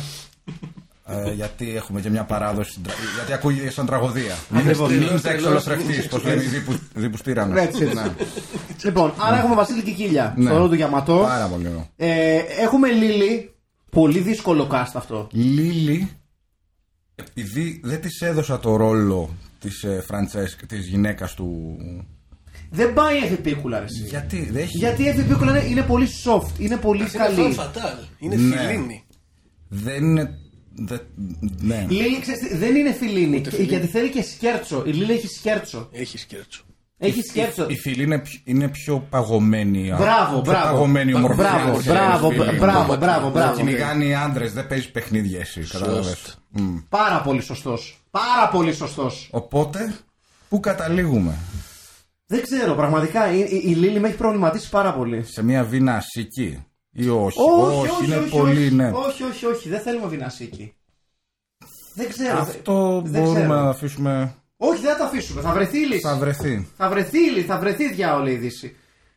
S2: Ε, γιατί έχουμε και μια παράδοση. στην τρα- Γιατί ακούγεται σαν τραγωδία.
S1: Ακριβώς.
S2: Ninja εξολοθρευτής, πώ λένε οι δίπους- δίπους τύρανος.
S1: Έτσι, έτσι.
S2: Ναι.
S1: Λοιπόν, άρα έχουμε Βασίλη Κικίλια
S2: Ναι.
S1: στο ρόλο του Γιαματός.
S2: Πάρα πολύ ωραίο.
S1: Ε, έχουμε Λίλη. Πολύ δύσκολο cast αυτό.
S2: Λίλη, επειδή δεν της έδωσα το ρόλο της ε, Φραντσέσκ, της γυναίκας του...
S1: Δεν πάει η Εφηπίκουλα, ρε, εσύ.
S2: Γιατί δεν έχει...
S1: Γιατί η Εφηπίκουλα είναι, είναι πολύ soft, είναι πολύ
S3: Είναι
S1: καλή.
S3: φαν φατάλ. Είναι
S2: Ναι.
S3: φιλίνη.
S2: Δεν είναι... δεν- ναι.
S1: Λίλη, ξέρεις, τι, δεν είναι φιλίνη.
S3: φιλίνη.
S1: Γιατί θέλει και σκέρτσο. Η Λίλη έχει σκέρτσο.
S3: Έχει σκέρτσο.
S1: Έχει σκέρτσο.
S2: Η φίλη είναι, πιο- είναι πιο παγωμένη. α,
S1: Μπράβο,
S2: πιο
S1: μπράβο.
S2: παγωμένη ομορφή.
S1: Μπράβο,
S2: ξέρεις,
S1: μπράβο,
S2: φίλη.
S1: μπράβο, μπράβο,
S2: Να
S1: μπράβο.
S2: κυνηγάνε οι άντρες, δεν παίζει παιχνίδια εσύ. Κατάλαβες.
S3: Σωστ.
S2: Μμ.
S1: Πάρα πολύ σωστός. Πάρα πολύ σωστός.
S2: Οπότε, πού καταλήγουμε;
S1: Δεν ξέρω, πραγματικά η, η, η Λίλη με έχει προβληματίσει πάρα πολύ.
S2: Σε μια βίνα ασική ή όχι;
S1: Όχι, όχι,
S2: είναι
S1: όχι,
S2: πολύ,
S1: όχι,
S2: ναι.
S1: όχι, όχι, όχι, δεν θέλουμε βινασίκη. Δεν ξέρω.
S2: Αυτό
S1: δεν
S2: μπορούμε
S1: ξέρω.
S2: να αφήσουμε.
S1: Όχι, δεν θα τα αφήσουμε. Θα βρεθεί η λύση.
S2: Θα βρεθεί.
S1: Θα βρεθεί η λύση, θα βρεθεί διάολη η Δύση.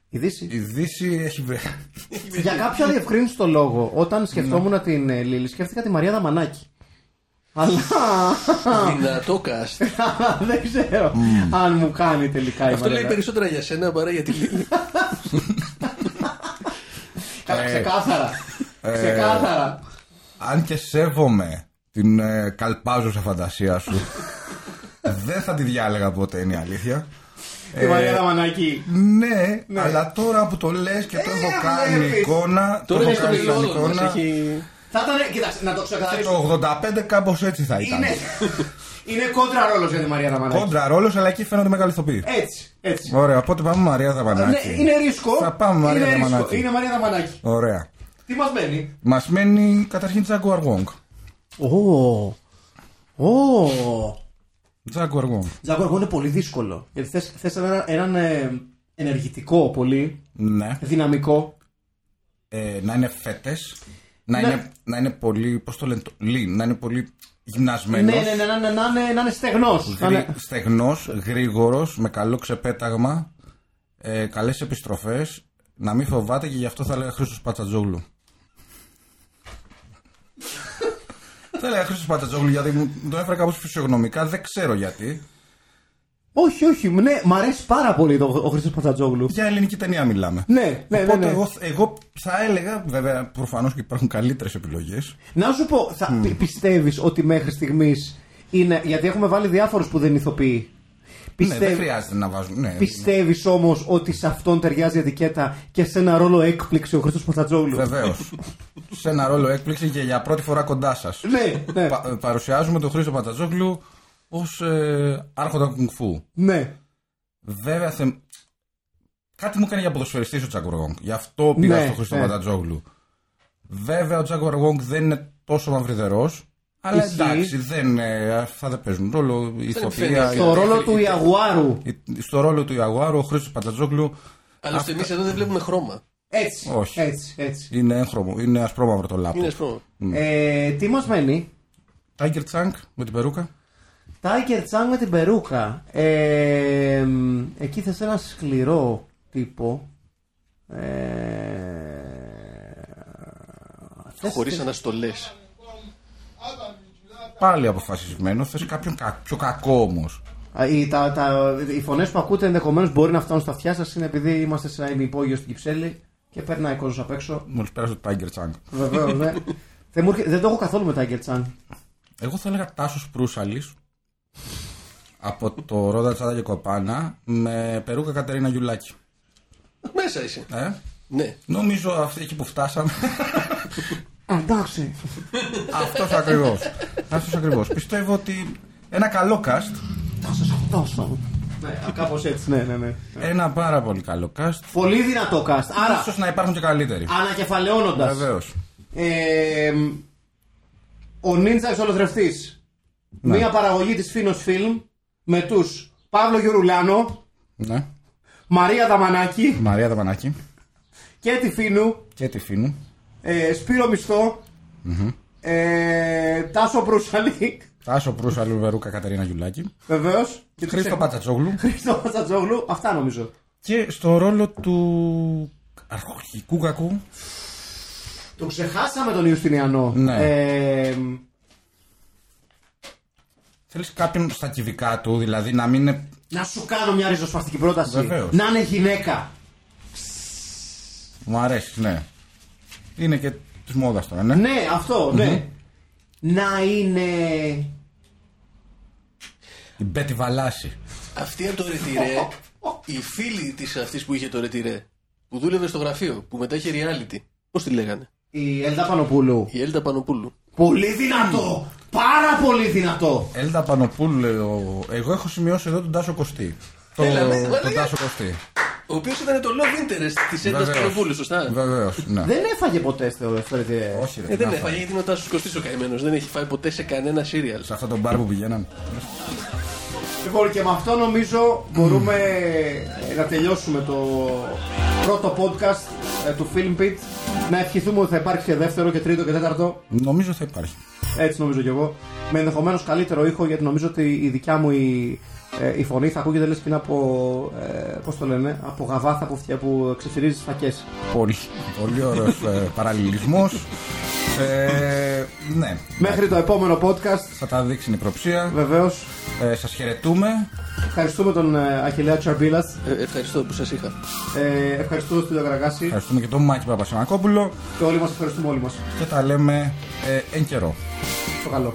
S1: Η Δύση.
S2: Η Δύση έχει βρει. <laughs>
S1: Για κάποιο αδιευκρίνηστο λόγο, όταν σκεφτόμουν την ε, Λίλη, σκέφτηκα τη Μαρία Δαμανάκη. <laughs> Αλλά
S3: Δυνατό cast. <laughs>
S1: δεν ξέρω αν μου κάνει τελικά η
S3: Αυτό λέει
S1: Μαρία.
S3: περισσότερα για σένα παρά για τη Λίλη.
S1: Καλά,
S2: Ε,
S1: Ξεκάθαρα. Ξεκάθαρα.
S2: Αν και σέβομαι την ε, καλπάζουσα φαντασία σου, δεν θα τη διάλεγα ποτέ, είναι η αλήθεια.
S1: Τη Μαρία Δαμανάκη.
S2: Ναι, αλλά τώρα που το λες και το έχω κάνει
S1: βλέπεις.
S2: εικόνα. το
S3: Τώρα
S2: έχω
S3: είναι στο
S2: κάνει
S3: μυαλό
S2: σαν
S3: μας.
S2: εικόνα.
S3: Έχει...
S1: Θα ήταν, κοίταξε, να το ξεκαθαρίσω.
S2: Το 85 κάπως έτσι θα ήταν.
S1: Είναι, είναι κόντρα ρόλος για τη Μαρία Δαμανάκη.
S2: Κόντρα ρόλος, αλλά εκεί φαίνονται μεγάλοι ηθοποιοί.
S1: Έτσι, έτσι.
S2: Ωραία, οπότε πάμε Μαρία Δαβανάκη.
S1: Ναι, είναι ρίσκο.
S2: Θα πάμε Μαρία
S1: είναι ρίσκο.
S2: Δαμανάκη.
S1: Είναι Μαρία Δαμανάκη.
S2: Ωραία.
S1: Τι μας μένει;
S2: Μας μένει καταρχήν Τζάγκο Αργόγκ.
S1: Ω. Ω.
S2: Τζάγκο Αργόγκ.
S1: Τζάγκο είναι πολύ δύσκολο. Γιατί θες, θες έναν, έναν ε, ενεργητικό πολύ,
S2: Ναι.
S1: δυναμικό.
S2: Ε, να είναι φέτες. Να,
S1: Ναι.
S2: είναι, να είναι πολύ, πώς το λένε, το, lean, να είναι πολύ
S1: Ναι,
S2: γυμνασμένος.
S1: ναι, ναι, να, να, να, είναι- να είναι στεγνός. Να
S2: Γρη,
S1: είναι-
S2: στεγνός, γρήγορος, με καλό ξεπέταγμα, ε, καλές επιστροφές, να μην φοβάται και γι' αυτό θα έλεγα Χρήστος Πατσατζόγλου. Θα έλεγα Χρήστος Πατσατζόγλου γιατί μου μου το έφερα κάπως φυσιογνωμικά, δεν ξέρω γιατί.
S1: Όχι, όχι, ναι, μ' αρέσει πάρα πολύ το, ο Χρήστος Πατσατζόγλου.
S2: Για ελληνική ταινία μιλάμε.
S1: Ναι, ναι, ναι.
S2: Οπότε
S1: ναι.
S2: Εγώ, εγώ θα έλεγα, βέβαια προφανώς και υπάρχουν καλύτερες επιλογές.
S1: Να σου πω, θα πι- πιστεύεις ότι μέχρι στιγμής είναι. Γιατί έχουμε βάλει διάφορους που δεν είναι ηθοποιοί.
S2: Ναι, δεν
S1: Πιστεύ...
S2: χρειάζεται να βάζουν. Ναι,
S1: Πιστεύεις όμως ότι σε αυτόν ταιριάζει η ετικέτα και σε ένα ρόλο έκπληξη ο Χρήστος Πατσατζόγλου.
S2: Βεβαίως. <laughs> σε ένα ρόλο έκπληξη και για πρώτη φορά κοντά σας.
S1: Ναι, ναι,
S2: Πα- παρουσιάζουμε τον Χρήστο Πατατζόγλου ως ε, άρχοντα κουνγκφού.
S1: ναι.
S2: Βέβαια, θε... κάτι μου έκανε για ποδοσφαιριστή ο Τζάκο Αργόγκ. Γι' αυτό πήγα
S1: Ναι,
S2: στον Χρήστο
S1: ναι.
S2: Πατατζόγλου. Βέβαια, ο Τζάκο Αργόγκ δεν είναι τόσο μαυριδερός. Αλλά
S1: Ισχύει.
S2: εντάξει, δεν, ε, αυτά δεν παίζουν ρόλο. Η ηθοποιία.
S3: φαίνεται.
S2: η-
S1: Στο ρόλο του Ιαγουάρου.
S2: η- Στο ρόλο του Ιαγουάρου, ο Χρήστος Πατατζόγλου
S3: Άλλωστε εμείς εδώ δεν βλέπουμε χρώμα.
S1: Έτσι,
S2: Όχι.
S1: έτσι, έτσι.
S2: είναι έγχρωμο, είναι ασπρόμαυρο το λάπτο.
S3: Είναι σπρώμα.
S1: Ε, τι μας μένει;
S2: Tiger Τσάνκ με την περούκα.
S1: Τάικερ Τσάνγκ με την περούκα. Ε, μ, εκεί θες ένα σκληρό τύπο. Ε, θες-
S3: Χωρίς αναστολές.
S2: Πάλι αποφασισμένος. Θες κάποιον κα- πιο κακό όμως.
S1: Α, Οι, τα, τα, οι φωνές που ακούτε ενδεχομένως μπορεί να φτάνουν στα αυτιά σας είναι επειδή είμαστε σε ένα ημιυπόγειο στην Κυψέλη και περνάει κόσμος απ' έξω.
S2: Μόλις πέρασε το Tiger Τσάνκ.
S1: Βεβαίως, ναι. <laughs> δεν, μου έρχε- δεν το έχω καθόλου με Τάικερ Τσάνγκ.
S2: Εγώ θα έλεγα Τάσος Προύσαλης από το Ρόδα Τσάντα και Κοπάνα με περούκα Κατερίνα Γιουλάκη.
S3: Μέσα είσαι.
S2: Ε;
S3: Ναι.
S2: Νομίζω αυτή εκεί που φτάσαμε.
S1: Εντάξει.
S2: Αυτό ακριβώς. Αυτός ακριβώς. Πιστεύω ότι ένα καλό cast
S1: Θα σας σκοτώσω. Ναι, κάπως έτσι, ναι, ναι, ναι.
S2: Ένα πάρα πολύ καλό cast.
S1: Πολύ δυνατό cast. Άρα,
S2: Ίσως να υπάρχουν και καλύτεροι.
S1: ανακεφαλαιώνοντας.
S2: Βεβαίως.
S1: Ε, ο Νίντζα Εξολοθρευτή.
S2: Ναι.
S1: Μία παραγωγή της Φίνος Film με τους Παύλο Γιουρουλάνο,
S2: Ναι.
S1: Μαρία Δαμανάκη
S2: Μαρία Δαμανάκη
S1: και τη Φίνου,
S2: και τη Φίνου.
S1: ε, Σπύρο Μισθό, ε, Τάσο Προύσαλη,
S2: Τάσο Προύσα Λουβερούκα Κατερίνα Γιουλάκη.
S1: βεβαίως, και τους
S2: Χρήστο
S1: ξε-
S2: Πατσατζόγλου.
S1: Χρήστο Πατσατζόγλου, αυτά νομίζω.
S2: Και στο ρόλο του αρχικού κακού.
S1: Το ξεχάσαμε τον Ιουστινιανό.
S2: Ναι.
S1: Ε,
S2: Θέλεις κάποιον στα κυβικά του, δηλαδή να μην είναι.
S1: να σου κάνω μια ριζοσπαστική πρόταση.
S2: Βεβαίως.
S1: Να είναι γυναίκα.
S2: Μου αρέσει, ναι. Είναι και τη μόδας τώρα, ναι.
S1: Ναι, αυτό, ναι. Να είναι.
S2: Η Μπέτη Βαλάση.
S3: Αυτή από το ρετυρέ, η φίλη της αυτής που είχε το ρετυρέ, που δούλευε στο γραφείο, που μετά είχε reality. Πώς τη λέγανε,
S1: Η Ελδα Πανοπούλου.
S3: η Έλτα Πανοπούλου.
S1: Πολύ δυνατό! Πάρα πολύ δυνατό!
S2: Έλτα Πανοπούλου, λέω. Εγώ έχω σημειώσει εδώ τον Τάσο Κωστή. Το,
S3: Έλα, ναι,
S2: τον
S3: μαλάκα.
S2: Τάσο Κωστή.
S3: Ο οποίος ήταν το love interest της Έλτα
S2: Βεβαίως.
S3: Πανοπούλου, σωστά;
S2: Βεβαίως, ναι.
S1: Δεν έφαγε ποτέ στο στο ρετυρέ.
S2: Όχι, ρε.
S3: Ε, δεν
S2: τι να
S3: έφαγε
S2: φάει.
S3: γιατί είναι ο Τάσο Κωστή ο καημένος. Δεν έχει φάει ποτέ σε κανένα σύριαλ.
S2: Σε αυτό το μπαρ που πηγαίναν.
S1: Λοιπόν, και με αυτό νομίζω μπορούμε ε, να τελειώσουμε το πρώτο podcast ε, του Film Pit. Να ευχηθούμε ότι θα υπάρξει και δεύτερο και τρίτο και τέταρτο.
S2: Νομίζω θα υπάρχει.
S1: Έτσι νομίζω κι εγώ. Με ενδεχομένως καλύτερο ήχο γιατί νομίζω ότι η δικιά μου η, ε, η φωνή θα ακούγεται λες και είναι από. Ε, Πώς το λένε, από γαβάθα που, φτια- που ξεφυρίζεις φακές.
S2: Πολύ, πολύ ωραίος ε, παραλληλισμός. Ε, ναι,
S1: Μέχρι το επόμενο podcast,
S2: θα τα δείξει η προψία.
S1: βεβαίως,
S2: Ε, σας χαιρετούμε.
S1: ευχαριστούμε τον ε, Αχιλέα Τσαρμπίλας.
S3: Ε, ευχαριστώ που σας είχα.
S1: Ε, ευχαριστούμε τον Στήλιο Καραγκάση.
S2: Ευχαριστούμε και τον Μάκη Παπασημακόπουλο
S1: Και όλοι μας ευχαριστούμε όλοι μας.
S2: και τα λέμε ε, εν καιρό.
S1: Στο καλό.